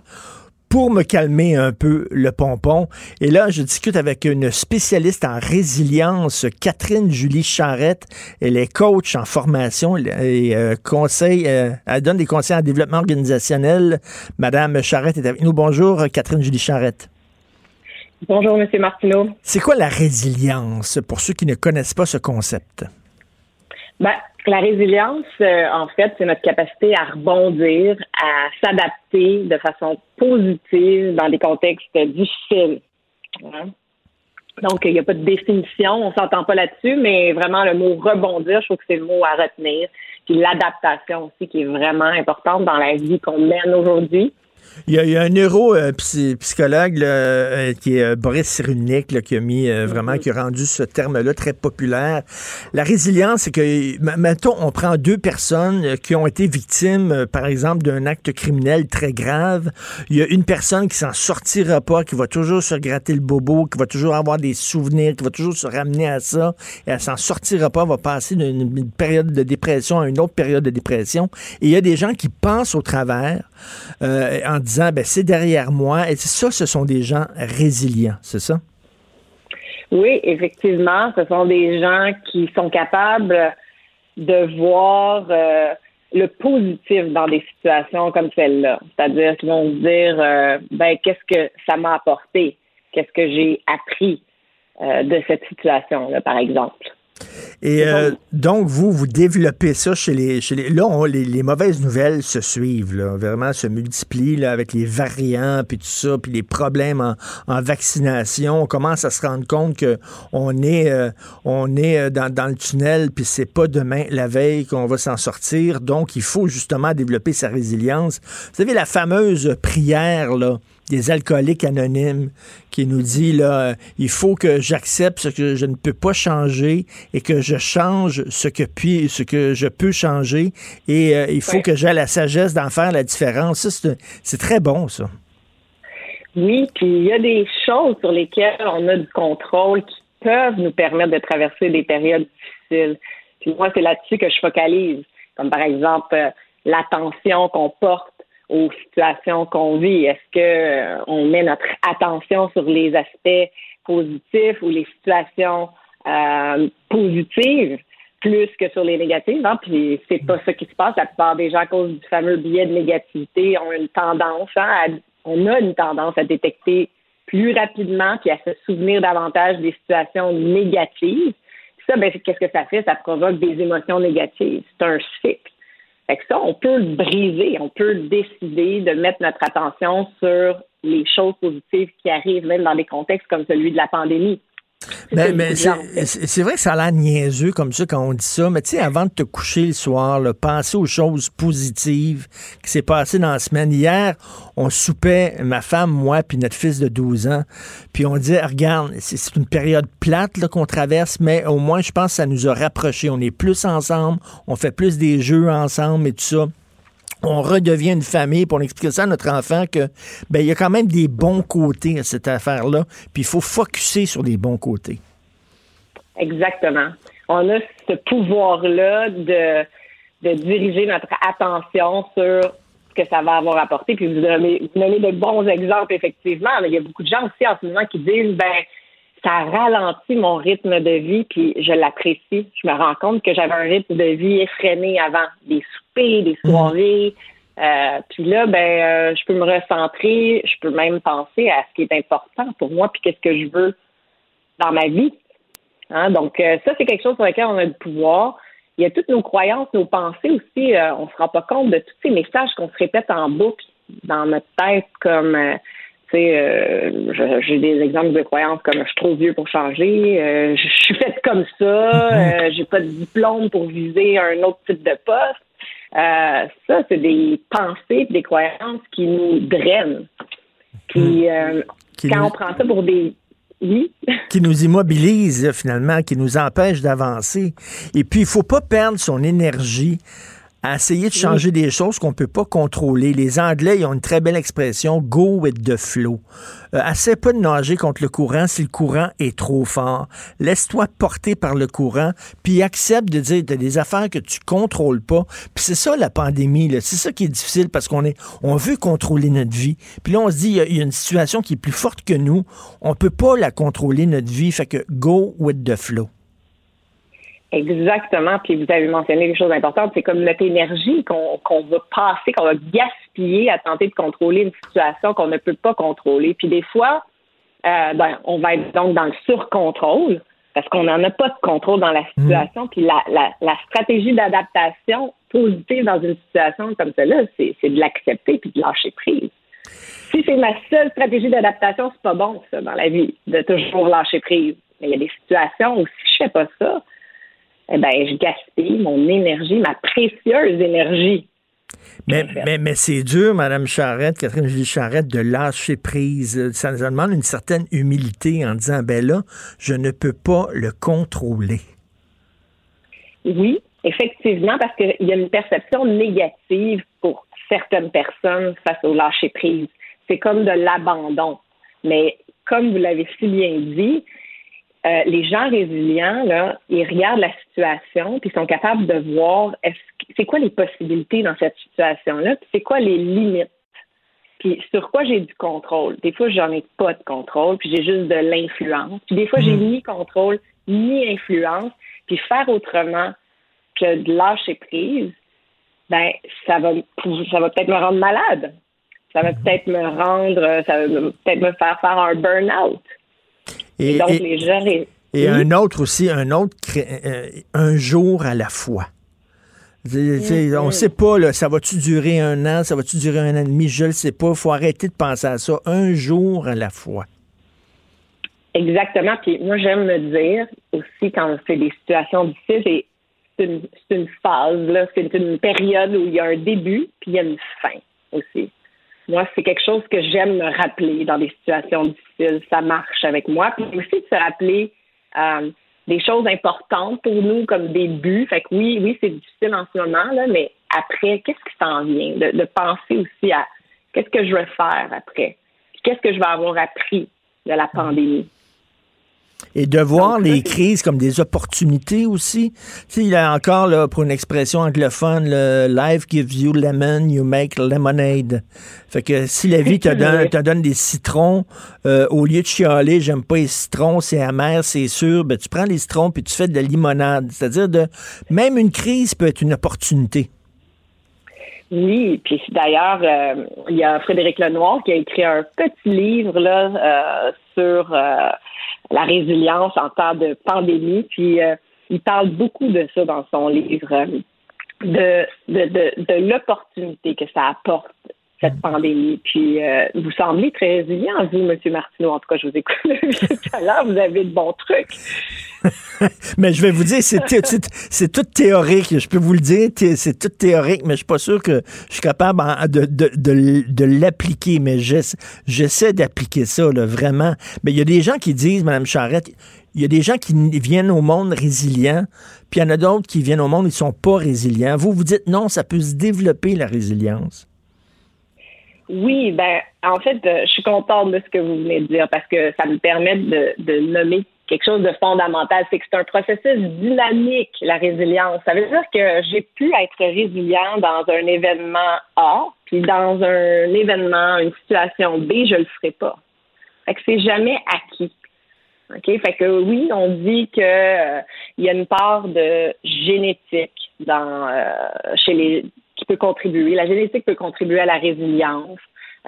Speaker 3: pour me calmer un peu le pompon. Et là, je discute avec une spécialiste en résilience, Catherine Julie Charrette. Elle est coach en formation et euh, conseil, euh, elle donne des conseils en développement organisationnel. Madame Charrette est avec nous. Bonjour, Catherine Julie Charrette.
Speaker 13: Bonjour, Monsieur Martineau.
Speaker 3: C'est quoi la résilience pour ceux qui ne connaissent pas ce concept?
Speaker 13: Ben, la résilience, euh, en fait, c'est notre capacité à rebondir, à s'adapter de façon positive dans des contextes difficiles. Hein? Donc, il n'y a pas de définition, on s'entend pas là-dessus, mais vraiment le mot rebondir, je trouve que c'est le mot à retenir. Puis l'adaptation aussi qui est vraiment importante dans la vie qu'on mène aujourd'hui.
Speaker 3: Il y, a, un neuropsychologue euh, qui est euh, Boris Cyrulnik qui a mis euh, vraiment, qui a rendu ce terme-là très populaire. La résilience, c'est que, mettons, on prend deux personnes qui ont été victimes, par exemple, d'un acte criminel très grave. Il y a une personne qui s'en sortira pas, qui va toujours se gratter le bobo, qui va toujours avoir des souvenirs, qui va toujours se ramener à ça, et elle s'en sortira pas, va passer d'une période de dépression à une autre période de dépression. Et il y a des gens qui pensent au travers en disant ben, c'est derrière moi. Et ça, ce sont des gens résilients, c'est ça?
Speaker 13: Oui, effectivement, ce sont des gens qui sont capables de voir euh, le positif dans des situations comme celle-là. C'est-à-dire qu'ils vont se dire euh, ben qu'est-ce que ça m'a apporté, qu'est-ce que j'ai appris euh, de cette situation-là, par exemple?
Speaker 3: Et euh, donc, vous, vous développez ça chez les... Chez les là, les, mauvaises nouvelles se suivent, là, vraiment se multiplient là, avec les variants, puis tout ça, puis les problèmes en, vaccination. On commence à se rendre compte qu'on est, euh, on est euh, dans, dans le tunnel, puis c'est pas demain, la veille, qu'on va s'en sortir. Donc, il faut justement développer sa résilience. Vous savez, la fameuse prière, là, des alcooliques anonymes qui nous dit là, il faut que j'accepte ce que je ne peux pas changer et que je change ce que puis ce que je peux changer et euh, il faut que j'aie la sagesse d'en faire la différence. c'est très bon ça.
Speaker 13: Oui, puis il y a des choses sur lesquelles on a du contrôle qui peuvent nous permettre de traverser des périodes difficiles. Puis moi, c'est là-dessus que je focalise, comme par exemple euh, l'attention qu'on porte aux situations qu'on vit? Est-ce que euh, on met notre attention sur les aspects positifs ou les situations euh, positives plus que sur les négatives? Hein? Puis c'est pas ça qui se passe. La plupart des gens, à cause du fameux biais de négativité, ont une tendance hein, à, on a une tendance à détecter plus rapidement puis à se souvenir davantage des situations négatives. ça, ben, qu'est-ce que ça fait? Ça provoque des émotions négatives. C'est un cycle. Fait que ça, on peut le briser, on peut décider de mettre notre attention sur les choses positives qui arrivent, même dans des contextes comme celui de la pandémie.
Speaker 3: Ben, mais, c'est vrai que ça a l'air niaiseux comme ça quand on dit ça, mais tu sais, avant de te coucher le soir, là, penser aux choses positives qui s'est passé dans la semaine. Hier, on soupait, ma femme, moi, puis notre fils de 12 ans, puis on dit, regarde, c'est une période plate qu'on traverse, mais au moins, je pense que ça nous a rapprochés. On est plus ensemble, on fait plus des jeux ensemble et tout ça on redevient une famille, pour expliquer ça à notre enfant que ben il y a quand même des bons côtés à cette affaire-là, puis il faut focuser sur les bons côtés.
Speaker 13: Exactement. On a ce pouvoir-là de, de diriger notre attention sur ce que ça va avoir apporté. Puis vous donnez, vous donnez de bons exemples, effectivement, mais il y a beaucoup de gens aussi en ce moment qui disent ben ça ralentit mon rythme de vie, puis je l'apprécie. Je me rends compte que j'avais un rythme de vie effréné avant, des soupers, des mhm. soirées. Euh, puis là, ben, euh, je peux me recentrer, je peux même penser à ce qui est important pour moi, puis qu'est-ce que je veux dans ma vie. Hein? Donc, euh, ça, c'est quelque chose sur lequel on a du pouvoir. Il y a toutes nos croyances, nos pensées aussi. on ne se rend pas compte de tous ces messages qu'on se répète en boucle dans notre tête, comme euh, j'ai des exemples de croyances comme je suis trop vieux pour changer, je suis faite comme ça, mhm. j'ai pas de diplôme pour viser un autre type de poste. Ça, c'est des pensées, des croyances qui nous drainent. Qui, mhm. quand on prend ça pour des oui. (laughs)
Speaker 3: qui nous immobilise finalement, qui nous empêche d'avancer. Et puis, il faut pas perdre son énergie à essayer de changer des choses qu'on ne peut pas contrôler. Les Anglais, ils ont une très belle expression, go with the flow. Euh, assez pas de nager contre le courant si le courant est trop fort. Laisse-toi porter par le courant, puis accepte de dire, tu des affaires que tu contrôles pas. Puis c'est ça la pandémie, c'est ça qui est difficile parce qu'on est, on veut contrôler notre vie. Puis là, on se dit, il y, a une situation qui est plus forte que nous. On peut pas la contrôler, notre vie. Fait que go with the flow.
Speaker 13: Exactement. Puis vous avez mentionné des choses importantes. C'est comme notre énergie qu'on va passer, qu'on va gaspiller à tenter de contrôler une situation qu'on ne peut pas contrôler. Puis des fois, euh, ben, on va être donc dans le surcontrôle parce qu'on n'en a pas de contrôle dans la mmh. situation. Puis la, la, la stratégie d'adaptation positive dans une situation comme celle-là, c'est de l'accepter puis de lâcher prise. Si c'est ma seule stratégie d'adaptation, c'est pas bon, ça, dans la vie, de toujours lâcher prise. Mais il y a des situations où si je fais pas ça, eh ben, je gaspille mon énergie, ma précieuse énergie.
Speaker 3: Mais, mais, mais c'est dur, Mme Charrette, Catherine Julie Charrette, de lâcher prise. Ça nous demande une certaine humilité en disant, ben là, je ne peux pas le contrôler.
Speaker 13: Oui, effectivement, parce qu'il y a une perception négative pour certaines personnes face au lâcher prise. C'est comme de l'abandon. Mais comme vous l'avez si bien dit, euh, les gens résilients, là, ils regardent la situation, puis ils sont capables de voir est-ce c'est quoi les possibilités dans cette situation-là, puis c'est quoi les limites? Puis sur quoi j'ai du contrôle? Des fois, j'en ai pas de contrôle, puis j'ai juste de l'influence. Puis des fois, j'ai hmm. ni contrôle ni influence. Puis faire autrement que de lâcher prise, ben ça va ça va peut-être me rendre malade. Ça va hmm. peut-être me rendre, ça va peut-être me faire faire un burn-out. Et, donc, les gens.
Speaker 3: Et un autre aussi, un autre, euh, un jour à la fois. On ne mm-hmm. sait pas, là, ça va-tu durer un an, ça va-tu durer un an et demi, je ne le sais pas. Il faut arrêter de penser à ça. Un jour à la fois.
Speaker 13: Exactement. Puis moi, j'aime me dire aussi quand c'est des situations difficiles, c'est une, une, phase, c'est une période où il y a un début, puis il y a une fin aussi. Moi, c'est quelque chose que j'aime me rappeler dans des situations difficiles. Ça marche avec moi. Puis aussi de se rappeler euh, des choses importantes pour nous, comme des buts. Fait que oui, oui, c'est difficile en ce moment, là, mais après, qu'est-ce qui s'en vient? De, de penser aussi à qu'est-ce que je vais faire après? Qu'est-ce que je vais avoir appris de la pandémie?
Speaker 3: Et de voir les crises comme des opportunités aussi. Tu sais, il y a encore, là, pour une expression anglophone, le life gives you lemon, you make lemonade. Fait que si la vie te (laughs) donne, te donne des citrons, euh, au lieu de chialer, j'aime pas les citrons, c'est amer, c'est sûr, ben, tu prends les citrons puis tu fais de la limonade. C'est-à-dire de, même une crise peut être une opportunité.
Speaker 13: Oui, puis d'ailleurs, euh, il y a Frédéric Lenoir qui a écrit un petit livre là euh, sur euh, la résilience en temps de pandémie, puis il parle beaucoup de ça dans son livre, de, de, de, de l'opportunité que ça apporte cette pandémie. Puis vous semblez très résilient, vous, M. Martineau. En tout cas, je vous écoute (laughs) tout à l'heure, vous avez de bons trucs. (laughs)
Speaker 3: mais je vais vous dire, c'est tout théorique. Je peux vous le dire, c'est tout théorique, mais je suis pas sûr que je suis capable de, de, de, de l'appliquer. Mais j'essaie d'appliquer ça, là, vraiment. Mais il y a des gens qui disent, Mme Charrette, il y a des gens qui viennent au monde résilients, puis il y en a d'autres qui viennent au monde, ils sont pas résilients. Vous, vous dites non, ça peut se développer, la résilience.
Speaker 13: Oui, ben en fait, euh, je suis contente de ce que vous venez de dire parce que ça me permet de, de nommer quelque chose de fondamental, c'est que c'est un processus dynamique, la résilience. Ça veut dire que j'ai pu être résilient dans un événement A, puis dans un événement, une situation B, je le ferai pas. Fait que c'est jamais acquis. Fait que oui, on dit que euh, il y a une part de génétique dans euh, chez les qui peut contribuer. La génétique peut contribuer à la résilience.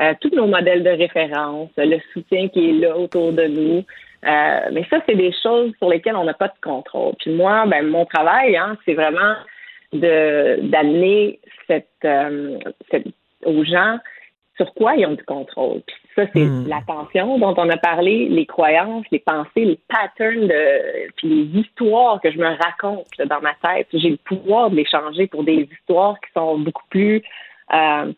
Speaker 13: Euh, tous nos modèles de référence, le soutien qui est là autour de nous, euh, mais ça, c'est des choses sur lesquelles on n'a pas de contrôle. Puis moi, ben, mon travail, hein, c'est vraiment de d'amener cette, euh, cette, aux gens sur quoi ils ont du contrôle. Puis ça, c'est hmm. l'attention dont on a parlé, les croyances, les pensées, les patterns, de, puis les histoires que je me raconte dans ma tête. J'ai le pouvoir de les changer pour des histoires qui sont beaucoup plus euh,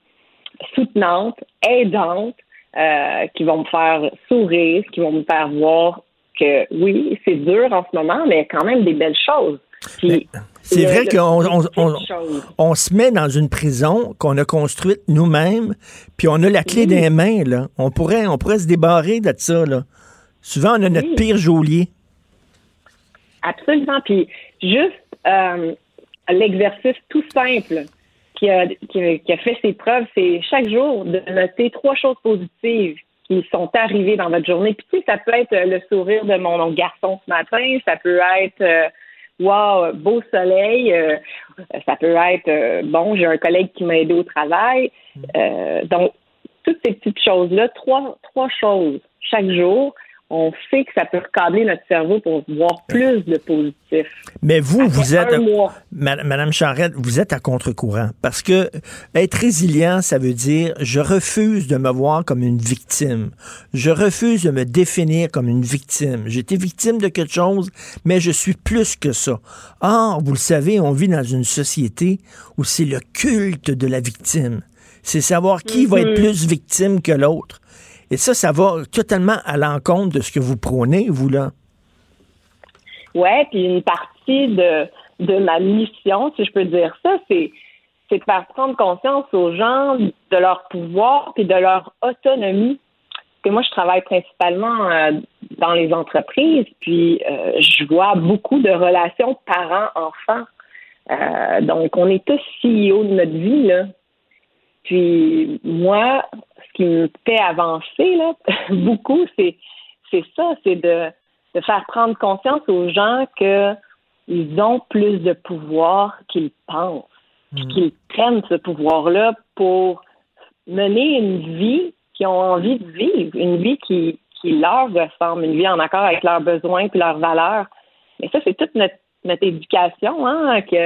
Speaker 13: soutenantes, aidantes, euh, qui vont me faire sourire, qui vont me faire voir que oui, c'est dur en ce moment, mais quand même des belles choses.
Speaker 3: C'est vrai qu'on on, se met dans une prison qu'on a construite nous-mêmes, puis on a la clé des mains. Là. On, pourrait, on pourrait se débarrer de ça. Là. Souvent, on a notre pire geôlier.
Speaker 13: Absolument. Puis juste euh, l'exercice tout simple qui a, qui, a, fait ses preuves, c'est chaque jour de noter trois choses positives qui sont arrivées dans votre journée. Puis tu sais, ça peut être le sourire de mon garçon ce matin, ça peut être euh, wow, beau soleil, euh, ça peut être bon, j'ai un collègue qui m'a aidé au travail. donc, toutes ces petites choses-là, trois, trois choses chaque jour on sait que ça peut recadrer notre cerveau pour voir plus de positif.
Speaker 3: Mais vous, vous êtes, Madame Charrette, vous êtes à contre-courant parce que être résilient, ça veut dire je refuse de me voir comme une victime. Je refuse de me définir comme une victime. J'étais victime de quelque chose, mais je suis plus que ça. Or, vous le savez, on vit dans une société où c'est le culte de la victime. C'est savoir qui va être mm-hmm. plus victime que l'autre. Et ça, ça va totalement à l'encontre de ce que vous prônez, vous, là.
Speaker 13: Oui, puis une partie de, de ma mission, si je peux dire ça, c'est c'est de faire prendre conscience aux gens de leur pouvoir et de leur autonomie. Parce que moi, je travaille principalement euh, dans les entreprises, puis euh, je vois beaucoup de relations parents-enfants. Euh, donc, on est tous CEO de notre vie, là. Puis moi, qui me fait avancer là, (laughs) beaucoup, c'est c'est ça, c'est de, de faire prendre conscience aux gens qu'ils ont plus de pouvoir qu'ils pensent, hmm. qu'ils prennent ce pouvoir-là pour mener une vie qu'ils ont envie de vivre, une vie qui, qui leur ressemble, une vie en accord avec leurs besoins et leurs valeurs. Mais ça, c'est toute notre, notre éducation hein, qui,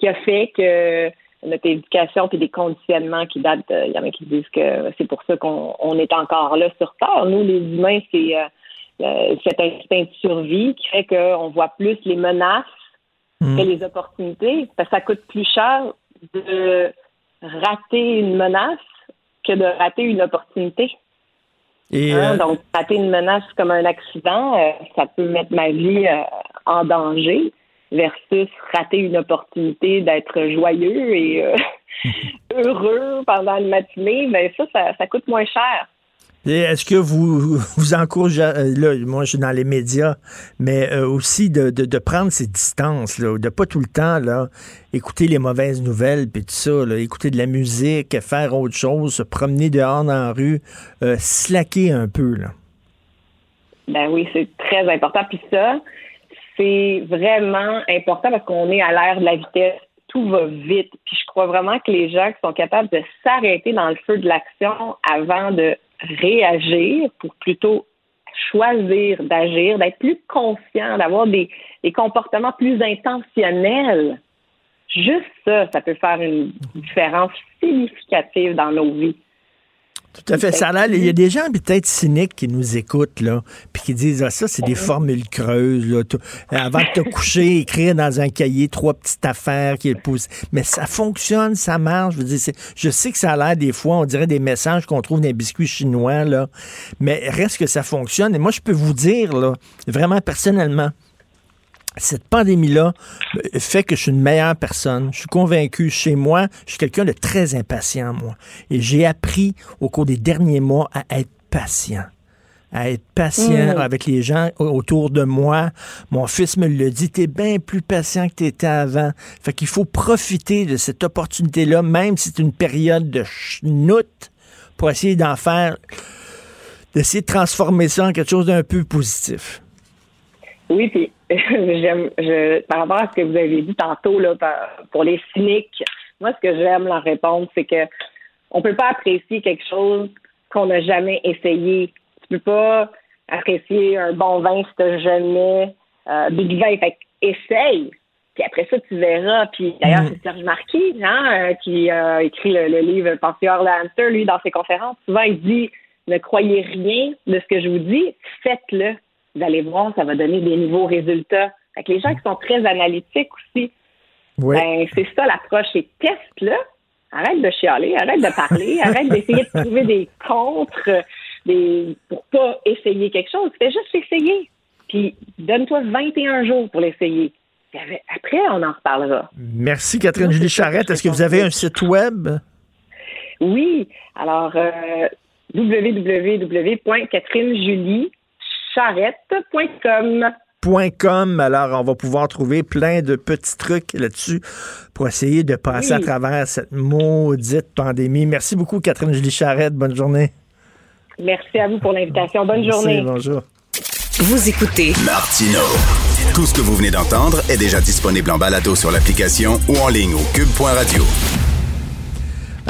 Speaker 13: qui a fait que notre éducation puis des conditionnements qui datent. Il y en a qui disent que c'est pour ça qu'on est encore là sur Terre. Nous, les humains, c'est euh, euh, cet instinct de survie qui fait qu'on voit plus les menaces hmm. que les opportunités. Parce que ça coûte plus cher de rater une menace que de rater une opportunité.
Speaker 3: Et,
Speaker 13: Hein,
Speaker 3: euh,
Speaker 13: Donc, rater une menace comme un accident, euh, ça peut mettre ma vie euh, en danger versus rater une opportunité d'être joyeux et euh, (laughs) heureux pendant une matinée, ben ça, ça, ça coûte moins cher.
Speaker 3: Est-ce que vous vous encouragez, euh, là, moi je suis dans les médias, mais euh, aussi de, de, de prendre ces distances, là, de pas tout le temps là, écouter les mauvaises nouvelles, puis tout ça, là, écouter de la musique, faire autre chose, se promener dehors dans la rue, euh, slacker un peu. Là?
Speaker 13: Ben oui, c'est très important. Puis ça, c'est vraiment important parce qu'on est à l'ère de la vitesse. Tout va vite. Puis je crois vraiment que les gens qui sont capables de s'arrêter dans le feu de l'action avant de réagir pour plutôt choisir d'agir, d'être plus conscient, d'avoir des, des comportements plus intentionnels. Juste ça, ça peut faire une différence significative dans nos vies.
Speaker 3: Tout à fait. Ça a l'air- il y a des gens peut-être cyniques qui nous écoutent, là, puis qui disent ah, ça, c'est des formules creuses. Là, Tout- avant de te coucher, (laughs) écrire dans un cahier trois petites affaires qui poussent. Mais ça fonctionne, ça marche. Je, veux dire, c'est- je sais que ça a l'air des fois, on dirait des messages qu'on trouve dans les biscuits chinois, là. Mais reste que ça fonctionne. Et moi, je peux vous dire, là, vraiment personnellement, cette pandémie-là euh, fait que je suis une meilleure personne. Je suis convaincu. Chez moi, je suis quelqu'un de très impatient, moi. Et j'ai appris au cours des derniers mois à être patient. À être patient
Speaker 14: Mm.
Speaker 3: avec les gens au- autour de moi. Mon fils me le dit, t'es bien plus patient que t'étais avant. Fait qu'il faut profiter de cette opportunité-là, même si c'est une période de chenoute, pour essayer d'en faire, d'essayer de transformer ça en quelque chose d'un peu positif.
Speaker 13: Oui, puis (laughs) j'aime, je, par rapport à ce que vous avez dit tantôt là, pour les cyniques, moi, ce que j'aime leur répondre, c'est que on peut pas apprécier quelque chose qu'on n'a jamais essayé. Tu peux pas apprécier un bon vin si t'as jamais euh, bu de vin. Fait essaye. Puis après ça, tu verras. Puis d'ailleurs, c'est Serge Marquis, hein, euh, qui a écrit le, le livre Pensez hors le hamster, lui, dans ses conférences. Souvent, il dit ne croyez rien de ce que je vous dis, faites-le. Vous allez voir, ça va donner des nouveaux résultats. Fait que les gens qui sont très analytiques aussi, ben, c'est ça l'approche. Et teste-le. Arrête de chialer, arrête de parler, (laughs) arrête d'essayer de trouver des contres des, pour pas essayer quelque chose. Fais juste essayer. Puis donne-toi 21 jours pour l'essayer. Après, on en reparlera.
Speaker 3: Merci, Catherine Julie Charrette. Est-ce que vous avez un site web?
Speaker 13: Oui. Alors, euh, www.catherinejuliescharrette.com.
Speaker 3: .com. Alors, on va pouvoir trouver plein de petits trucs là-dessus pour essayer de passer
Speaker 13: Oui.
Speaker 3: à travers cette maudite pandémie. Merci beaucoup, Catherine Julie Charrette. Bonne journée.
Speaker 13: Merci à vous pour l'invitation. Bonne
Speaker 3: Merci,
Speaker 13: journée.
Speaker 3: bonjour.
Speaker 2: Vous écoutez
Speaker 5: Martino. Tout ce que vous venez d'entendre est déjà disponible en balado sur l'application ou en ligne au cube.radio.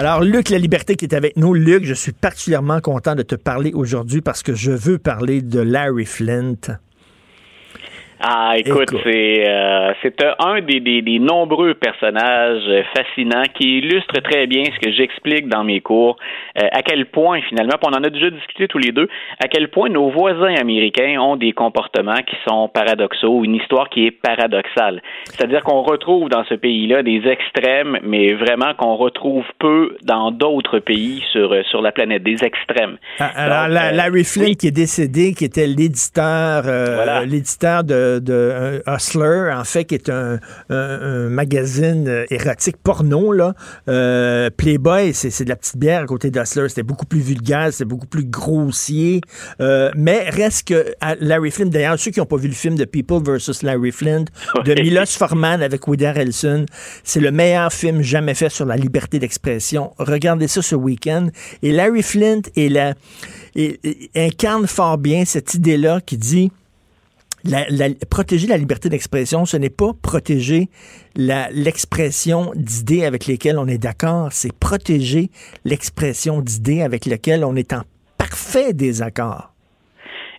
Speaker 3: Alors, Luc La Liberté qui est avec nous. Luc, je suis particulièrement content de te parler aujourd'hui parce que je veux parler de Larry Flint.
Speaker 14: Ah, écoute, c'est euh, c'est un des, des, des nombreux personnages euh, fascinants qui illustre très bien ce que j'explique dans mes cours, euh, à quel point finalement, on en a déjà discuté tous les deux, à quel point nos voisins américains ont des comportements qui sont paradoxaux, une histoire qui est paradoxale. C'est-à-dire qu'on retrouve dans ce pays-là des extrêmes, mais vraiment qu'on retrouve peu dans d'autres pays sur, sur la planète, des extrêmes.
Speaker 3: Ah, Alors,
Speaker 14: Donc,
Speaker 3: la- Larry Flint qui est décédé, qui était l'éditeur, euh,
Speaker 14: Voilà.
Speaker 3: l'éditeur de, de Hustler, en fait, qui est un, un- un magazine euh, érotique porno là. Euh, Playboy, c'est de la petite bière à côté d'Hustler. C'était beaucoup plus vulgaire, c'était beaucoup plus grossier. Euh, mais reste que Larry Flint, d'ailleurs, ceux qui n'ont pas vu le film de People versus Larry Flint de. Milos Forman avec Woody Harrelson, c'est le meilleur film jamais fait sur la liberté d'expression. Regardez ça ce week-end. Et Larry Flint est la, incarne fort bien cette idée-là qui dit la- la- protéger la liberté d'expression, ce n'est pas protéger l'expression d'idées avec lesquelles on est d'accord, c'est protéger l'expression d'idées avec lesquelles on est en parfait désaccord.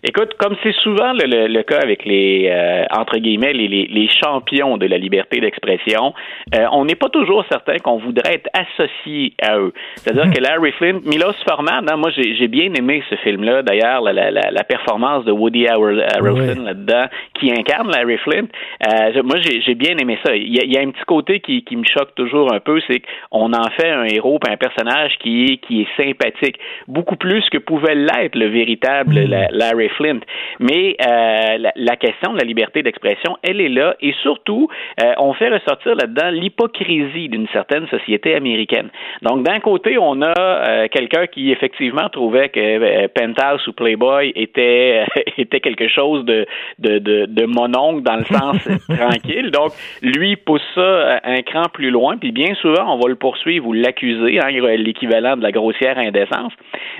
Speaker 14: Écoute, comme c'est souvent le, le, le, cas avec les euh, entre guillemets les, les, les, champions de la liberté d'expression, euh, on n'est pas toujours certain qu'on voudrait être associé à eux. C'est-à-dire que Larry Flint, Milos Forman, hein, moi j'ai bien aimé ce film-là. D'ailleurs, la, la, la, performance de Woody Harrelson là-dedans, qui incarne Larry Flint, euh, moi j'ai bien aimé ça. Il y, a, il y, a, un petit côté qui, qui me choque toujours un peu, c'est qu'on en fait un héros, un personnage qui qui est sympathique, beaucoup plus que pouvait l'être le véritable Larry Flint. Mais euh, la, la, question de la liberté d'expression, elle est là et surtout, euh, on fait ressortir là-dedans l'hypocrisie d'une certaine société américaine. Donc, d'un côté, on a euh, quelqu'un qui effectivement trouvait que euh, Penthouse ou Playboy était (laughs) était quelque chose de de, de, de mononcle dans le sens (laughs) tranquille. Donc, lui pousse ça un cran plus loin, puis bien souvent, on va le poursuivre ou l'accuser, hein, l'équivalent de la grossière indécence.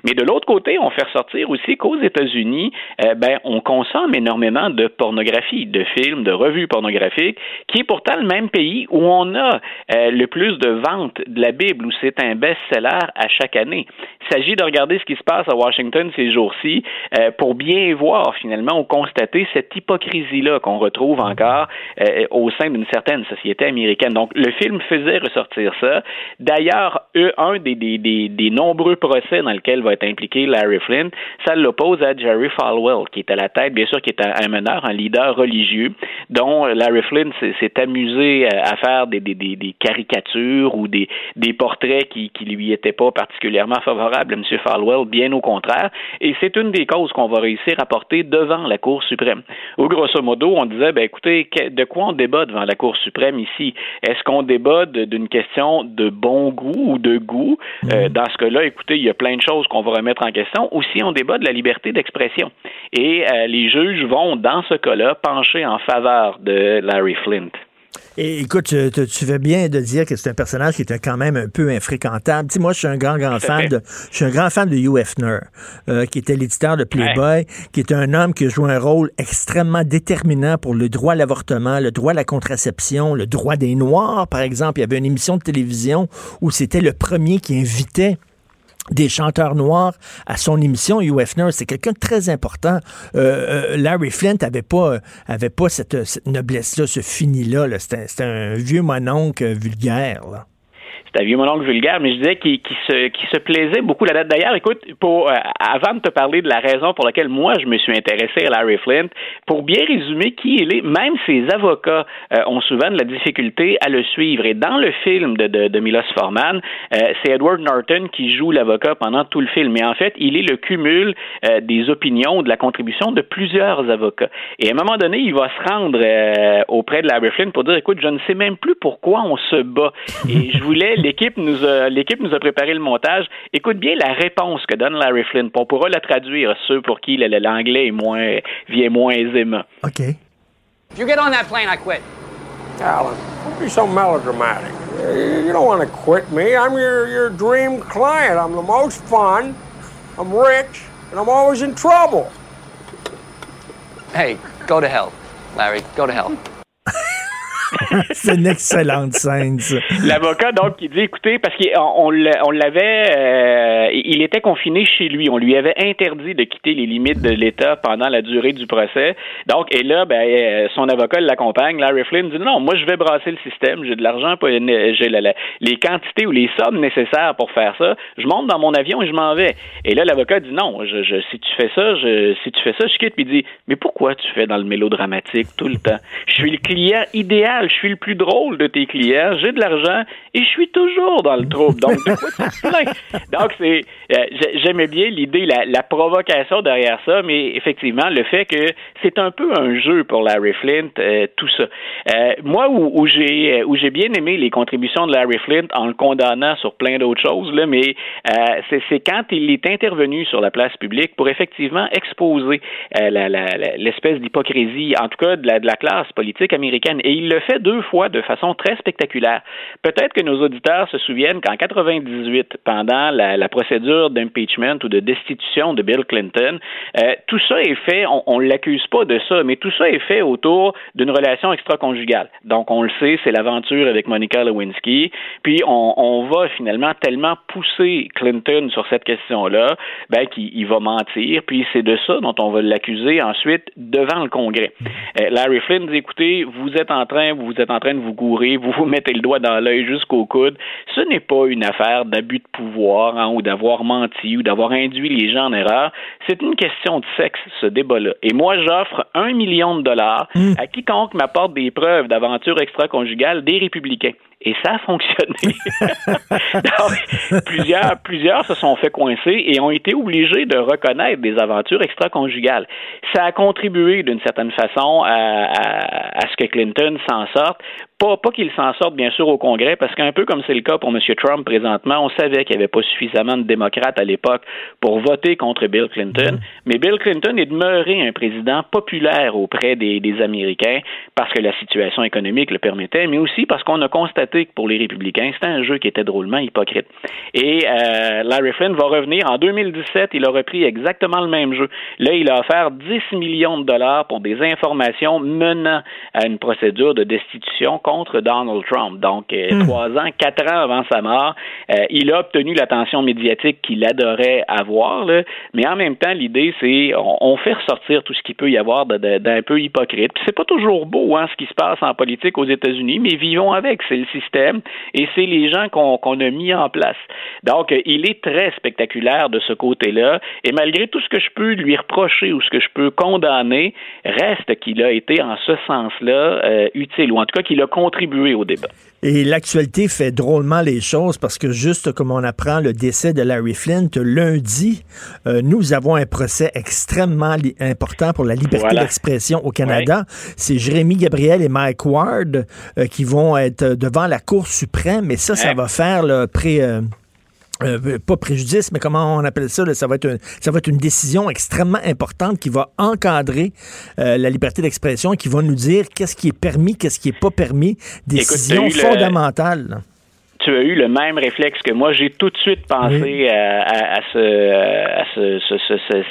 Speaker 14: Mais de l'autre côté, on fait ressortir aussi qu'aux États-Unis, euh, ben, on consomme énormément de pornographie, de films, de revues pornographiques, qui est pourtant le même pays où on a euh, le plus de ventes de la Bible, où c'est un best-seller à chaque année. Il s'agit de regarder ce qui se passe à Washington ces jours-ci euh, pour bien voir finalement ou constater cette hypocrisie-là qu'on retrouve encore au sein d'une certaine société américaine. Donc, le film faisait ressortir ça. D'ailleurs, un des, des, des, des nombreux procès dans lesquels va être impliqué Larry Flynn, ça l'oppose à Jerry Falwell, qui est à la tête, bien sûr, qui est un, meneur, un leader religieux, dont Larry Flynn s'est amusé à faire des, des, des, caricatures ou des, des portraits qui, qui lui étaient pas particulièrement favorables à M. Falwell, bien au contraire. Et c'est une des causes qu'on va réussir à porter devant la Cour suprême. Au grosso modo, on disait, ben écoutez, de quoi on débat devant la Cour suprême ici? Est-ce qu'on débat d'une question de bon goût ou de goût? Euh, dans ce cas-là, écoutez, il y a plein de choses qu'on va remettre en question. Aussi, on débat de la liberté d'expression. Et euh, les juges vont, dans ce cas-là, pencher en faveur de Larry Flint.
Speaker 3: Et écoute, tu, tu, fais bien de dire que c'est un personnage qui était quand même un peu infréquentable. Tu moi, je suis un grand, grand fan de, je suis un grand fan de Hugh Hefner, euh, qui était l'éditeur de Playboy, qui était un homme qui joue un rôle extrêmement déterminant pour le droit à l'avortement, le droit à la contraception, le droit des Noirs, par exemple. Il y avait une émission de télévision où c'était le premier qui invitait des chanteurs noirs à son émission Hugh. C'est quelqu'un de très important. Euh, euh, Larry Flint avait pas avait pas cette, noblesse-là, ce fini-là. -là, C'était un vieux mononcle vulgaire.
Speaker 14: C'est un vieux mononcle vulgaire, mais je disais qu'il se, qui se plaisait beaucoup la date. D'ailleurs, écoute, pour euh, avant de te parler de la raison pour laquelle moi je me suis intéressé à Larry Flint, pour bien résumer qui il est, même ses avocats euh, ont souvent de la difficulté à le suivre. Et dans le film de, de, de Milos Forman, euh, c'est Edward Norton qui joue l'avocat pendant tout le film. Mais en fait, il est le cumul des opinions, de la contribution de plusieurs avocats. Et à un moment donné, il va se rendre auprès de Larry Flint pour dire, écoute, je ne sais même plus pourquoi on se bat. Et je voulais l'équipe nous a l'équipe nous a préparé le montage. Écoute bien la réponse que donne Larry Flynn. On pourra la traduire à ceux pour qui l'anglais est moins vient moins aisément.
Speaker 3: OK.
Speaker 15: If you get on that plane, I quit.
Speaker 16: Alan, don't be so melodramatic. You don't want to quit me. I'm your, your dream client. I'm the most fun. I'm rich, and I'm always in trouble.
Speaker 15: Hey, go to hell, Larry. Go to hell. (laughs)
Speaker 3: c'est une excellente scène, ça.
Speaker 14: L'avocat, donc, qui dit, écoutez, parce qu'on l'avait, euh, il était confiné chez lui. On lui avait interdit de quitter les limites de l'État pendant la durée du procès. Donc, et là, ben, euh, son avocat l'accompagne. Larry Flynn dit, non, moi, je vais brasser le système. J'ai de l'argent, j'ai les quantités ou les sommes nécessaires pour faire ça. Je monte dans mon avion et je m'en vais. Et là, l'avocat dit, non, si tu fais ça, je, si tu fais ça, je quitte. Puis il dit, mais pourquoi tu fais dans le mélodramatique tout le temps? Je suis le client idéal suis le plus drôle de tes clients, j'ai de l'argent et je suis toujours dans le trouble. Donc, de quoi Donc, c'est, euh, j'aimais bien l'idée, la, provocation derrière ça, mais effectivement, le fait que c'est un peu un jeu pour Larry Flint, euh, tout ça. Euh, moi, où, j'ai où j'ai bien aimé les contributions de Larry Flint en le condamnant sur plein d'autres choses, là, mais c'est quand il est intervenu sur la place publique pour effectivement exposer l'espèce d'hypocrisie, en tout cas de la, classe politique américaine. Et il le fait deux fois de façon très spectaculaire. Peut-être que nos auditeurs se souviennent qu'en 98, pendant la, procédure d'impeachment ou de destitution de Bill Clinton, euh, tout ça est fait, on, ne l'accuse pas de ça, mais tout ça est fait autour d'une relation extra-conjugale. Donc, on le sait, c'est l'aventure avec Monica Lewinsky. Puis, on, on va finalement tellement pousser Clinton sur cette question-là, ben, qu'il va mentir. Puis, c'est de ça dont on va l'accuser ensuite devant le Congrès. Euh, Larry Flynn dit, écoutez, vous êtes en train, vous êtes en train de vous gourer, vous vous mettez le doigt dans l'œil jusqu'au coude. Ce n'est pas une affaire d'abus de pouvoir hein, ou d'avoir menti ou d'avoir induit les gens en erreur. C'est une question de sexe, ce débat-là. Et moi, j'offre un million de dollars hmm. à quiconque m'apporte des preuves d'aventure extra-conjugale des républicains. Et ça a fonctionné. (laughs) plusieurs, plusieurs se sont fait coincer et ont été obligés de reconnaître des aventures extra-conjugales. Ça a contribué d'une certaine façon à, ce que Clinton s'en sorte. Pas, pas qu'il s'en sorte, bien sûr, au Congrès, parce qu'un peu comme c'est le cas pour M. Trump présentement, on savait qu'il n'y avait pas suffisamment de démocrates à l'époque pour voter contre Bill Clinton. Mais Bill Clinton est demeuré un président populaire auprès des, des Américains parce que la situation économique le permettait, mais aussi parce qu'on a constaté que pour les républicains, c'était un jeu qui était drôlement hypocrite. Et euh, Larry Flynn va revenir en 2017, il a repris exactement le même jeu. Là, il a offert 10 millions de dollars pour des informations menant à une procédure de destitution contre Donald Trump. Donc, euh, hmm. trois ans, quatre ans avant sa mort, euh, il a obtenu l'attention médiatique qu'il adorait avoir, là, mais en même temps, l'idée, c'est on, fait ressortir tout ce qu'il peut y avoir d'un peu hypocrite. Puis c'est pas toujours beau, hein, ce qui se passe en politique aux États-Unis, mais vivons avec, c'est le système et c'est les gens qu'on a mis en place. Donc, euh, il est très spectaculaire de ce côté-là, et malgré tout ce que je peux lui reprocher ou ce que je peux condamner, reste qu'il a été en ce sens-là utile, ou en tout cas qu'il a contribuer au débat.
Speaker 3: Et l'actualité fait drôlement les choses parce que juste comme on apprend le décès de Larry Flint lundi, euh, nous avons un procès extrêmement important pour la liberté d'expression au Canada. C'est Jérémy Gabriel et Mike Ward euh, qui vont être devant la Cour suprême, mais ça, ça va faire le pré... Euh, euh, pas préjudice, mais comment on appelle ça? ça, va être ça va être une décision extrêmement importante qui va encadrer euh, la liberté d'expression qui va nous dire qu'est-ce qui est permis, qu'est-ce qui n'est pas permis. Décision fondamentale
Speaker 14: tu as eu le même réflexe que moi. J'ai tout de suite pensé à, ce,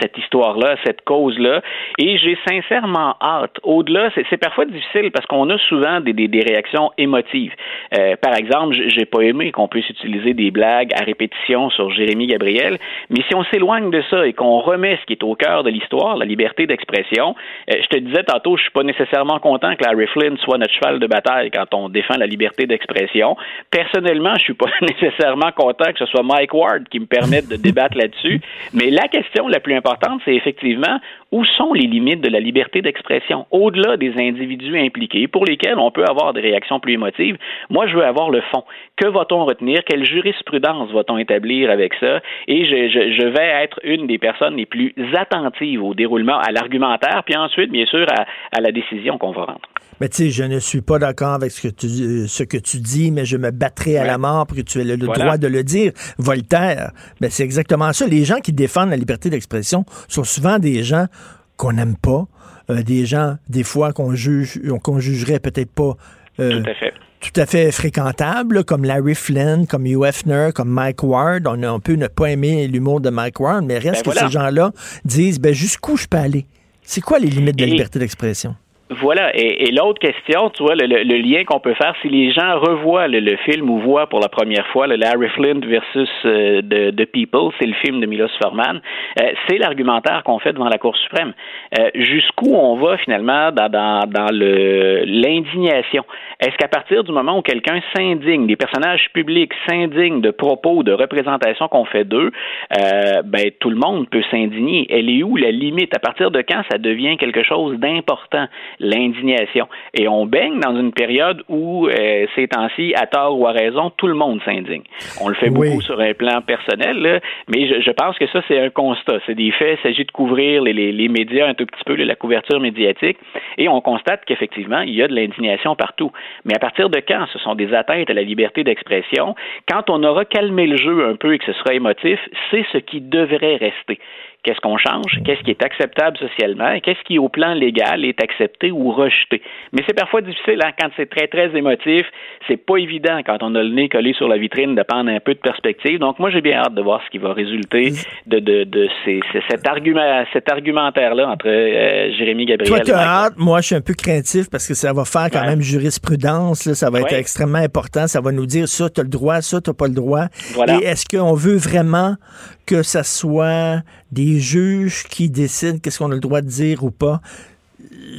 Speaker 14: cette histoire-là, cette cause-là, et j'ai sincèrement hâte. Au-delà, c'est parfois difficile parce qu'on a souvent des, des, réactions émotives. Euh, par exemple, j'ai pas aimé qu'on puisse utiliser des blagues à répétition sur Jérémy Gabriel, mais si on s'éloigne de ça et qu'on remet ce qui est au cœur de l'histoire, la liberté d'expression, euh, je te disais tantôt, je suis pas nécessairement content que Larry Flynn soit notre cheval de bataille quand on défend la liberté d'expression. Personnellement, je suis pas (laughs) nécessairement content que ce soit Mike Ward qui me permette de débattre là-dessus. (laughs) Mais la question la plus importante, c'est effectivement où sont les limites de la liberté d'expression au-delà des individus impliqués pour lesquels on peut avoir des réactions plus émotives? Moi, je veux avoir le fond. Que va-t-on retenir? Quelle jurisprudence va-t-on établir avec ça? Et je, vais être une des personnes les plus attentives au déroulement, à l'argumentaire, puis ensuite, bien sûr, à la décision qu'on va rendre.
Speaker 3: Mais tu sais, je ne suis pas d'accord avec ce que tu, euh, ce que tu dis, mais je me battrai à la mort pour que tu aies le, droit de le dire. Voltaire, ben c'est exactement ça. Les gens qui défendent la liberté d'expression sont souvent des gens qu'on n'aime pas, euh, des gens, des fois, qu'on juge, qu'on jugerait peut-être pas.
Speaker 14: Euh, tout à fait
Speaker 3: tout à fait fréquentables, comme Larry Flynn, comme Hugh Hefner, comme Mike Ward. On, on peut ne pas aimer l'humour de Mike Ward, mais reste ben que ces gens-là disent ben, jusqu'où je peux aller? C'est quoi les limites de la liberté d'expression?
Speaker 14: Voilà. Et, l'autre question, tu vois, le, lien qu'on peut faire, si les gens revoient le, film ou voient pour la première fois le Larry Flint versus euh, The, People, c'est le film de Milos Forman, euh, c'est l'argumentaire qu'on fait devant la Cour suprême. Euh, jusqu'où on va finalement dans, dans, dans l'indignation? Est-ce qu'à partir du moment où quelqu'un s'indigne, des personnages publics s'indignent de propos, de représentations qu'on fait d'eux, ben tout le monde peut s'indigner. Elle est où la limite? À partir de quand ça devient quelque chose d'important? L'indignation. Et on baigne dans une période où, euh, ces temps-ci, à tort ou à raison, tout le monde s'indigne. On le fait beaucoup sur un plan personnel, mais je, pense que ça, c'est un constat. C'est des faits. Il s'agit de couvrir les, les, médias un tout petit peu, la couverture médiatique, et on constate qu'effectivement, il y a de l'indignation partout. Mais à partir de quand ce sont des atteintes à la liberté d'expression? Quand on aura calmé le jeu un peu et que ce sera émotif, c'est ce qui devrait rester Qu'est-ce qu'on change? Qu'est-ce qui est acceptable socialement? Et qu'est-ce qui, au plan légal, est accepté ou rejeté? Mais c'est parfois difficile, hein, quand c'est très, très émotif. C'est pas évident quand on a le nez collé sur la vitrine de prendre un peu de perspective. Donc, moi, j'ai bien hâte de voir ce qui va résulter de, de, de ces, cet, argument, cet argumentaire-là entre euh, Jérémy Gabriel
Speaker 3: Toi, tu as hâte. Moi, je suis un peu craintif parce que ça va faire quand même jurisprudence. ça va être extrêmement important. Ça va nous dire ça, tu as le droit, ça, tu pas le droit. Et est-ce qu'on veut vraiment que ça soit des juges qui décident qu'est-ce qu'on a le droit de dire ou pas?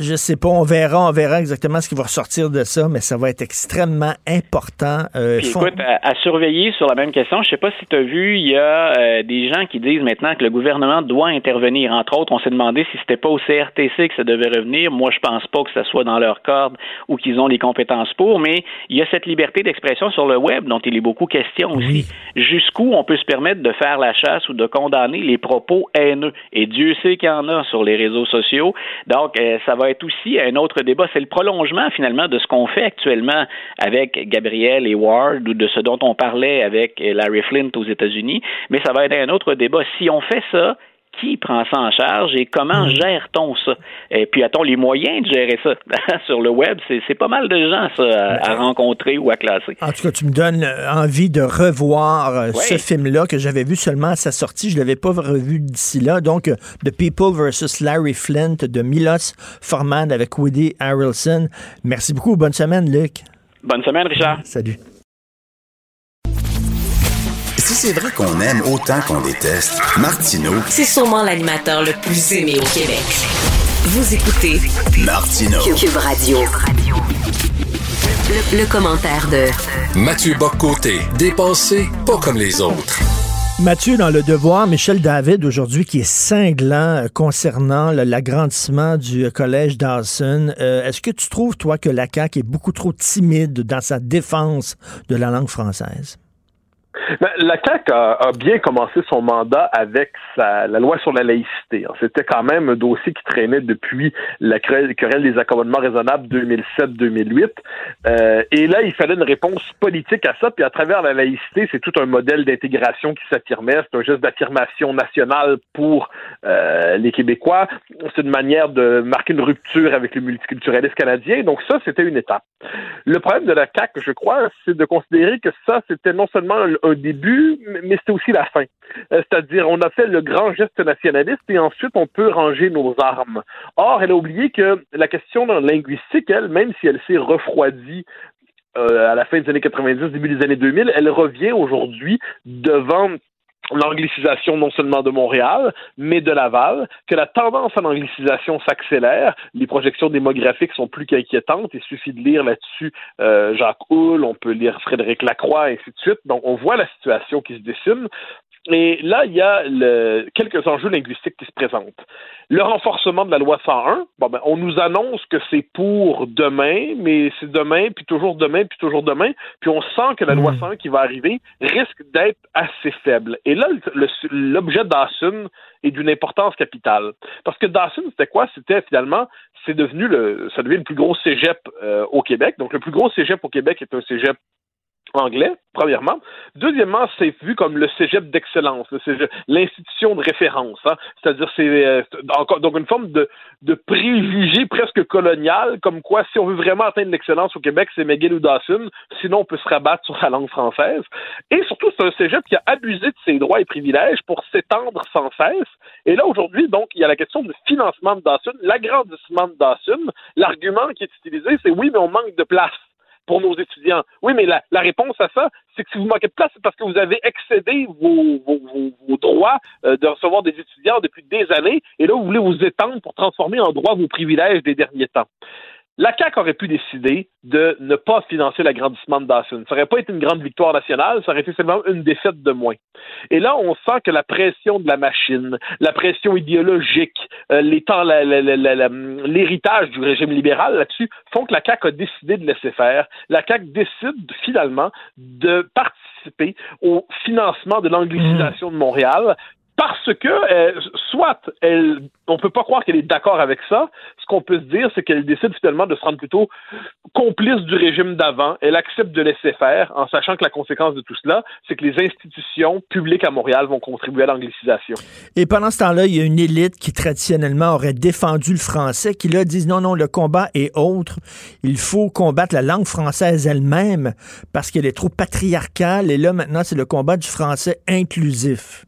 Speaker 3: Je sais pas, on verra, on verra exactement ce qui va ressortir de ça, mais ça va être extrêmement important.
Speaker 14: Euh, écoute, à, surveiller sur la même question, je sais pas si tu as vu, il y a euh, des gens qui disent maintenant que le gouvernement doit intervenir. Entre autres, on s'est demandé si c'était pas au CRTC que ça devait revenir. Moi, je pense pas que ça soit dans leur corde ou qu'ils ont les compétences pour, mais il y a cette liberté d'expression sur le web dont il est beaucoup question aussi. Jusqu'où on peut se permettre de faire la chasse ou de condamner les propos haineux. Et Dieu sait qu'il y en a sur les réseaux sociaux. Donc, euh, ça va être aussi un autre débat. C'est le prolongement finalement de ce qu'on fait actuellement avec Gabriel et Ward ou de ce dont on parlait avec Larry Flint aux États-Unis. Mais ça va être un autre débat. Si on fait ça, qui prend ça en charge et comment mm. gère-t-on ça? Et puis, a-t-on les moyens de gérer ça? (laughs) Sur le web, c'est pas mal de gens, ça, à, rencontrer ou à classer.
Speaker 3: En tout cas, tu me donnes euh, envie de revoir euh, ce film-là que j'avais vu seulement à sa sortie. Je ne l'avais pas revu d'ici là. Donc, euh, The People versus Larry Flint de Milos Forman avec Woody Harrelson. Merci beaucoup. Bonne semaine, Luc.
Speaker 14: Bonne semaine, Richard.
Speaker 3: Salut.
Speaker 5: C'est vrai qu'on aime autant qu'on déteste, Martineau.
Speaker 2: C'est sûrement l'animateur le plus aimé au Québec. Vous écoutez
Speaker 5: Martineau.
Speaker 2: Cube Radio. Le, commentaire de
Speaker 10: Mathieu Boccoté, dépensé pas comme les autres.
Speaker 3: Mathieu, dans le devoir, Michel David, aujourd'hui, qui est cinglant euh, concernant l'agrandissement du euh, collège Dawson. Euh, est-ce que tu trouves, toi, que la CAQ est beaucoup trop timide dans sa défense de la langue française?
Speaker 17: Ben, la CAQ a, bien commencé son mandat avec sa, la loi sur la laïcité. C'était quand même un dossier qui traînait depuis la querelle, des accommodements raisonnables 2007-2008. Euh, et là, il fallait une réponse politique à ça. Puis à travers la laïcité, c'est tout un modèle d'intégration qui s'affirmait. C'est un geste d'affirmation nationale pour euh, les Québécois. C'est une manière de marquer une rupture avec le multiculturalisme canadien. Donc ça, c'était une étape. Le problème de la CAQ, je crois, c'est de considérer que ça, c'était non seulement un début, mais c'est aussi la fin. Euh, c'est-à-dire, on a fait le grand geste nationaliste et ensuite on peut ranger nos armes. Or, elle a oublié que la question linguistique, elle, même si elle s'est refroidie euh, à la fin des années 90, début des années 2000, elle revient aujourd'hui devant l'anglicisation non seulement de Montréal, mais de Laval, que la tendance à l'anglicisation s'accélère, les projections démographiques sont plus qu'inquiétantes, il suffit de lire là-dessus euh, Jacques Hull, on peut lire Frédéric Lacroix, et ainsi de suite. Donc, on voit la situation qui se dessine. Et là, il y a le, quelques enjeux linguistiques qui se présentent. Le renforcement de la loi 101, bon, ben, on nous annonce que c'est pour demain, mais c'est demain, puis toujours demain, puis toujours demain, puis on sent que la loi 101 hmm. qui va arriver risque d'être assez faible. Et là, l'objet Dawson est d'une importance capitale. Parce que Dawson, c'était quoi? C'était finalement, c'est devenu le, ça devient le plus gros cégep euh, au Québec. Donc, le plus gros cégep au Québec est un cégep anglais, premièrement. Deuxièmement, c'est vu comme le cégep d'excellence, l'institution de référence. Hein. C'est-à-dire, c'est euh, donc une forme de, de préjugé presque colonial, comme quoi si on veut vraiment atteindre l'excellence au Québec, c'est McGill ou Dawson, sinon on peut se rabattre sur la langue française. Et surtout, c'est un cégep qui a abusé de ses droits et privilèges pour s'étendre sans cesse. Et là, aujourd'hui, donc, il y a la question du financement de Dawson, l'agrandissement de Dawson. L'argument qui est utilisé, c'est oui, mais on manque de place pour nos étudiants. Oui, mais la, réponse à ça, c'est que si vous manquez de place, c'est parce que vous avez excédé vos, droits euh, de recevoir des étudiants depuis des années, et là, vous voulez vous étendre pour transformer en droit vos privilèges des derniers temps. La CAQ aurait pu décider de ne pas financer l'agrandissement de Dawson. Ça n'aurait pas été une grande victoire nationale, ça aurait été simplement une défaite de moins. Et là, on sent que la pression de la machine, la pression idéologique, euh, l'héritage du régime libéral là-dessus font que la CAQ a décidé de laisser faire. La CAQ décide finalement de participer au financement de l'anglicisation de Montréal parce que euh, soit elle, on peut pas croire qu'elle est d'accord avec ça. Ce qu'on peut se dire, c'est qu'elle décide finalement de se rendre plutôt complice du régime d'avant, elle accepte de laisser faire, en sachant que la conséquence de tout cela, c'est que les institutions publiques à Montréal vont contribuer à l'anglicisation.
Speaker 3: Et pendant ce temps-là, il y a une élite qui traditionnellement aurait défendu le français, qui là disent non, non, le combat est autre. Il faut combattre la langue française elle-même parce qu'elle est trop patriarcale. Et là, maintenant, c'est le combat du français inclusif.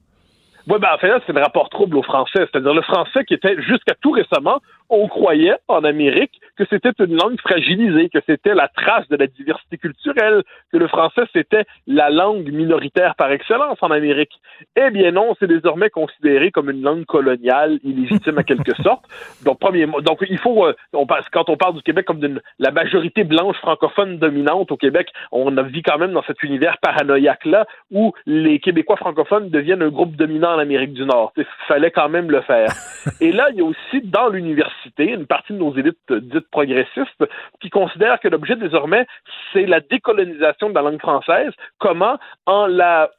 Speaker 17: Oui, ben, en fait, c'est le rapport trouble au français. C'est-à-dire le français qui était jusqu'à tout récemment on croyait en Amérique que c'était une langue fragilisée, que c'était la trace de la diversité culturelle, que le français c'était la langue minoritaire par excellence en Amérique. Eh bien non, c'est désormais considéré comme une langue coloniale, illégitime à quelque (laughs) sorte. Donc premier, donc il faut, euh, on, quand on parle du Québec comme de la majorité blanche francophone dominante au Québec, on a vit quand même dans cet univers paranoïaque là où les Québécois francophones deviennent un groupe dominant en Amérique du Nord. Il fallait quand même le faire. (laughs) Et là, il y a aussi dans l'université une partie de nos élites dites progressistes, qui considèrent que l'objet désormais, c'est la décolonisation de la langue française. Comment? En la,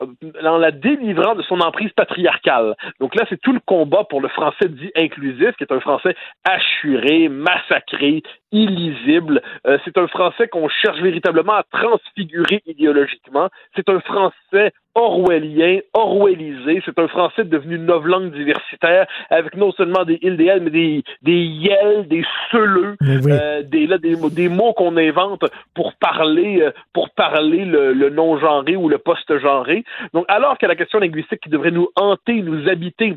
Speaker 17: en la délivrant de son emprise patriarcale. Donc là, c'est tout le combat pour le français dit inclusif, qui est un français assuré, massacré, illisible. Euh, c'est un français qu'on cherche véritablement à transfigurer idéologiquement. C'est un français orwellien, orwellisé. C'est un français devenu une langue diversitaire avec non seulement des îles, des L, mais des, des yel, des seuleux, euh, des, là, des, des mots qu'on invente pour parler, euh, pour parler le, le non-genré ou le post-genré. Donc, alors que la question linguistique qui devrait nous hanter, nous habiter,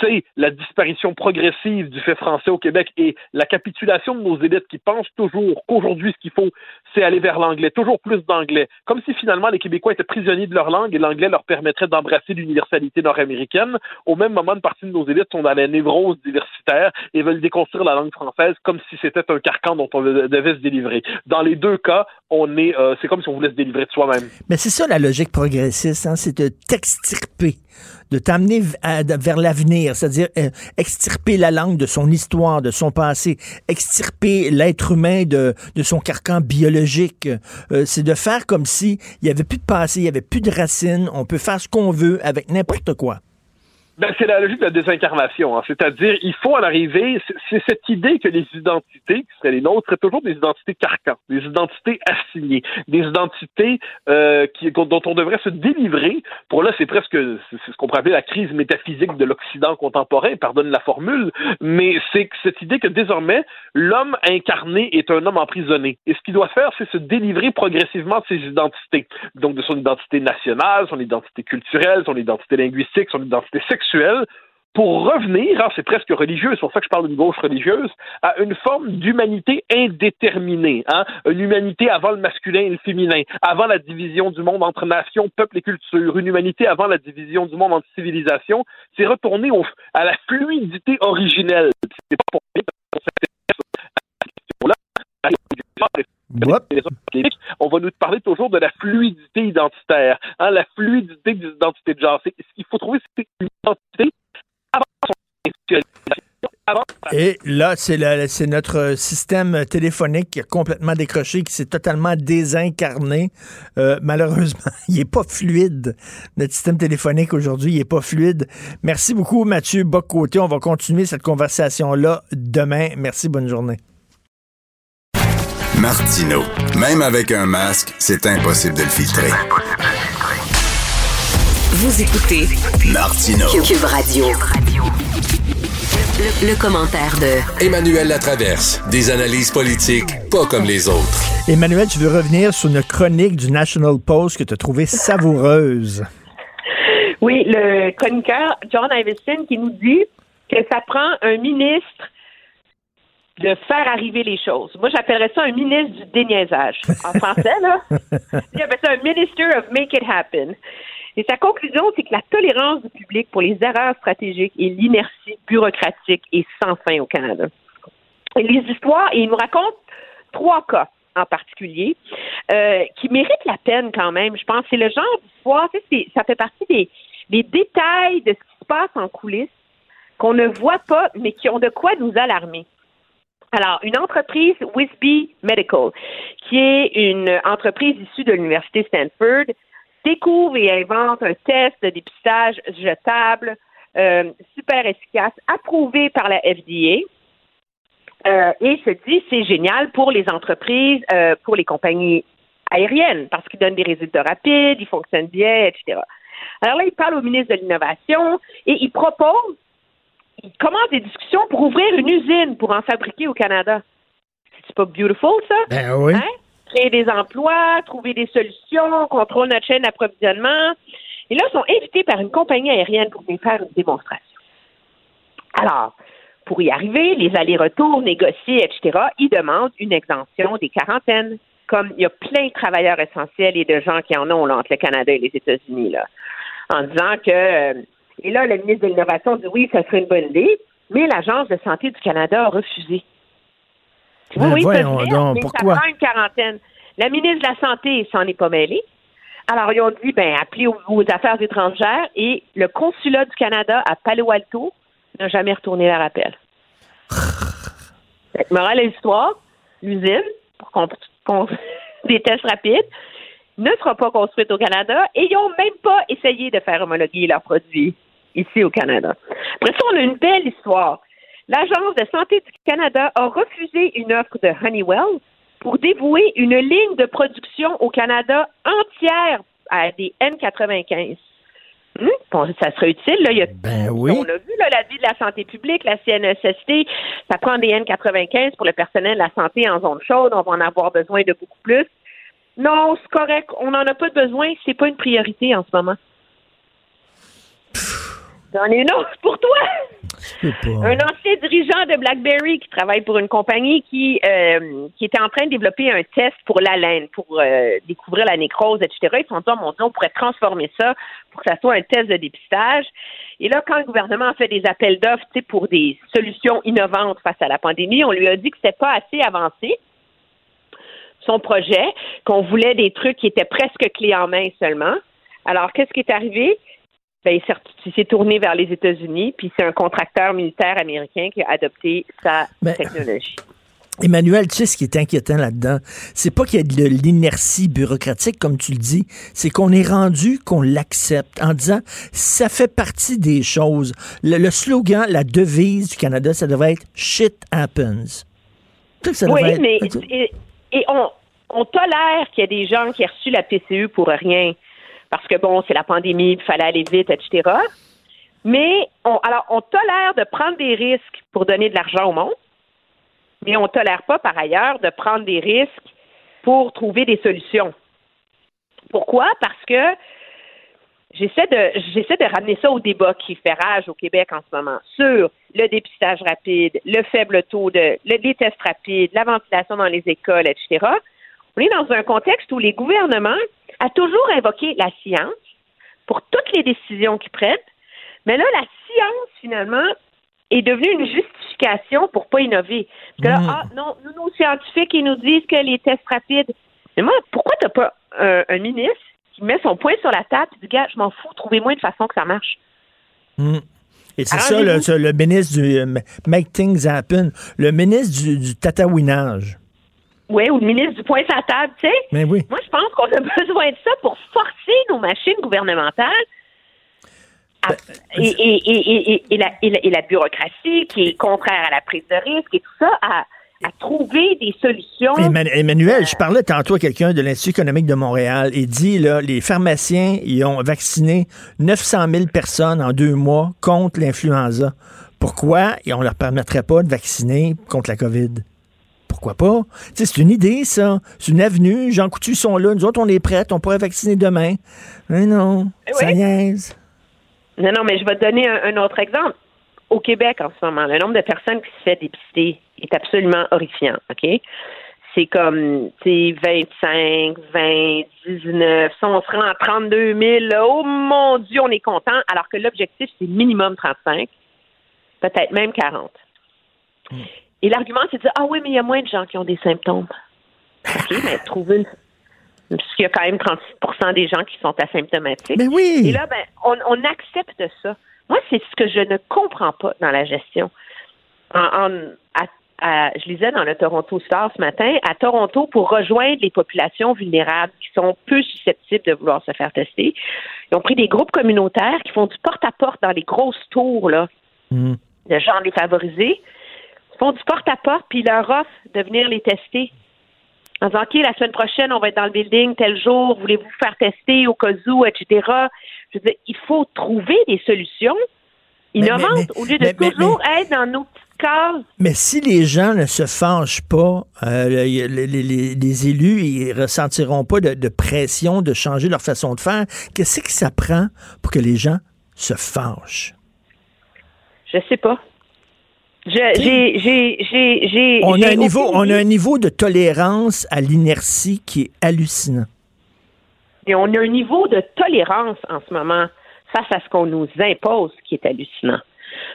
Speaker 17: c'est la disparition progressive du fait français au Québec et la capitulation de nos élites qui pensent toujours qu'aujourd'hui, ce qu'il faut, c'est aller vers l'anglais, toujours plus d'anglais. Comme si finalement les Québécois étaient prisonniers de leur langue et l'anglais leur permettrait d'embrasser l'universalité nord-américaine. Au même moment, une partie de nos élites sont dans la névrose diversitaire et veulent déconstruire la langue française comme si c'était un carcan dont on devait se délivrer. Dans les deux cas, on est, euh, c'est comme si on voulait se délivrer de soi-même.
Speaker 3: Mais c'est ça la logique progressiste, hein, c'est de t'extirper de t'amener vers l'avenir, c'est-à-dire euh, extirper la langue de son histoire, de son passé, extirper l'être humain de, de, son carcan biologique. Euh, c'est de faire comme si il n'y avait plus de passé, il n'y avait plus de racines, on peut faire ce qu'on veut avec n'importe quoi.
Speaker 17: Ben, c'est la logique de la désincarnation. Hein. C'est-à-dire, il faut en arriver, c'est cette idée que les identités, qui seraient les nôtres, seraient toujours des identités carcans, des identités assignées, des identités euh, qui, dont on devrait se délivrer. Pour là, c'est presque c'est ce qu'on pourrait appeler la crise métaphysique de l'Occident contemporain, pardonne la formule, mais c'est cette idée que désormais, l'homme incarné est un homme emprisonné. Et ce qu'il doit faire, c'est se délivrer progressivement de ses identités. Donc, de son identité nationale, son identité culturelle, son identité linguistique, son identité sexuelle, pour revenir, hein, c'est presque religieux, c'est pour ça que je parle d'une gauche religieuse, à une forme d'humanité indéterminée, hein, une humanité avant le masculin et le féminin, avant la division du monde entre nations, peuples et cultures, une humanité avant la division du monde entre civilisations, c'est retourner à la fluidité originelle. C'est pas pour on va nous parler toujours de la fluidité identitaire, hein, la fluidité des identités de genre. Ce qu'il faut trouver, c'est une identité avant son
Speaker 3: et là, c'est notre système téléphonique qui a complètement décroché, qui s'est totalement désincarné. Euh, malheureusement, (laughs) il n'est pas fluide. Notre système téléphonique aujourd'hui, il n'est pas fluide. Merci beaucoup, Mathieu Bocoté. On va continuer cette conversation-là demain. Merci, bonne journée.
Speaker 5: Martino. Même avec un masque, c'est impossible de le filtrer.
Speaker 2: Vous écoutez
Speaker 5: Martino.
Speaker 2: Cube Radio. Le, commentaire de
Speaker 10: Emmanuel Latraverse. Des analyses politiques pas comme les autres.
Speaker 3: Emmanuel, tu veux revenir sur une chronique du National Post que tu as trouvée savoureuse.
Speaker 13: Oui, le chroniqueur John Iveson qui nous dit que ça prend un ministre de faire arriver les choses. Moi, j'appellerais ça un ministre du déniaisage. En français, là. (laughs) Il appelle ça un Minister of Make It Happen. Et sa conclusion, c'est que la tolérance du public pour les erreurs stratégiques et l'inertie bureaucratique est sans fin au Canada. Et les histoires, et il nous raconte trois cas en particulier, euh, qui méritent la peine quand même. Je pense c'est le genre d'histoire, ça fait partie des, des détails de ce qui se passe en coulisses qu'on ne voit pas, mais qui ont de quoi nous alarmer. Alors, une entreprise, Wisby Medical, qui est une entreprise issue de l'Université Stanford, découvre et invente un test de dépistage jetable euh, super efficace, approuvé par la FDA.
Speaker 18: euh, et se dit c'est génial pour les entreprises, euh, pour les compagnies aériennes, parce qu'ils donnent des résultats rapides, ils fonctionnent bien, etc. Alors là, il parle au ministre de l'Innovation et il propose, il commence des discussions pour ouvrir une usine pour en fabriquer au Canada? C'est pas beautiful, ça?
Speaker 3: Ben oui.
Speaker 18: Hein? Créer des emplois, trouver des solutions, contrôler notre chaîne d'approvisionnement. Et là, ils sont invités par une compagnie aérienne pour venir faire une démonstration. Alors, pour y arriver, les allers-retours négociés, etc., ils demandent une exemption des quarantaines. Comme il y a plein de travailleurs essentiels et de gens qui en ont là, entre le Canada et les États-Unis, là, en disant que. Et là, le ministre de l'Innovation dit oui, ça serait une bonne idée, mais l'Agence de santé du Canada a refusé.
Speaker 3: Ben,
Speaker 18: oui,
Speaker 3: voyons
Speaker 18: ça se fait,
Speaker 3: donc,
Speaker 18: mais
Speaker 3: pourquoi?
Speaker 18: ça prend une quarantaine. La ministre de la Santé s'en est pas mêlée. Alors, ils ont dit, ben, appelez aux, aux affaires étrangères et le consulat du Canada à Palo Alto n'a jamais retourné leur appel. Que, morale l'histoire, l'usine, pour qu'on, qu'on- (laughs) des tests rapides, ne sera pas construite au Canada et ils n'ont même pas essayé de faire homologuer leurs produits ici au Canada. Après ça, on a une belle histoire. L'Agence de santé du Canada a refusé une offre de Honeywell pour dévouer une ligne de production au Canada entière à des N95. Hum, bon, ça serait utile. Là. Il y a
Speaker 3: Ben oui.
Speaker 18: on a vu là, la vie de la santé publique, la CNESST, ça prend des N95 pour le personnel de la santé en zone chaude. On va en avoir besoin de beaucoup plus. Non, c'est correct. On n'en a pas besoin. C'est pas une priorité en ce moment. J'en ai une autre pour toi. Un ancien dirigeant de BlackBerry qui travaille pour une compagnie qui, euh, qui était en train de développer un test pour la laine, pour euh, découvrir la nécrose, etc. Ils se sont dit, Oh, mon Dieu, on pourrait transformer ça pour que ça soit un test de dépistage. Et là, quand le gouvernement a fait des appels d'offres tu sais, pour des solutions innovantes face à la pandémie, on lui a dit que c'était pas assez avancé son projet, qu'on voulait des trucs qui étaient presque clés en main seulement. Alors, qu'est-ce qui est arrivé? Ben, il s'est- tourné vers les États-Unis, puis c'est un contracteur militaire américain qui a adopté sa
Speaker 3: Ben,
Speaker 18: technologie. (laughs)
Speaker 3: Emmanuel, tu sais ce qui est inquiétant là-dedans, c'est pas qu'il y a de l'inertie bureaucratique, comme tu le dis, c'est qu'on est rendu qu'on l'accepte en disant ça fait partie des choses. Le, le slogan, la devise du Canada, ça devrait être shit happens. Ça
Speaker 18: oui,
Speaker 3: être-
Speaker 18: mais et, et on, on tolère qu'il y ait des gens qui ont reçu la PCU pour rien, parce que bon, c'est la pandémie, il fallait aller vite, etc. Mais on, alors, on tolère de prendre des risques pour donner de l'argent au monde, mais on tolère pas par ailleurs de prendre des risques pour trouver des solutions. Pourquoi? Parce que j'essaie de j'essaie de ramener ça au débat qui fait rage au Québec en ce moment sur le dépistage rapide, le faible taux de le- les tests rapides, la ventilation dans les écoles, etc. On est dans un contexte où les gouvernements ont toujours invoqué la science pour toutes les décisions qu'ils prennent, mais là, la science, finalement, est devenue une justification pour pas innover. Parce que là,
Speaker 19: Mm.
Speaker 18: ah, non, nous, nos scientifiques, ils nous disent que les tests rapides. Mais moi, pourquoi t'as pas un, un ministre qui met son poing sur la table et dit, gars, je m'en fous, trouvez-moi une façon que ça marche?
Speaker 3: Hmm. Et c'est ça, le, le ministre du euh, Make Things Happen, le ministre du, du tatouinage.
Speaker 18: Oui, ou le ministre du poing sur la table, tu sais.
Speaker 3: Mais oui.
Speaker 18: Moi, je pense qu'on a (laughs) besoin de ça pour forcer nos machines gouvernementales à- et, et, et, et, et, et la, et, la, et la bureaucratie qui est contraire à la prise de risque et tout ça, à, à trouver des solutions.
Speaker 3: Emman- Emmanuel, je parlais tantôt à quelqu'un de l'Institut économique de Montréal et dit, là, les pharmaciens, ils ont vacciné 900 000 personnes en deux mois contre l'influenza. Pourquoi on leur permettrait pas de vacciner contre la COVID? Pourquoi pas? C'est une idée, ça. C'est une avenue. Jean Coutu sont là. Nous autres, on est prêts. On pourrait vacciner demain. Mais non, ça
Speaker 18: Oui.
Speaker 3: niaise.
Speaker 18: Non, non, mais je vais te donner un, un autre exemple. Au Québec, en ce moment, le nombre de personnes qui se fait dépister est absolument horrifiant, OK? C'est comme, tu sais, 25, 20, 19, ça, on se rend à 32 000. là. Oh mon Dieu, on est content, alors que l'objectif, c'est minimum 35, peut-être même 40. Et l'argument, c'est de dire, ah oui, mais il y a moins de gens qui ont des symptômes. OK, mais trouver une parce qu'il y a quand même 36% des gens qui sont asymptomatiques.
Speaker 3: Mais oui!
Speaker 18: Et là, ben, on, on accepte ça. Moi, c'est ce que je ne comprends pas dans la gestion. En, en- à- à- je lisais dans le Toronto Star ce matin, à Toronto, pour rejoindre les populations vulnérables qui sont peu susceptibles de vouloir se faire tester, ils ont pris des groupes communautaires qui font du porte-à-porte dans les grosses tours là,
Speaker 3: Hmm.
Speaker 18: de gens défavorisés. Font du porte-à-porte, puis ils leur offrent de venir les tester. En disant, OK, la semaine prochaine, on va être dans le building tel jour, voulez-vous faire tester au cas où, etc. Je veux dire, il faut trouver des solutions innovantes
Speaker 3: mais- mais-
Speaker 18: au lieu de toujours être dans nos petites cases.
Speaker 3: Mais si les gens ne se fâchent pas, euh, les, les- les- les élus, ils ressentiront pas de, de pression de changer leur façon de faire. Qu'est-ce que ça prend pour que les gens se fâchent?
Speaker 18: Je sais pas. J'ai.
Speaker 3: On a, un niveau, on a un niveau de tolérance à l'inertie qui est hallucinant.
Speaker 18: Et on a un niveau de tolérance en ce moment face à ce qu'on nous impose qui est hallucinant.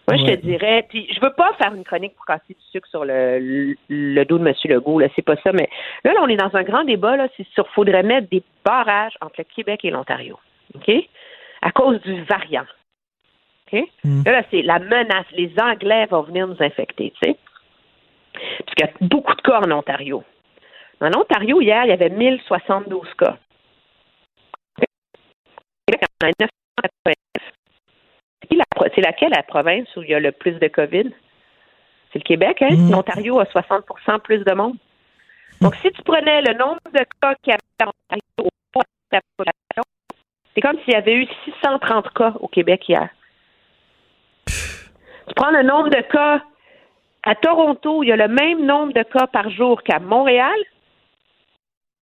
Speaker 18: Moi, je te dirais, puis je veux pas faire une chronique pour casser du sucre sur le, le, le dos de M. Legault, là, c'est pas ça, mais là, là, on est dans un grand débat, là, c'est sur faudrait mettre des barrages entre le Québec et l'Ontario. OK? À cause du variant. OK? Là, là, c'est la menace. Les Anglais vont venir nous infecter, tu sais. Parce qu'il y a beaucoup de cas en Ontario. En Ontario, hier, il y avait 1072 cas. Québec en a 989. C'est laquelle la province où il y a le plus de COVID? C'est le Québec, hein?
Speaker 3: Mm.
Speaker 18: L'Ontario a 60% plus de monde. Donc, si tu prenais le nombre de cas qu'il y avait en Ontario au de la population, c'est comme s'il y avait eu 630 cas au Québec hier. Tu prends le nombre de cas à Toronto, il y a le même nombre de cas par jour qu'à Montréal,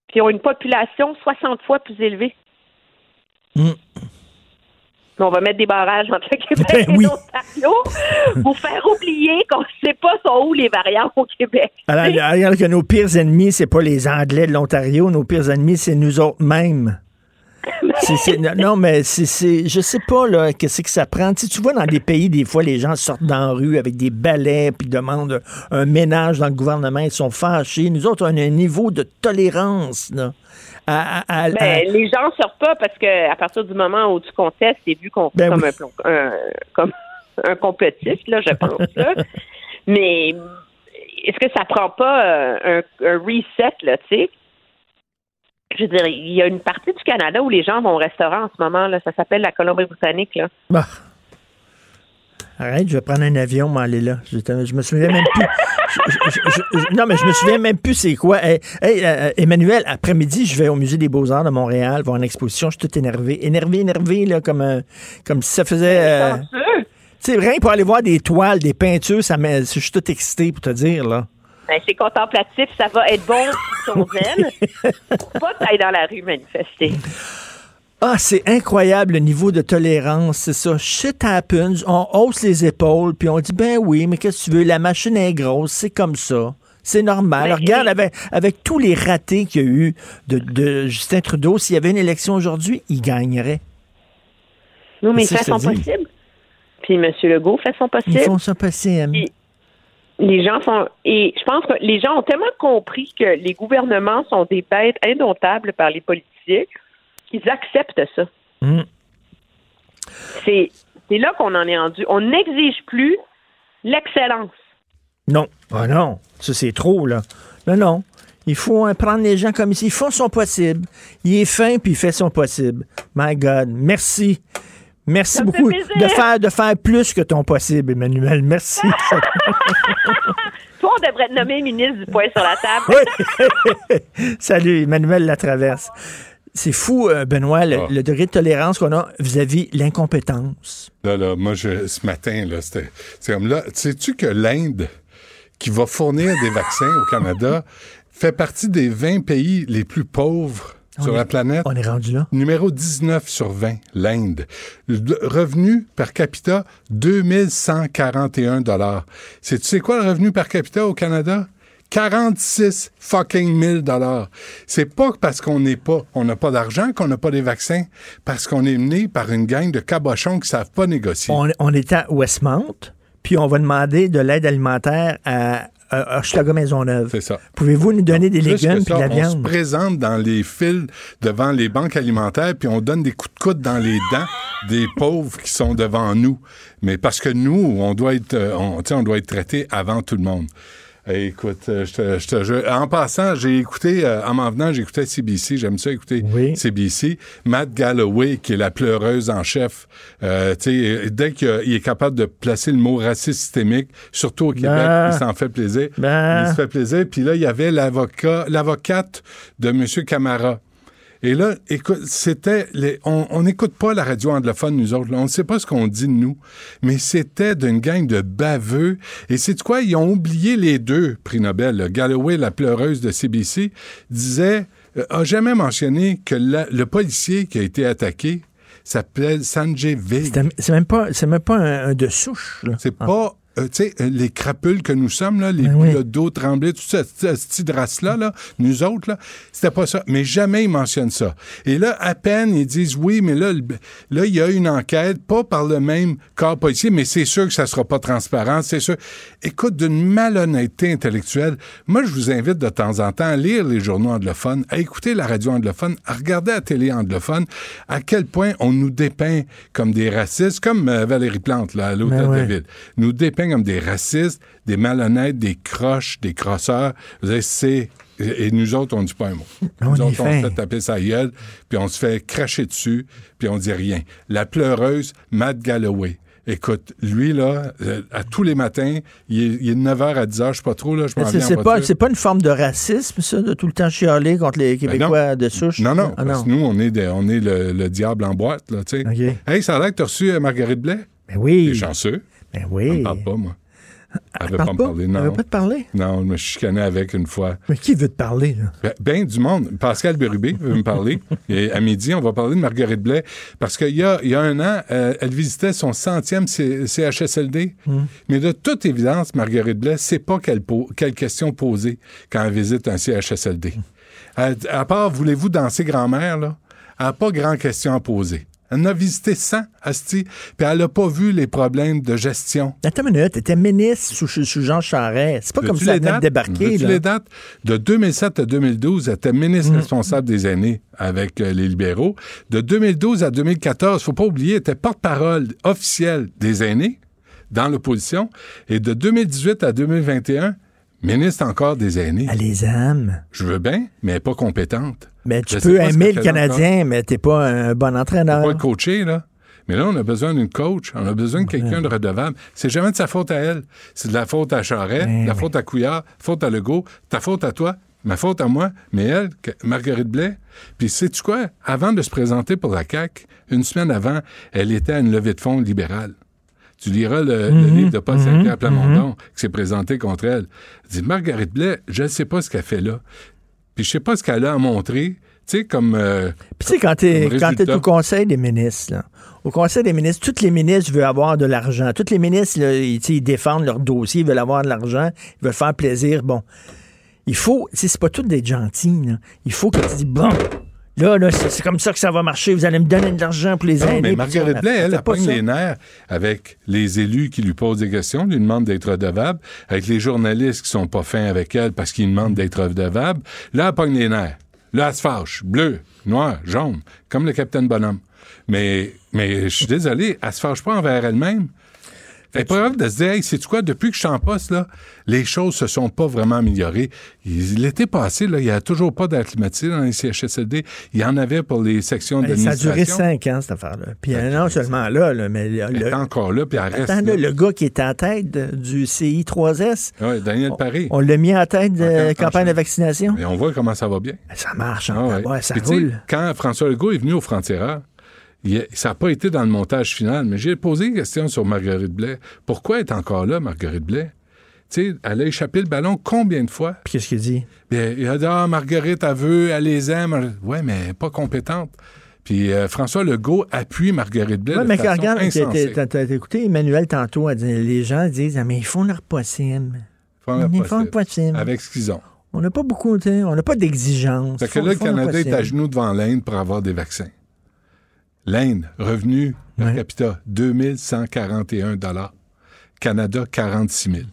Speaker 18: puis ils ont une population 60 fois plus élevée.
Speaker 3: Mm.
Speaker 18: Mais on va mettre des barrages entre le Québec
Speaker 3: Ben
Speaker 18: et
Speaker 3: oui.
Speaker 18: l'Ontario pour faire oublier qu'on ne sait pas sont où les variants au Québec.
Speaker 3: Alors, alors que nos pires ennemis, c'est pas les Anglais de l'Ontario, nos pires ennemis, c'est nous autres mêmes. Non, non, mais c'est, je sais pas, là, qu'est-ce que ça prend. Tu, sais, tu vois, dans des pays, des fois, les gens sortent dans la rue avec des balais, puis demandent un ménage dans le gouvernement, ils sont fâchés. Nous autres, on a un niveau de tolérance, là. à- à- à- à-
Speaker 18: les gens sortent pas parce que à partir du moment où tu contestes, c'est vu qu'on
Speaker 3: Ben
Speaker 18: comme,
Speaker 3: oui.
Speaker 18: un, un- comme (laughs) un complotiste, là, je pense. là. (laughs) Mais est-ce que ça prend pas euh, un, un reset, là, tu sais? Je veux dire, il y a une partie du Canada où les gens vont au restaurant en ce moment, là. Ça s'appelle la Colombie-Britannique, là.
Speaker 3: Bah. Arrête, je vais prendre un avion, m'aller là. Je, me souviens même plus. Je- je- non, mais je me souviens même plus c'est quoi. Hey, hey, euh, Emmanuel, après-midi, je vais au Musée des Beaux-Arts de Montréal voir une exposition. Je suis tout énervé. Énervé, énervé, là, comme, euh, comme si ça faisait. euh, tu sais, rien pour aller voir des toiles, des peintures, ça je suis tout excité pour te dire, là.
Speaker 18: Ben, c'est contemplatif, ça va être bon si ton zen. Faut pas t'ailles dans la rue manifester.
Speaker 3: Ah, c'est incroyable le niveau de tolérance, c'est ça. Shit happens, on hausse les épaules, puis on dit, ben oui, mais qu'est-ce que tu veux, la machine est grosse, c'est comme ça. C'est normal.
Speaker 18: Mais-
Speaker 3: Regarde, avec, avec tous les ratés qu'il y a eu de, de Justin Trudeau, s'il y avait une élection aujourd'hui, il gagnerait.
Speaker 18: Non, mais il
Speaker 3: C'est
Speaker 18: fait
Speaker 3: ça que
Speaker 18: son possible. Puis M. Legault fait son possible.
Speaker 3: Ils font ça possible.
Speaker 18: Puis, les gens sont. Et je pense que les gens ont tellement compris que les gouvernements sont des bêtes indomptables par les politiciens qu'ils acceptent ça.
Speaker 3: Mm.
Speaker 18: C'est là qu'on en est rendu. On n'exige plus l'excellence.
Speaker 3: Non. Ah non, ça c'est trop, là. Non, non. Il faut hein, prendre les gens comme ici. Ils font son possible. Il est fin, puis il fait son possible. My God. Merci. Merci
Speaker 18: Ça
Speaker 3: beaucoup de faire, de faire plus que ton possible, Emmanuel. Merci. (laughs)
Speaker 18: Toi, on devrait te nommer ministre du poing sur la table. (laughs)
Speaker 3: Salut, Emmanuel Latraverse. C'est fou, euh, Benoît, le,
Speaker 19: Ah.
Speaker 3: le degré de tolérance qu'on a vis-à-vis l'incompétence.
Speaker 19: Là, là, moi, je, ce matin, là, c'était, c'est comme là, sais-tu que l'Inde, qui va fournir des vaccins au Canada, (laughs) fait partie des 20 pays les plus pauvres sur
Speaker 3: est-
Speaker 19: la planète?
Speaker 3: On est rendu là.
Speaker 19: Numéro 19 sur 20, l'Inde. Revenu per capita, 2141 dollars. C'est, tu sais quoi le revenu per capita au Canada? 46 fucking 1000 dollars. C'est pas parce qu'on n'est pas, on n'a pas d'argent qu'on n'a pas des vaccins, parce qu'on est mené par une gang de cabochons qui savent pas négocier.
Speaker 3: On, on est à Westmount, puis on va demander de l'aide alimentaire à, à Hochelaga Maisonneuve.
Speaker 19: C'est ça.
Speaker 3: Pouvez-vous nous donner des légumes
Speaker 19: ça,
Speaker 3: de la
Speaker 19: On se
Speaker 3: viande?
Speaker 19: présente dans les fils devant les banques alimentaires, puis on donne des coups de coude dans les dents des pauvres qui sont devant nous. Mais parce que nous, on doit être, euh, on, tu sais, on doit être traité avant tout le monde. Écoute, euh, je te, je te jure. En passant, j'ai écouté, euh, en m'en venant, j'écoutais CBC. J'aime ça écouter CBC. Matt Galloway, qui est la pleureuse en chef, euh, sais, dès qu'il est capable de placer le mot raciste systémique, surtout au Québec,
Speaker 3: Ben.
Speaker 19: il s'en fait plaisir.
Speaker 3: Ben.
Speaker 19: Il se fait plaisir. Puis là, il y avait l'avocat, l'avocate de M. Camara. Et là, écoute, c'était. les- on n'écoute pas la radio anglophone, nous autres. là. On ne sait pas ce qu'on dit de nous. Mais c'était d'une gang de baveux. Et c'est quoi? Ils ont oublié les deux prix Nobel. là. Galloway, la pleureuse de CBC, disait. euh, a jamais mentionné que la- le policier qui a été attaqué s'appelle Sanjay Vig.
Speaker 3: C'est même pas, c'est même pas un, un de souche. là.
Speaker 19: C'est pas, euh, tu sais, euh, les crapules que nous sommes, là, les
Speaker 3: Ben oui.
Speaker 19: le dos tremblé, tout ce, ce, ce petit race-là, là, nous autres, là, c'était pas ça. Mais jamais ils mentionnent ça. Et là, à peine, ils disent oui, mais là, le- là, il y a une enquête, pas par le même corps policier, mais c'est sûr que ça sera pas transparent, c'est sûr. Écoute, d'une malhonnêteté intellectuelle, moi, je vous invite de temps en temps à lire les journaux anglophones, à écouter la radio anglophone, à regarder la télé anglophone, à quel point on nous dépeint comme des racistes, comme euh, Valérie Plante, là, à l'hôtel
Speaker 3: Ben ouais.
Speaker 19: de ville nous dépeint comme des racistes, des malhonnêtes, des croches, des crosseurs. Vous savez, c'est. Et nous autres, on ne dit pas un mot.
Speaker 3: On
Speaker 19: nous autres, on se fait taper sa gueule, puis on se fait cracher dessus, puis on dit rien. La pleureuse, Matt Galloway. Écoute, lui, là, euh, à tous les matins, il est, il est de 9h à 10h, je sais pas trop, là, je m'en viens
Speaker 3: pas, c'est pas une forme de racisme, ça, de tout le temps chialer contre les
Speaker 19: Ben.
Speaker 3: Québécois de souche?
Speaker 19: Non, non,
Speaker 3: Ah,
Speaker 19: parce que nous, on est, des- on est le, le diable en boîte, là, tu sais. Hey, ça a l'air que tu as reçu euh, Marguerite Blais?
Speaker 3: Ben oui.
Speaker 19: T'es chanceux.
Speaker 3: Ben
Speaker 19: Elle me parle pas, moi. Elle veut
Speaker 3: parle
Speaker 19: pas me parler,
Speaker 3: Elle
Speaker 19: non.
Speaker 3: veut pas te parler?
Speaker 19: Non, je me suis chicané avec une fois.
Speaker 3: Mais qui veut te parler, là?
Speaker 19: Ben, ben du monde. Pascal Bérubé veut me parler. (laughs) Et à midi, on va parler de Marguerite Blais. Parce qu'il y a, il y a un an, euh, elle visitait son centième C- CHSLD. Mais de toute évidence, Marguerite Blais, c'est pas quelle, po- quelle question poser quand elle visite un CHSLD. À, à part, voulez-vous danser grand-mère, là? Elle n'a pas grand question à poser. Elle en a visité 100, Asti, puis elle n'a pas vu les problèmes de gestion.
Speaker 3: Attends une minute, t'étais ministre sous, sous Jean Charest. C'est pas comme ça
Speaker 19: les
Speaker 3: elle venait de
Speaker 19: dates?
Speaker 3: débarquer,
Speaker 19: Veux-tu
Speaker 3: là?
Speaker 19: les dates? De 2007 à 2012, elle était ministre responsable des aînés avec euh, les libéraux. De 2012 à 2014, faut pas oublier, elle était porte-parole officielle des aînés dans l'opposition. Et de 2018 à 2021, ministre encore des aînés.
Speaker 3: Elle les aime.
Speaker 19: Je veux bien, mais elle n'est pas compétente.
Speaker 3: Mais tu
Speaker 19: Je
Speaker 3: peux
Speaker 19: pas
Speaker 3: aimer le Canadien, mais t'es pas un bon entraîneur.
Speaker 19: pas le coacher, là. Mais là, on a besoin d'une coach. On a besoin de quelqu'un de redevable. C'est jamais de sa faute à elle. C'est de la faute à Charest, de la faute à Couillard, faute à Legault, ta faute à toi, ma faute à moi, mais elle, Marguerite Blais. Puis sais-tu quoi? Avant de se présenter pour la CAQ, une semaine avant, elle était à une levée de fonds libérale. Tu liras le, le
Speaker 3: Mhm,
Speaker 19: livre de Paul
Speaker 3: mhm,
Speaker 19: Saint-Pierre Plamondon qui s'est présenté contre elle. Elle dit Marguerite Blais, je ne sais pas ce qu'elle fait là. Puis je sais pas ce qu'elle a à montrer. Tu sais, comme. euh,
Speaker 3: Puis tu sais, quand t'es t'es
Speaker 19: résultat.
Speaker 3: au Conseil des ministres, là, au Conseil des ministres, tous les ministres veulent avoir de l'argent. Tous les ministres, là, ils, tu défendent leur dossier, ils veulent avoir de l'argent, ils veulent faire plaisir. Bon, il faut, tu sais, c'est pas tout d'être gentil. là. Il faut que tu dis, bon, là, là c'est comme ça que ça va marcher, vous allez me donner de l'argent pour les
Speaker 19: Non,
Speaker 3: aînés.
Speaker 19: mais
Speaker 3: ça,
Speaker 19: Blais, elle, elle
Speaker 3: pas
Speaker 19: pogne les nerfs avec les élus qui lui posent des questions, lui demandent d'être redevable, avec les journalistes qui sont pas fins avec elle parce qu'ils demandent d'être redevable. Là, elle pogne les nerfs. Là, elle se fâche. Bleu, noir, jaune, comme le capitaine Bonhomme. Mais, mais je suis désolé, elle se fâche pas envers elle-même. Est pas capable de se dire, hey, sais-tu quoi, depuis que je suis en poste, là, les choses se sont pas vraiment améliorées. Il- L'été passé, là, il n'y a toujours pas d'air climatisé dans les CHSLD. Il y en avait pour les sections
Speaker 3: Ben, ça a duré cinq ans, cette affaire-là. Puis euh, non seulement là, là, mais le,
Speaker 19: est encore là, puis elle reste
Speaker 3: Attends,
Speaker 19: là.
Speaker 3: là, le gars qui est en tête de- du CI3S,
Speaker 19: Ouais, Daniel Paré.
Speaker 3: on l'a mis en tête de campagne de vaccination.
Speaker 19: Et on voit comment ça va bien.
Speaker 3: Ça marche,
Speaker 19: Ah ouais.
Speaker 3: ouais, ça
Speaker 19: Puis sais,
Speaker 3: roule.
Speaker 19: Quand François Legault est venu au Frontières, il ça n'a pas été dans le montage final, mais j'ai posé une question sur Marguerite Blais. Pourquoi est encore là, Marguerite Blais? Tu sais, elle a échappé le ballon combien de fois?
Speaker 3: Puis qu'est-ce qu'il dit?
Speaker 19: Bien, il a dit Ah, Marguerite, elle veut, elle les aime. Ouais, mais elle pas compétente. Puis euh, François Legault appuie Marguerite Blais. De
Speaker 3: mais
Speaker 19: façon
Speaker 3: regarde, t'as écouté Emmanuel tantôt, elle dit, les gens disent, Ah, mais ils font leur possible.
Speaker 19: Font leur
Speaker 3: Ils font leur possible.
Speaker 19: Avec ce qu'ils ont.
Speaker 3: On n'a pas beaucoup, on n'a pas d'exigence.
Speaker 19: Fait que là, le Canada est à genoux devant l'Inde pour avoir des vaccins. L'Inde, revenu per capita, 2141 Canada, 46 000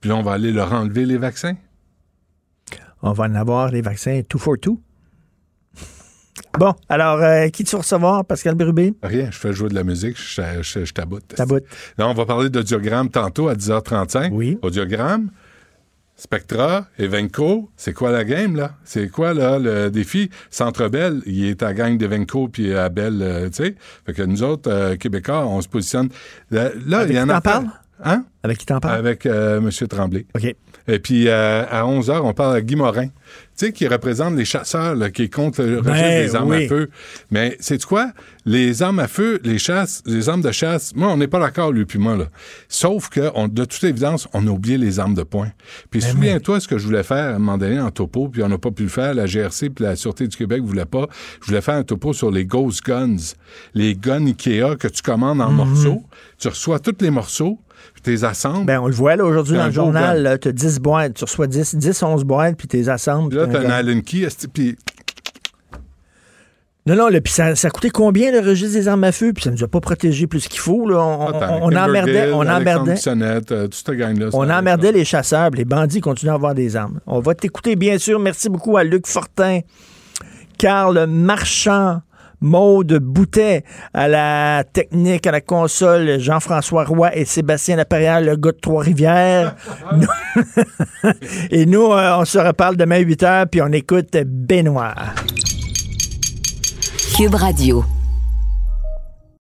Speaker 19: Puis là, on va aller leur enlever les vaccins?
Speaker 3: On va en avoir les vaccins two for two. (laughs) Bon, alors, euh, qui tu vas recevoir, Pascal Bérubé?
Speaker 19: Rien, je fais jouer de la musique, je, je, je taboute.
Speaker 3: Taboute.
Speaker 19: Là, on va parler d'audiogramme tantôt à 10h35.
Speaker 3: Oui.
Speaker 19: Audiogramme. Spectra, Evenco, c'est quoi la game, là? C'est quoi, là, le défi? Centre Bell, il est à gang d'Evenco puis à Bell, euh, tu sais. Fait que nous autres, euh, Québécois, on se positionne. Là, là,
Speaker 3: Avec
Speaker 19: il y en
Speaker 3: qui
Speaker 19: a
Speaker 3: parles?
Speaker 19: Hein?
Speaker 3: Avec qui t'en parles?
Speaker 19: Avec euh, M. Tremblay.
Speaker 3: OK.
Speaker 19: Et puis, euh, à 11 h, on parle à Guy Morin, tu sais, qui représente les chasseurs, là, qui est contre le registre
Speaker 3: Ben,
Speaker 19: des armes
Speaker 3: oui.
Speaker 19: à feu. Mais c'est quoi? Les armes à feu, les chasses, les armes de chasse, moi, on n'est pas d'accord, lui puis moi, là. Sauf que, on- de toute évidence, on a oublié les armes de poing. Puis
Speaker 3: Ben
Speaker 19: souviens-toi ce que je voulais faire à un moment donné en topo, puis on n'a pas pu le faire. La GRC puis la Sûreté du Québec voulait pas. Je voulais faire un topo sur les Ghost Guns. Les guns Ikea que tu commandes en
Speaker 3: Mhm.
Speaker 19: morceaux. Tu reçois tous les morceaux, puis tu les assembles?
Speaker 3: Ben, on le voit là aujourd'hui dans le journal. Tu as 10 boîtes. Tu reçois 10, 10 11 boîtes, puis tu les assembles.
Speaker 19: Puis là, t'as
Speaker 3: t'as
Speaker 19: un. Allen Key, puis
Speaker 3: Non, non, là, puis ça, ça coûtait combien le registre des armes à feu? Puis ça nous a pas protégé plus qu'il faut. Là. On,
Speaker 19: Attends,
Speaker 3: on, emmerdait, on emmerdait,
Speaker 19: euh, toute cette gang-là.
Speaker 3: on emmerdait les chasseurs, puis les bandits continuent à avoir des armes. On va t'écouter, bien sûr. Merci beaucoup à Luc Fortin, Carl Marchand, Maude Boutet, à la technique, à la console, Jean-François Roy et Sébastien Laperrière, le gars de Trois-Rivières. (laughs) Nous- (laughs) et nous, euh, on se reparle demain à 8 h, puis on écoute Benoît.
Speaker 2: Cube Radio.